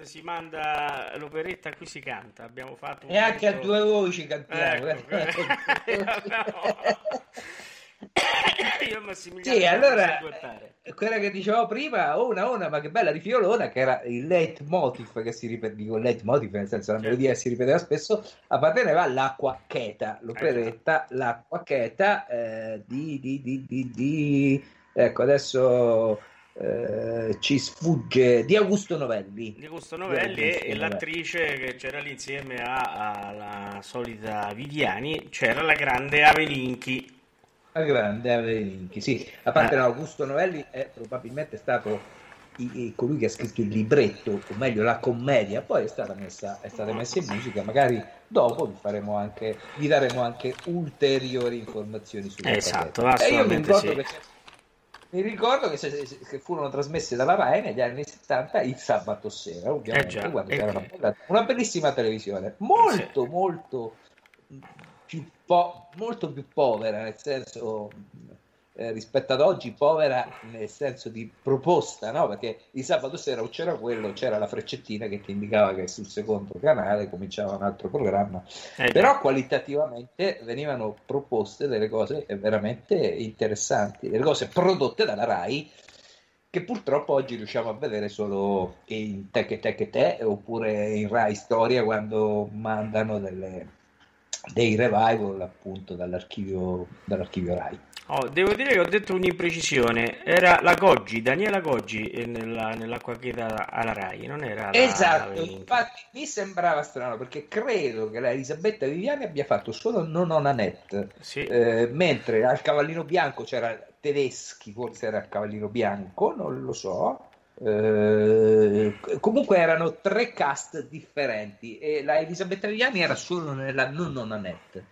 si manda l'operetta, qui si canta. Abbiamo fatto E anche a due voci cantiamo. Ecco. Io e Massimiliano Sì, allora, eh, quella che dicevo prima, una, una, ma che bella rifiolona, che era il leitmotiv che si ripete, dico leitmotiv nel senso la Certo. melodia che si ripeteva spesso, apparteneva all'acqua cheta, l'operetta, l'acqua cheta eh, di, di, di, di, di- ecco adesso eh, ci sfugge, di Augusto Novelli. Di Augusto Novelli Di e, Augusto e Novelli. l'attrice che c'era lì insieme alla solita Viviani, c'era la grande Avelinchi. La grande Avelinchi, sì, a parte no, Augusto Novelli è probabilmente stato colui che ha scritto il libretto, o meglio la commedia, poi è stata messa, è stata messa in musica, magari dopo vi faremo anche, vi daremo anche ulteriori informazioni sulla Esatto, faccenda. E io mi ricordo sì. che, mi ricordo che, se- se- che furono trasmesse dalla RAI negli anni 70 il sabato sera, ovviamente, Eh già, quando eh una, bella- una bellissima televisione, molto, molto più, po- molto più povera, nel senso eh, rispetto ad oggi, povera nel senso di proposta, no? Perché il sabato sera o c'era quello, c'era la freccettina che ti indicava che sul secondo canale cominciava un altro programma. Eh. Però qualitativamente venivano proposte delle cose veramente interessanti, delle cose prodotte dalla RAI che purtroppo oggi riusciamo a vedere solo in Te che Te che Te oppure in Rai Storia quando mandano delle- dei revival appunto dall'archivio, dall'archivio Rai. Oh, devo dire che ho detto un'imprecisione. Era la Goggi, Daniela Goggi eh, nella, nell'acqua cheta alla Rai, non era la Esatto, Avelinchi. infatti mi sembrava strano perché credo che la Elisabetta Viviani abbia fatto solo Non ho Nanette, Sì. Eh, mentre al Cavallino Bianco c'era tedeschi, forse era Cavallino Bianco, non lo so. Eh, comunque erano tre cast differenti e la Elisabetta Viviani era solo nella non Nanette.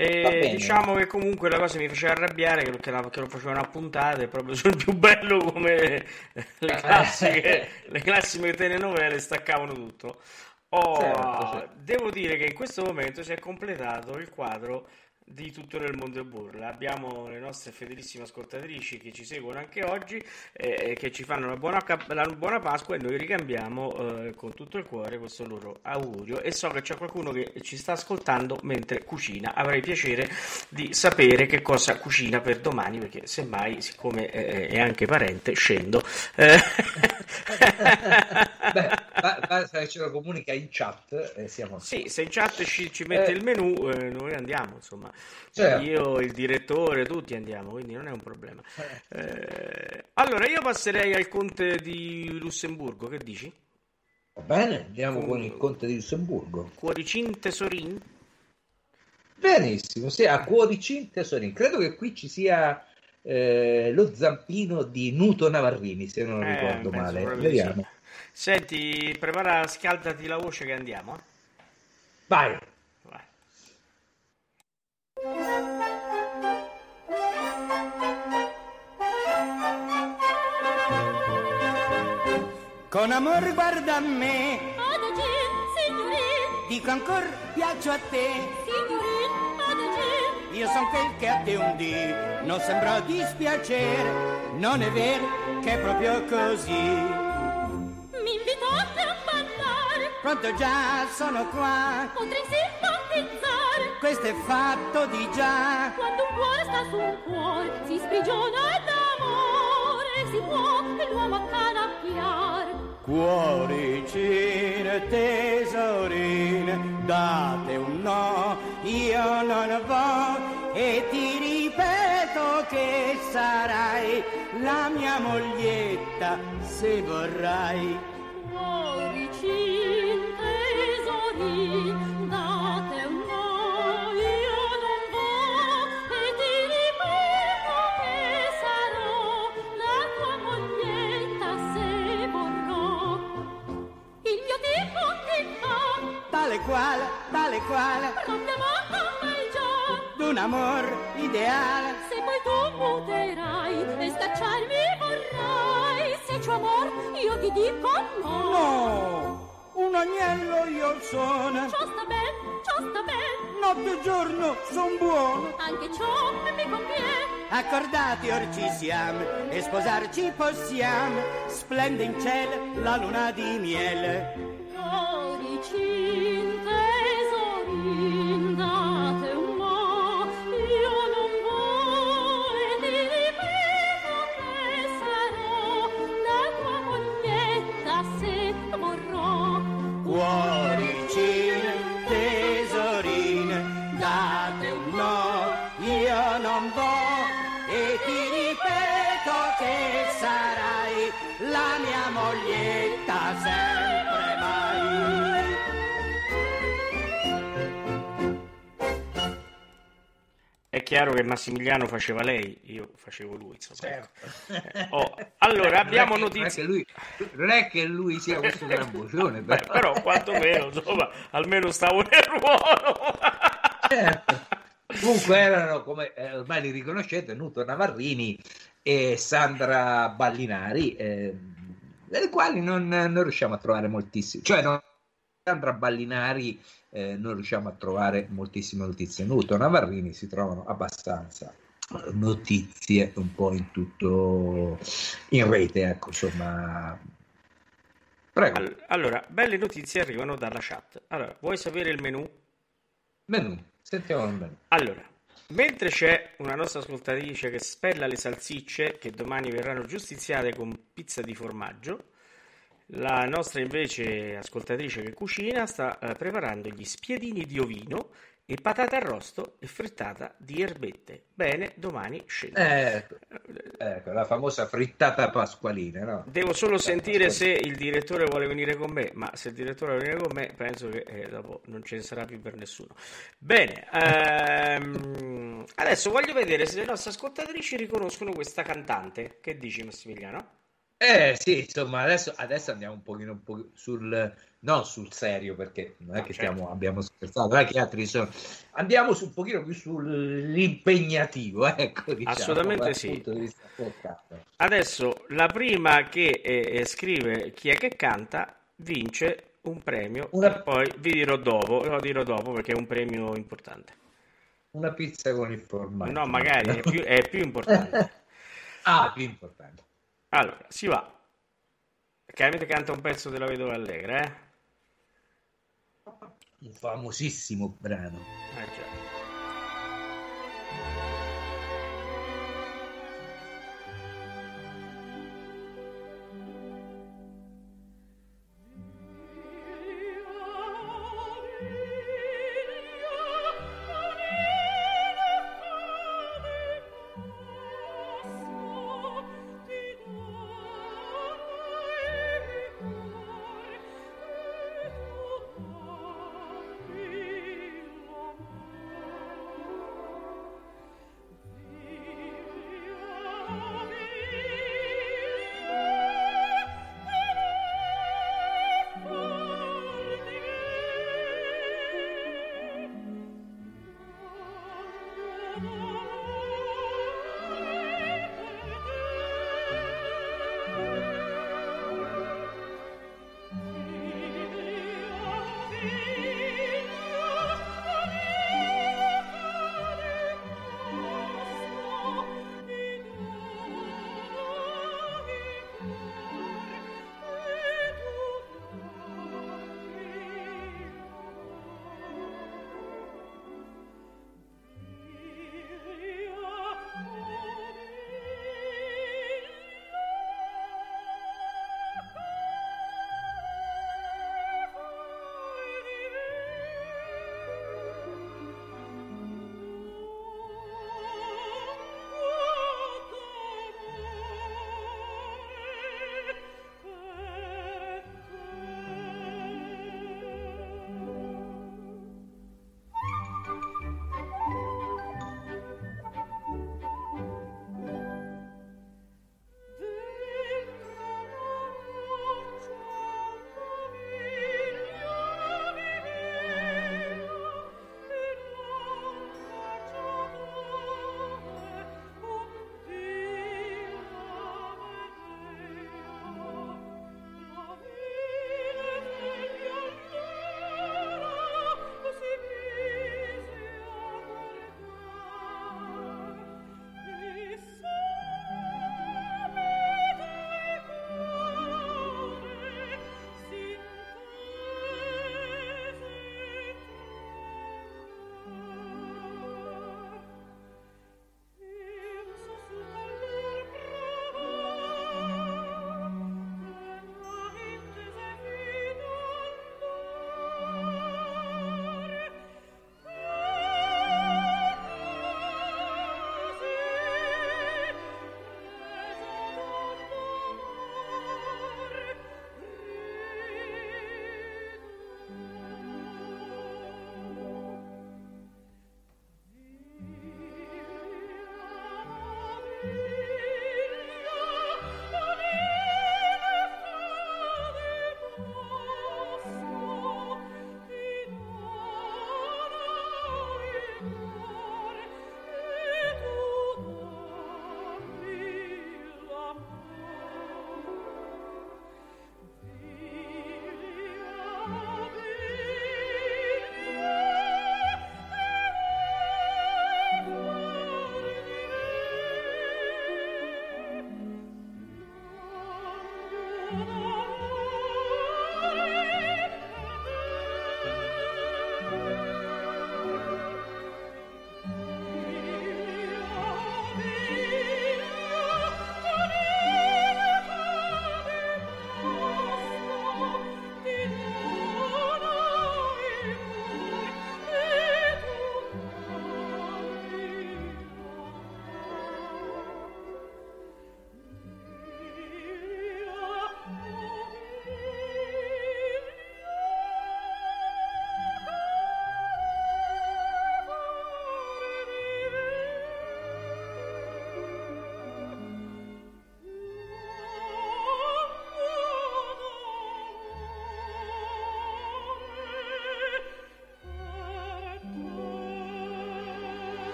E diciamo che comunque la cosa mi faceva arrabbiare perché, la, perché lo facevano a puntate proprio sul più bello come le classiche, le classiche telenovele staccavano tutto. Oh, certo, certo. Devo dire che in questo momento si è completato il quadro di tutto nel mondo del burla. Abbiamo le nostre fedelissime ascoltatrici che ci seguono anche oggi e eh, che ci fanno la buona, la buona, Pasqua e noi ricambiamo eh, con tutto il cuore questo loro augurio e so che c'è qualcuno che ci sta ascoltando mentre cucina. Avrei piacere di sapere che cosa cucina per domani perché semmai, siccome eh, è anche parente, scendo. Beh, basta che ce lo comunica in chat e siamo... Sì, se in chat ci, ci mette il menu eh, noi andiamo, insomma. Certo. Io, il direttore, tutti andiamo, quindi non è un problema. Eh, allora, io passerei al conte di Lussemburgo, che dici? Va bene, andiamo con, con il conte di Lussemburgo. Cuoricin Tesorin? Benissimo, sì, a Cuoricin Tesorin. Credo che qui ci sia eh, lo zampino di Nuto Navarrini, se non eh, ricordo male. Vediamo. Sì. Senti, prepara, scaldati la voce che andiamo. Eh? Vai. Con amor guarda a me. Adagì, signorin. Dico ancor piaccio a te. Signorin, adagì. Io son quel che a te un dì non sembrò dispiacere. Non è vero che è proprio così. Pronto già sono qua. Potrei simpatizzare. Questo è fatto di già. Quando un cuore sta su un cuore si sprigiona d'amore. Si può l'uomo accanappiare. Cuoricine, tesorine, date un no, io non vo e ti ripeto che sarai la mia moglietta se vorrai. Cuoricine, io ti dico no. No, un agnello io sono. Ciò sta ben, ciò sta ben. Notte e giorno son buono. Anche ciò mi conviene. Accordati or ci siamo e sposarci possiamo. Splende in cielo la luna di miele. Cuoricin, chiaro che Massimiliano faceva lei, io facevo lui. Insomma. Ecco. Certo. Eh, oh, allora, abbiamo notizie. Non, non è che lui sia questo gran bocione, però. Beh, però quantomeno, insomma, almeno stavo nel ruolo. certo. Comunque erano, come eh, ormai li riconoscete, Nuto Navarrini e Sandra Ballinari, eh, delle quali non, non, riusciamo a trovare moltissimi. Cioè, non, Sandra Ballinari eh, non riusciamo a trovare moltissime notizie. Nuto Navarrini si trovano abbastanza notizie un po' in tutto in rete, ecco, insomma. Prego. Allora, belle notizie arrivano dalla chat. Allora, vuoi sapere il menu? Menu, sentiamo il menu. Allora, mentre c'è una nostra ascoltatrice che spella le salsicce che domani verranno giustiziate con pizza di formaggio, la nostra invece ascoltatrice che cucina sta eh, preparando gli spiedini di ovino e patata arrosto e frittata di erbette. Bene, domani scendo. Ecco, ecco, la famosa frittata pasqualina. No? Devo solo sentire se il direttore vuole venire con me, ma se il direttore vuole venire con me penso che eh, dopo non ce ne sarà più per nessuno. Bene, ehm, Adesso voglio vedere se le nostre ascoltatrici riconoscono questa cantante. Che dici Massimiliano? Eh sì, insomma, adesso, adesso andiamo un pochino un po' sul, non sul serio, perché non è No, che certo. stiamo, abbiamo scherzato, non è che altri sono... Andiamo su un pochino più sull'impegnativo, ecco, diciamo, Assolutamente sì. Adesso la prima che eh, eh, scrive chi è che canta vince un premio. Una- poi vi dirò dopo, lo dirò dopo perché è un premio importante. Una pizza con il formaggio. No, magari è più, è più importante. ah, più importante. Allora, si va. Chiaramente canta un pezzo della Vedova Allegra, eh? Un famosissimo brano. Eh, già.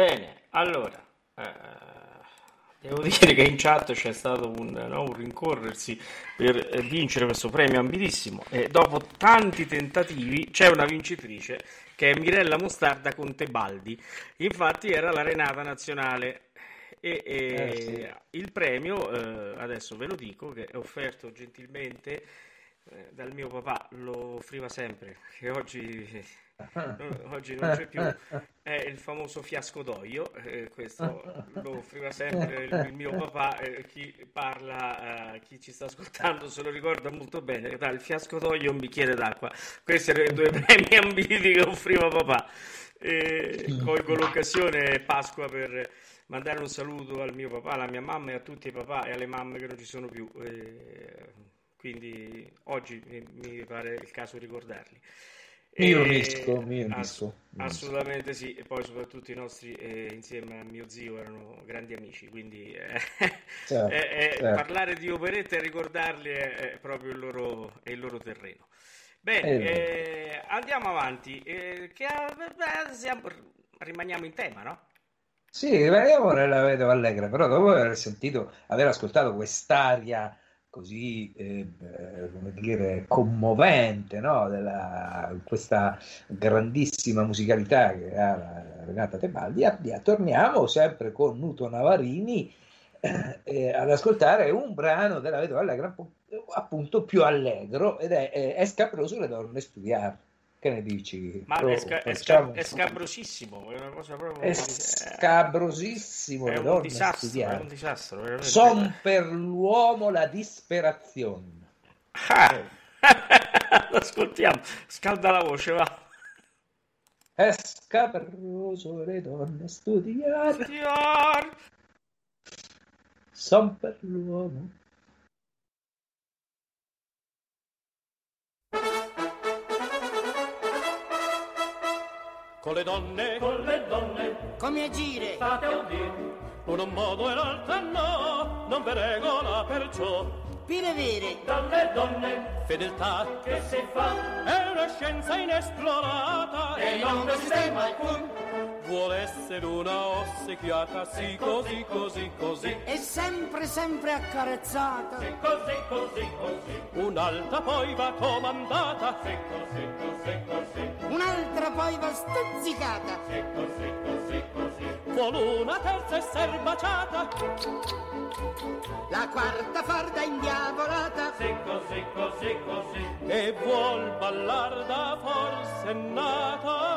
Bene, allora, eh, devo dire che in chat c'è stato un, no, un rincorrersi per eh, vincere questo premio ambitissimo e dopo tanti tentativi c'è una vincitrice che è Mirella Mostarda con Tebaldi. Infatti era la Renata Nazionale e, e Eh, sì. il premio, eh, adesso ve lo dico, che è offerto gentilmente eh, dal mio papà, lo offriva sempre, che oggi, oggi non c'è più, il famoso fiasco d'olio, eh, questo lo offriva sempre il, mio papà, eh, chi parla, eh, chi ci sta ascoltando se lo ricorda molto bene, dai, il fiasco d'olio e un bicchiere d'acqua, questi erano i due premi ambiti che offriva papà. Colgo l'occasione Pasqua per mandare un saluto al mio papà, alla mia mamma e a tutti i papà e alle mamme che non ci sono più. Quindi oggi mi, pare il caso ricordarli. Mi E- unisco, mi unisco, assolutamente sì, e poi soprattutto i nostri, eh, insieme a mio zio, erano grandi amici, quindi eh, Certo, eh, eh, certo. parlare di operette e ricordarli è, è proprio il loro, è il loro terreno. Bene, vero. eh, andiamo avanti. eh, che, siamo- rimaniamo in tema, no? Sì, rimaniamo nella vedova allegra, però dopo aver sentito, aver ascoltato quest'aria così, eh, eh, come dire, commovente, no? Della, questa grandissima musicalità che ha Renata Tebaldi, abbia- torniamo sempre con Nuto Navarini eh, eh, ad ascoltare un brano della vedova allegra appu- appunto più allegro ed è, è, è Scabroso le donne studiare. Che ne dici? Ma Lo è, sca- è sca- è scabrosissimo, è una cosa proprio... È scabrosissimo è un disastro, è un disastro, veramente. Son per l'uomo la disperazione. Ah, ascoltiamo, scalda la voce, va. È scabroso le donne studiare. Studiar. Son per l'uomo. Con le donne, con le donne, Come agire? state a udire, uno modo e l'altro no, non vi regola perciò. Per avere Dalle donne, fedeltà che si fa, è una scienza inesplorata e non esiste mai alcun. Vuole essere una ossequiata, sì così, così, così. è sempre, sempre accarezzata. Sì, così, così, così. Un'altra poi va comandata. Sì, così, così, così. Un'altra poi va stuzzicata. Sì, così, così, così. Vuole una terza essere baciata. La quarta farda indiavolata. Sì, così, così, così. E vuol ballar da forsennata. Sì,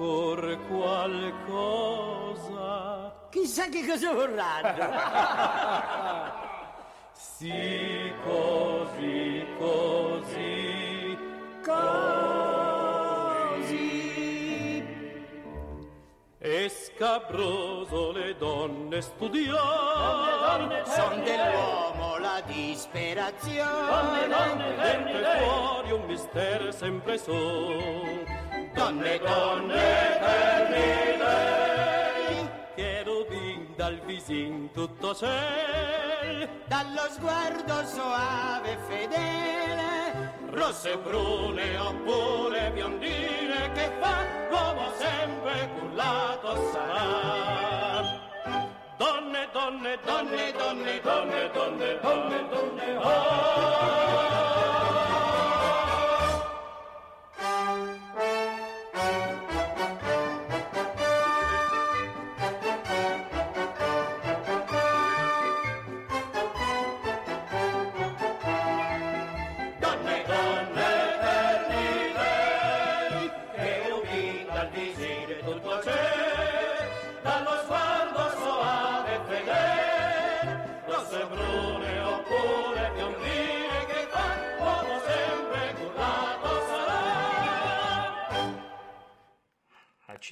ancora qualcosa. Chissà che cosa vorranno. Sì, così, così. Così. E scabroso le donne studiare. Son dell'uomo la disperazione. Dentro e fuori un mistero sempre son. Donne, donne, eterni lei. Cherubin dal visin tutto ciel. dallo sguardo soave e fedele. Rosse, brune oppure biondine che fa l'uomo sempre cullato sarà. Donne, donne, donne, donne, donne, donne, donne, donne, ah. Donne,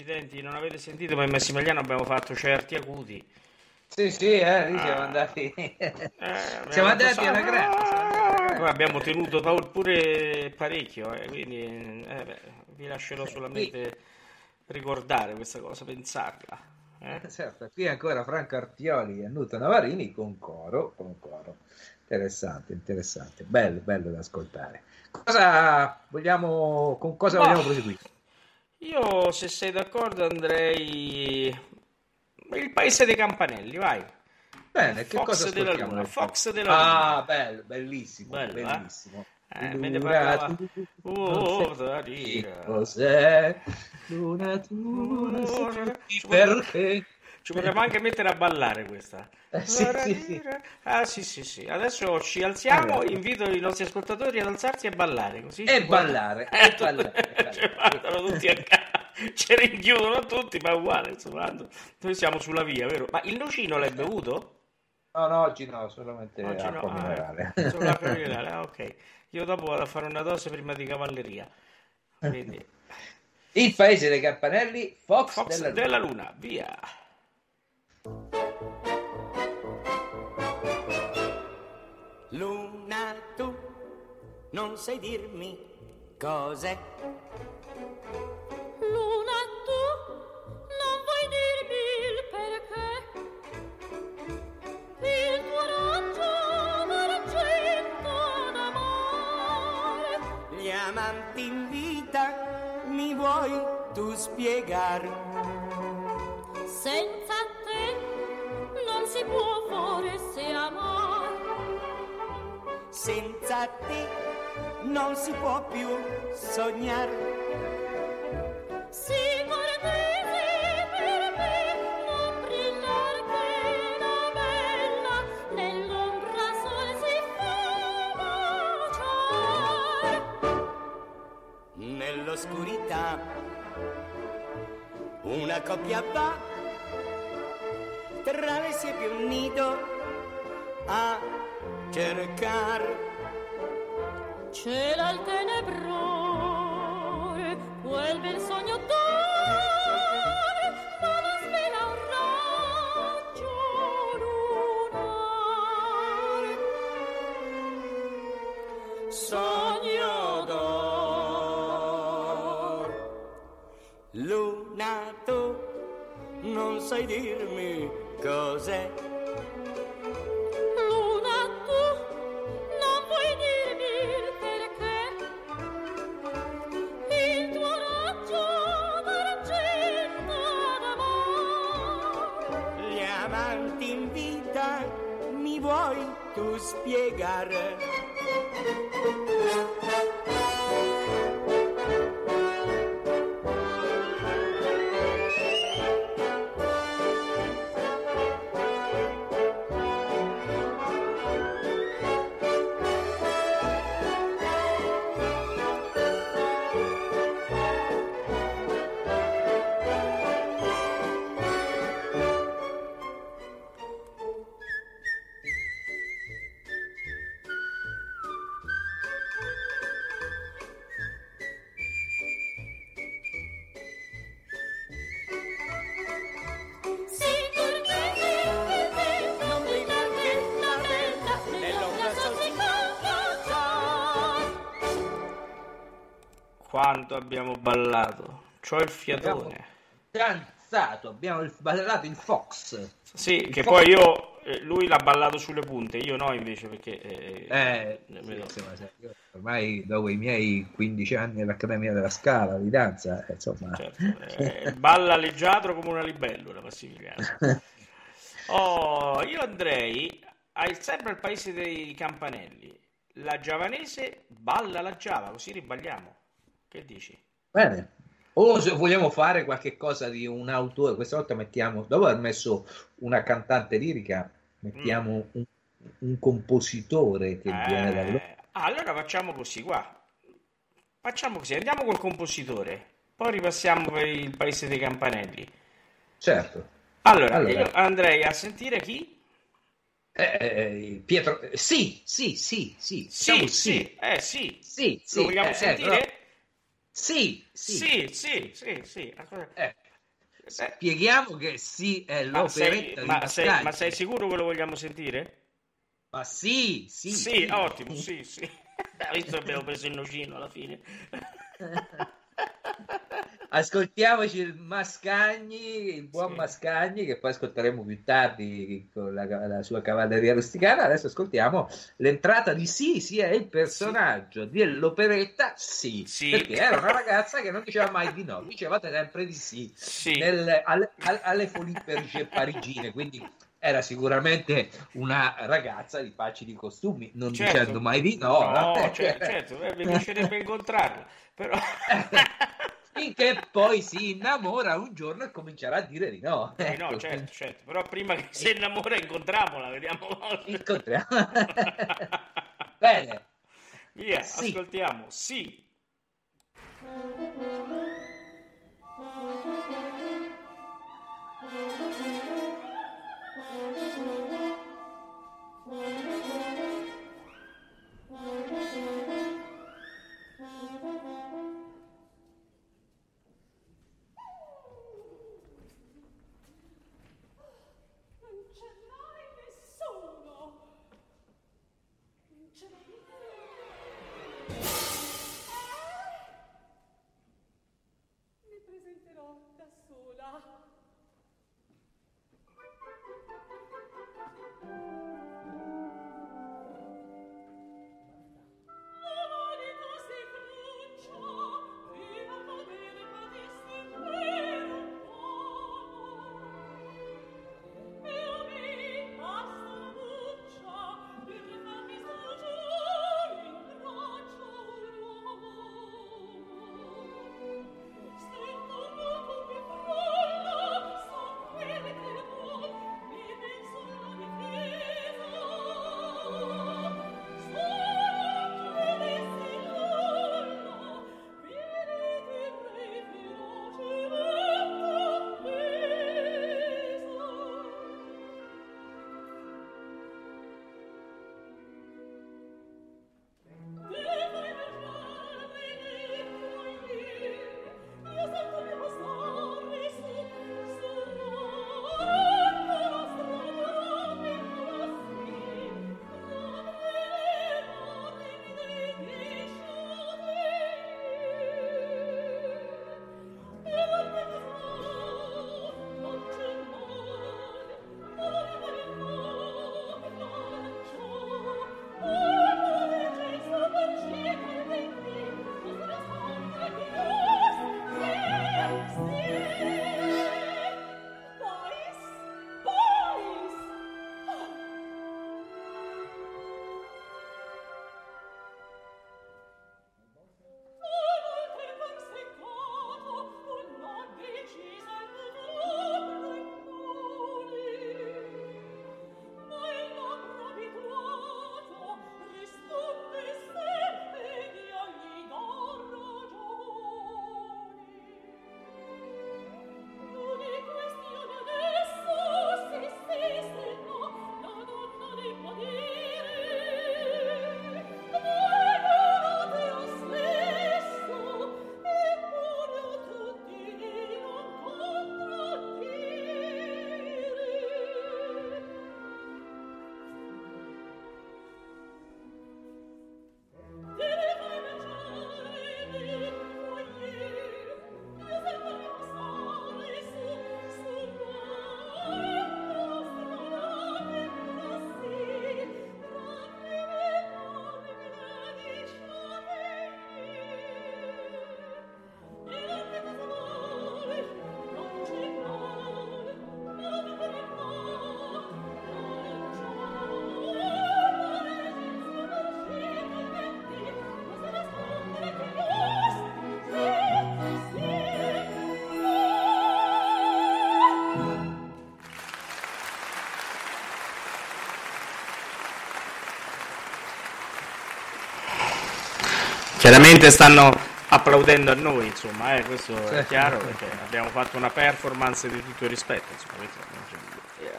Accidenti, non avete sentito, ma in Massimiliano abbiamo fatto certi acuti. Sì, sì, eh, siamo Ah. andati. Eh, siamo andati alla grande. siamo andati alla grande. Poi abbiamo tenuto pure parecchio, eh, quindi eh, beh, vi lascerò solamente ricordare questa cosa, pensarla. Eh? Certo, qui ancora Franco Artioli e Nuto Navarini con coro, con coro. Interessante, interessante, bello, bello da ascoltare. Cosa vogliamo, con cosa Boh. vogliamo proseguire? Io, se sei d'accordo, andrei il paese dei campanelli, vai. Bene, che Fox cosa della? Luna, Fox della Luna. Ah, bello, bellissimo, Bello, eh? bellissimo. Eh, me ne Luna, parlava- Oh, dire. cos'è? Luna, tu perché? Ci potremmo anche mettere a ballare questa. Eh, sì, sì, sì. Ah, sì, sì, sì. Adesso ci alziamo, Allora. invito i nostri ascoltatori ad alzarsi e ballare. Così E ballare, Eh, e ballare, ballare. ci tutti a casa. Ci rinchiudono tutti, ma è uguale. Insomma, noi siamo sulla via, vero? Ma il nocino l'hai bevuto? No, no, oggi no, solamente Oggi no, acqua ah, minerale. ecco, solo acqua minerale, ah, ok. Io dopo vado a fare una dose prima di cavalleria. Quindi, Il paese dei campanelli, Fox, Fox della della, Luna. Luna, via. Luna, tu non sai dirmi cos'è. Luna, tu non vuoi dirmi il perché. Il tuo raggio d'argento d'amore. Gli amanti in vita mi vuoi tu spiegar? Senza si può forse amare. Senza te non si può più sognare. Si cortese per me non brillar che la bella nell'ombra sol si fa baciar. Nell'oscurità una coppia va tra le siepi un nido a cercar. Cela il tenebrore, quel bel sogno d'ore, ma la svela un raggio lunare. Sogno d'or. Luna, tu non sai dirmi cos'è. Luna, tu non vuoi dirmi il perché. Il tuo raggio d'argento d'amore. Gli amanti in vita mi vuoi tu spiegare? Abbiamo ballato. C'ho il fiatone. Danzato, abbiamo il- ballato il Fox. Sì, che poi io, eh, lui l'ha ballato sulle punte, io no invece perché... eh, Eh, sì, sai, io ormai dopo i miei 15 anni all'Accademia della Scala di danza, eh, insomma, certo, eh, balla leggiadro come una libellula Massimiliano. Oh, io andrei a- sempre al paese dei campanelli. La giavanese balla la giava, così riballiamo. Che dici? bene. O se vogliamo fare qualche cosa di un autore, questa volta mettiamo, dopo aver messo una cantante lirica, mettiamo un, un compositore che viene da Eh, allora facciamo così, qua. Facciamo così, andiamo col compositore, poi ripassiamo per il paese dei campanelli. Certo. Allora, Allora. io andrei a sentire chi? Eh, eh, Pietro, eh, sì, sì, sì, sì, Sì, diciamo sì, eh sì. sì, sì, Lo vogliamo eh, eh, sentire? però- sì, sì, Sì, sì, sì, sì. Eh, Eh, spieghiamo che sì è ma, sei, l'operetta ma, sei, ma sei sicuro che lo vogliamo sentire? Ma sì, sì, Sì, ottimo, sì, sì. Visto che abbiamo preso il nocino alla fine. ascoltiamoci il Mascagni, il buon Sì. Mascagni, che poi ascolteremo più tardi con la, la sua cavalleria rusticana. Adesso ascoltiamo l'entrata di Sì, sì, è il personaggio dell'operetta Sì, Sì. perché era una ragazza che non diceva mai di no, dicevate sempre di sì, Sì. nel- alle, alle, alle folipperiche parigine, quindi era sicuramente una ragazza di facili costumi, non Certo. dicendo mai di no. No, eh, certo, certo, eh, mi piacerebbe incontrarla, però... finché poi si innamora un giorno e comincerà a dire di no. Sì, no, Ecco, certo, certo, però prima che si innamora incontriamola, vediamo. Incontriamo. Bene. Via, Sì. ascoltiamo. Sì. Chiaramente stanno applaudendo a noi, insomma, eh, questo è Sì. chiaro, perché abbiamo fatto una performance di tutto il rispetto. Insomma,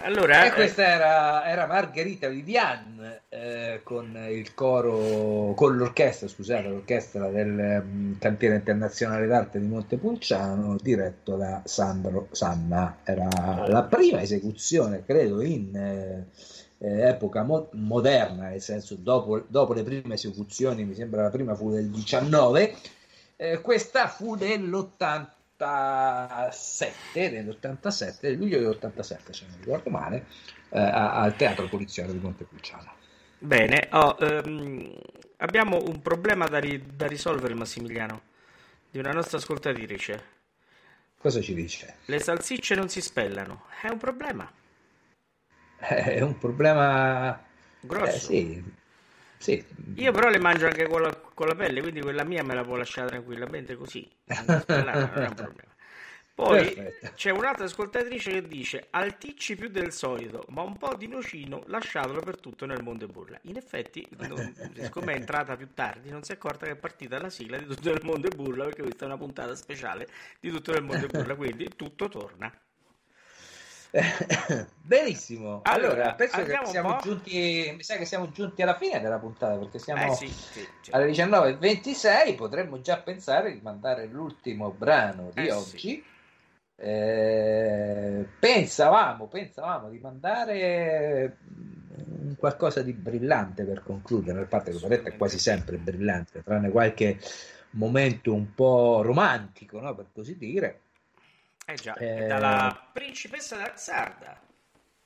Allora, E eh, questa era, era Margherita Vivian eh, con il coro, con l'orchestra, scusate, l'orchestra del mm, Cantiere Internazionale d'Arte di Montepulciano, diretto da Sandro Sanna. Era la prima esecuzione, credo, in eh, eh, epoca mo- moderna, nel senso dopo, dopo le prime esecuzioni, mi sembra la prima fu del 19, eh, questa fu dell'80 dell'87, dell'87, del luglio dell'87, se non ricordo male, eh, al Teatro Poliziano di Montepulciano. Bene, oh, ehm, abbiamo un problema da, ri- da risolvere, Massimiliano, di una nostra ascoltatrice. Cosa ci dice? Le salsicce non si spellano, è un problema. È un problema grosso. Eh, sì. Sì. Io però le mangio anche con la, con la, pelle, quindi quella mia me la può lasciare tranquillamente così. Non è un problema. Poi Perfetto. c'è un'altra ascoltatrice che dice alticci più del solito, ma un po' di nocino lasciatelo per tutto nel mondo e burla. In effetti, non, siccome è entrata più tardi, non si è accorta che è partita la sigla di tutto nel mondo e burla, perché questa è una puntata speciale di tutto nel mondo e burla, quindi tutto torna. Benissimo. Allora, allora penso che siamo giunti, mi sa che siamo giunti alla fine della puntata perché siamo eh sì, sì, sì. alle 19.26. Potremmo già pensare di mandare l'ultimo brano di eh oggi. Eh, pensavamo, pensavamo di mandare qualcosa di brillante per concludere. A parte che è quasi sempre brillante, tranne qualche momento un po' romantico, no? per così dire. Eh già, eh... dalla principessa d'Azzarda.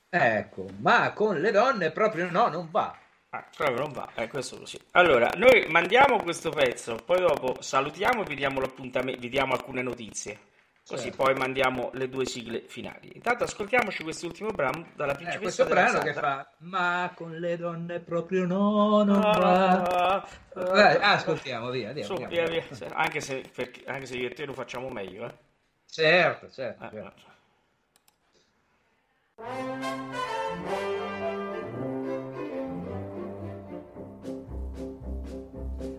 Ecco, ma con le donne proprio no, non va. Ah, proprio non va, eh, questo così. Allora, noi mandiamo questo pezzo, poi dopo salutiamo e vi diamo l'appuntamento, vi diamo alcune notizie. Così certo. poi mandiamo le due sigle finali. Intanto ascoltiamoci quest'ultimo brano dalla principessa eh, questo brano che fa Ma con le donne proprio no, non ah, va. Vai, ascoltiamo, via, via, Su, via, via. Anche, se, perché, anche se io e te lo facciamo meglio, eh. Certo, certo. certo.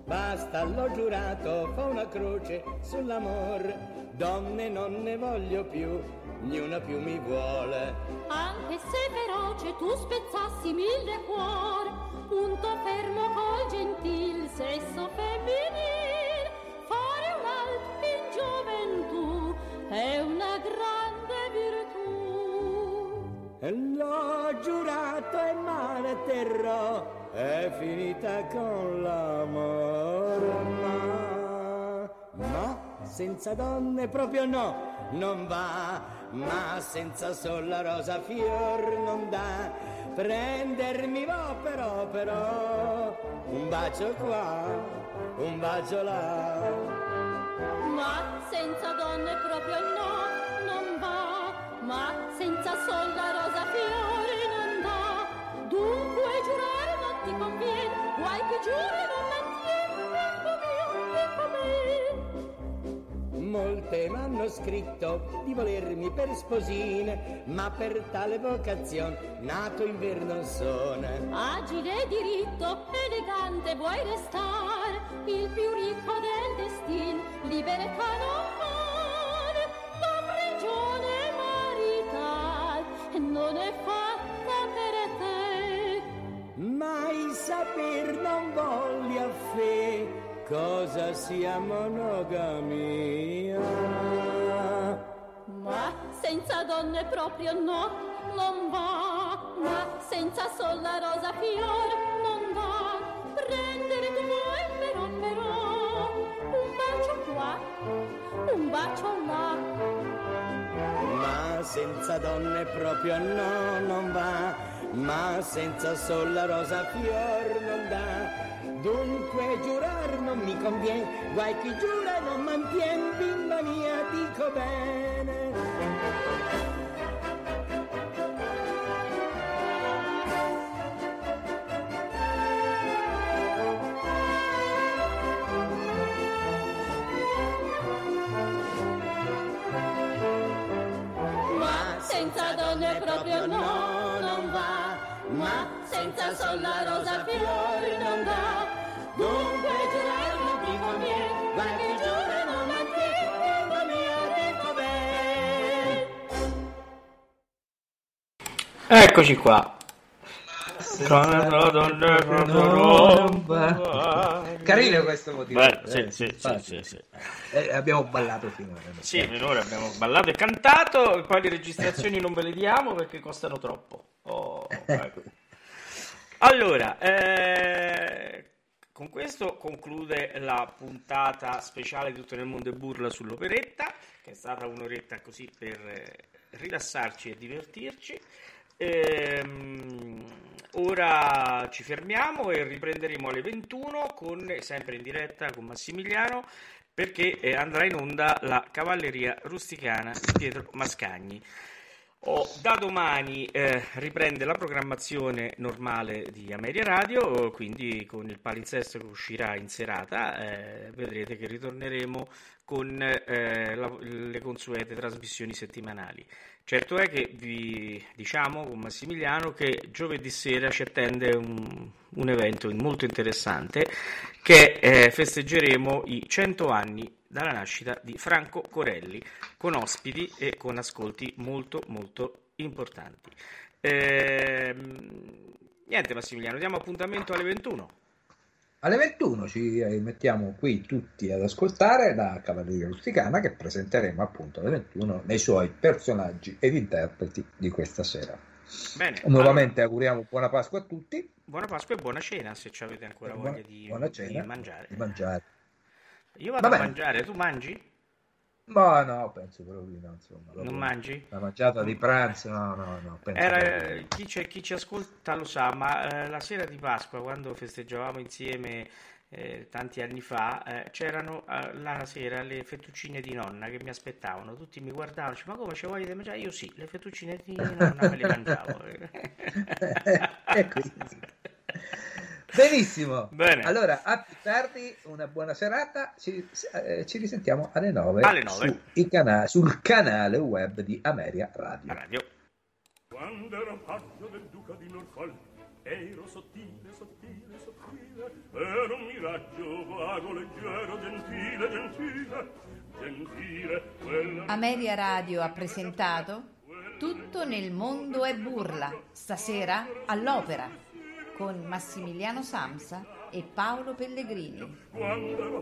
Basta, l'ho giurato, fa una croce sull'amor. Donne non ne voglio più, niuna più mi vuole. Anche se feroce tu spezzassi mille cuor, punto fermo col gentil sesso femminile, è una grande virtù. E l'ho giurato e male terrò, è finita con l'amore, ma, ma senza donne proprio no, non va, ma senza sol la rosa fior non dà, prendermi va però, però, un bacio qua, un bacio là ma senza donne proprio no, non va, ma senza sol la rosa fiore non dà. Dunque giurare non ti conviene, guai che giuri non mantieni, ecco mio, ecco me. Molte m'hanno scritto di volermi per sposine, ma per tale vocazione nato in ver non sono. Agile, diritto, elegante vuoi restare, il più ricco del destin, libertà non vale, non è fatta per te. Mai saper non voglia fe cosa sia monogamia. Ma senza donne proprio no, non va, ma senza sol la rosa fior non va. Prendere tu vuoi però però, un bacio qua, un bacio là. Ma senza donne proprio no, non va, ma senza sol la rosa fior non dà. Dunque giurar non mi conviene, guai chi giura non mantien, bimba mia, dico bene. Senza sol la rosa fiori non dà. Dunque giurare non ti conviene, ma che giura non mantiene, ma mia dico bene. Eccoci qua. Carino questo motivo. Beh, sì, eh, sì, sì, sì, sì. Eh, abbiamo ballato finora. Sì, finora abbiamo ballato e cantato, poi le registrazioni non ve le diamo perché costano troppo. Oh, ecco. Allora, eh, con questo conclude la puntata speciale di Tutto nel mondo e burla sull'operetta. che è stata un'oretta così per eh, rilassarci e divertirci. Ehm, ora ci fermiamo e riprenderemo alle 21 con, sempre in diretta con Massimiliano perché eh, andrà in onda la cavalleria rusticana di Pietro Mascagni. Oh, da domani eh, riprende la programmazione normale di Ameria Radio, quindi con il palinsesto che uscirà in serata, eh, vedrete che ritorneremo con eh, la, le consuete trasmissioni settimanali. Certo è che vi diciamo con Massimiliano che giovedì sera ci attende un, un evento molto interessante che eh, festeggeremo i 100 anni dalla nascita di Franco Corelli con ospiti e con ascolti molto molto importanti. Ehm, niente Massimiliano, diamo appuntamento alle 21. Alle 21 ci mettiamo qui tutti ad ascoltare la Cavalleria Rusticana che presenteremo appunto alle 21 nei suoi personaggi ed interpreti di questa sera. Bene, Nuovamente allora, auguriamo buona Pasqua a tutti. Buona Pasqua e buona cena se ci avete ancora Buona- voglia di, buona cena, di mangiare. Di mangiare. Io vado Va a mangiare, tu mangi? Ma no, penso proprio di no. Insomma, Non mangi? La mangiata di pranzo, no, no, no. Era, no. chi, c'è- chi ci ascolta lo sa, ma eh, la sera di Pasqua, quando festeggiavamo insieme eh, tanti anni fa, eh, c'erano eh, la sera le fettuccine di nonna che mi aspettavano. Tutti mi guardavano, dicevano, ma come ci voglio mangiare? Io sì, le fettuccine di nonna me le mangiavo. E quindi. Benissimo. Bene. Allora, a più tardi, una buona serata. Ci, eh, ci risentiamo alle 9, Alle 9. su cana- sul canale web di Ameria Radio. Radio. Quando ero paggio del duca di Norfolk ero sottile, sottile, sottile ero un miraggio vago, leggero, gentile, gentile gentile quella Ameria Radio ha presentato Tutto nel mondo è burla, stasera all'opera, con Massimiliano Samsa e Paolo Pellegrini. quando ero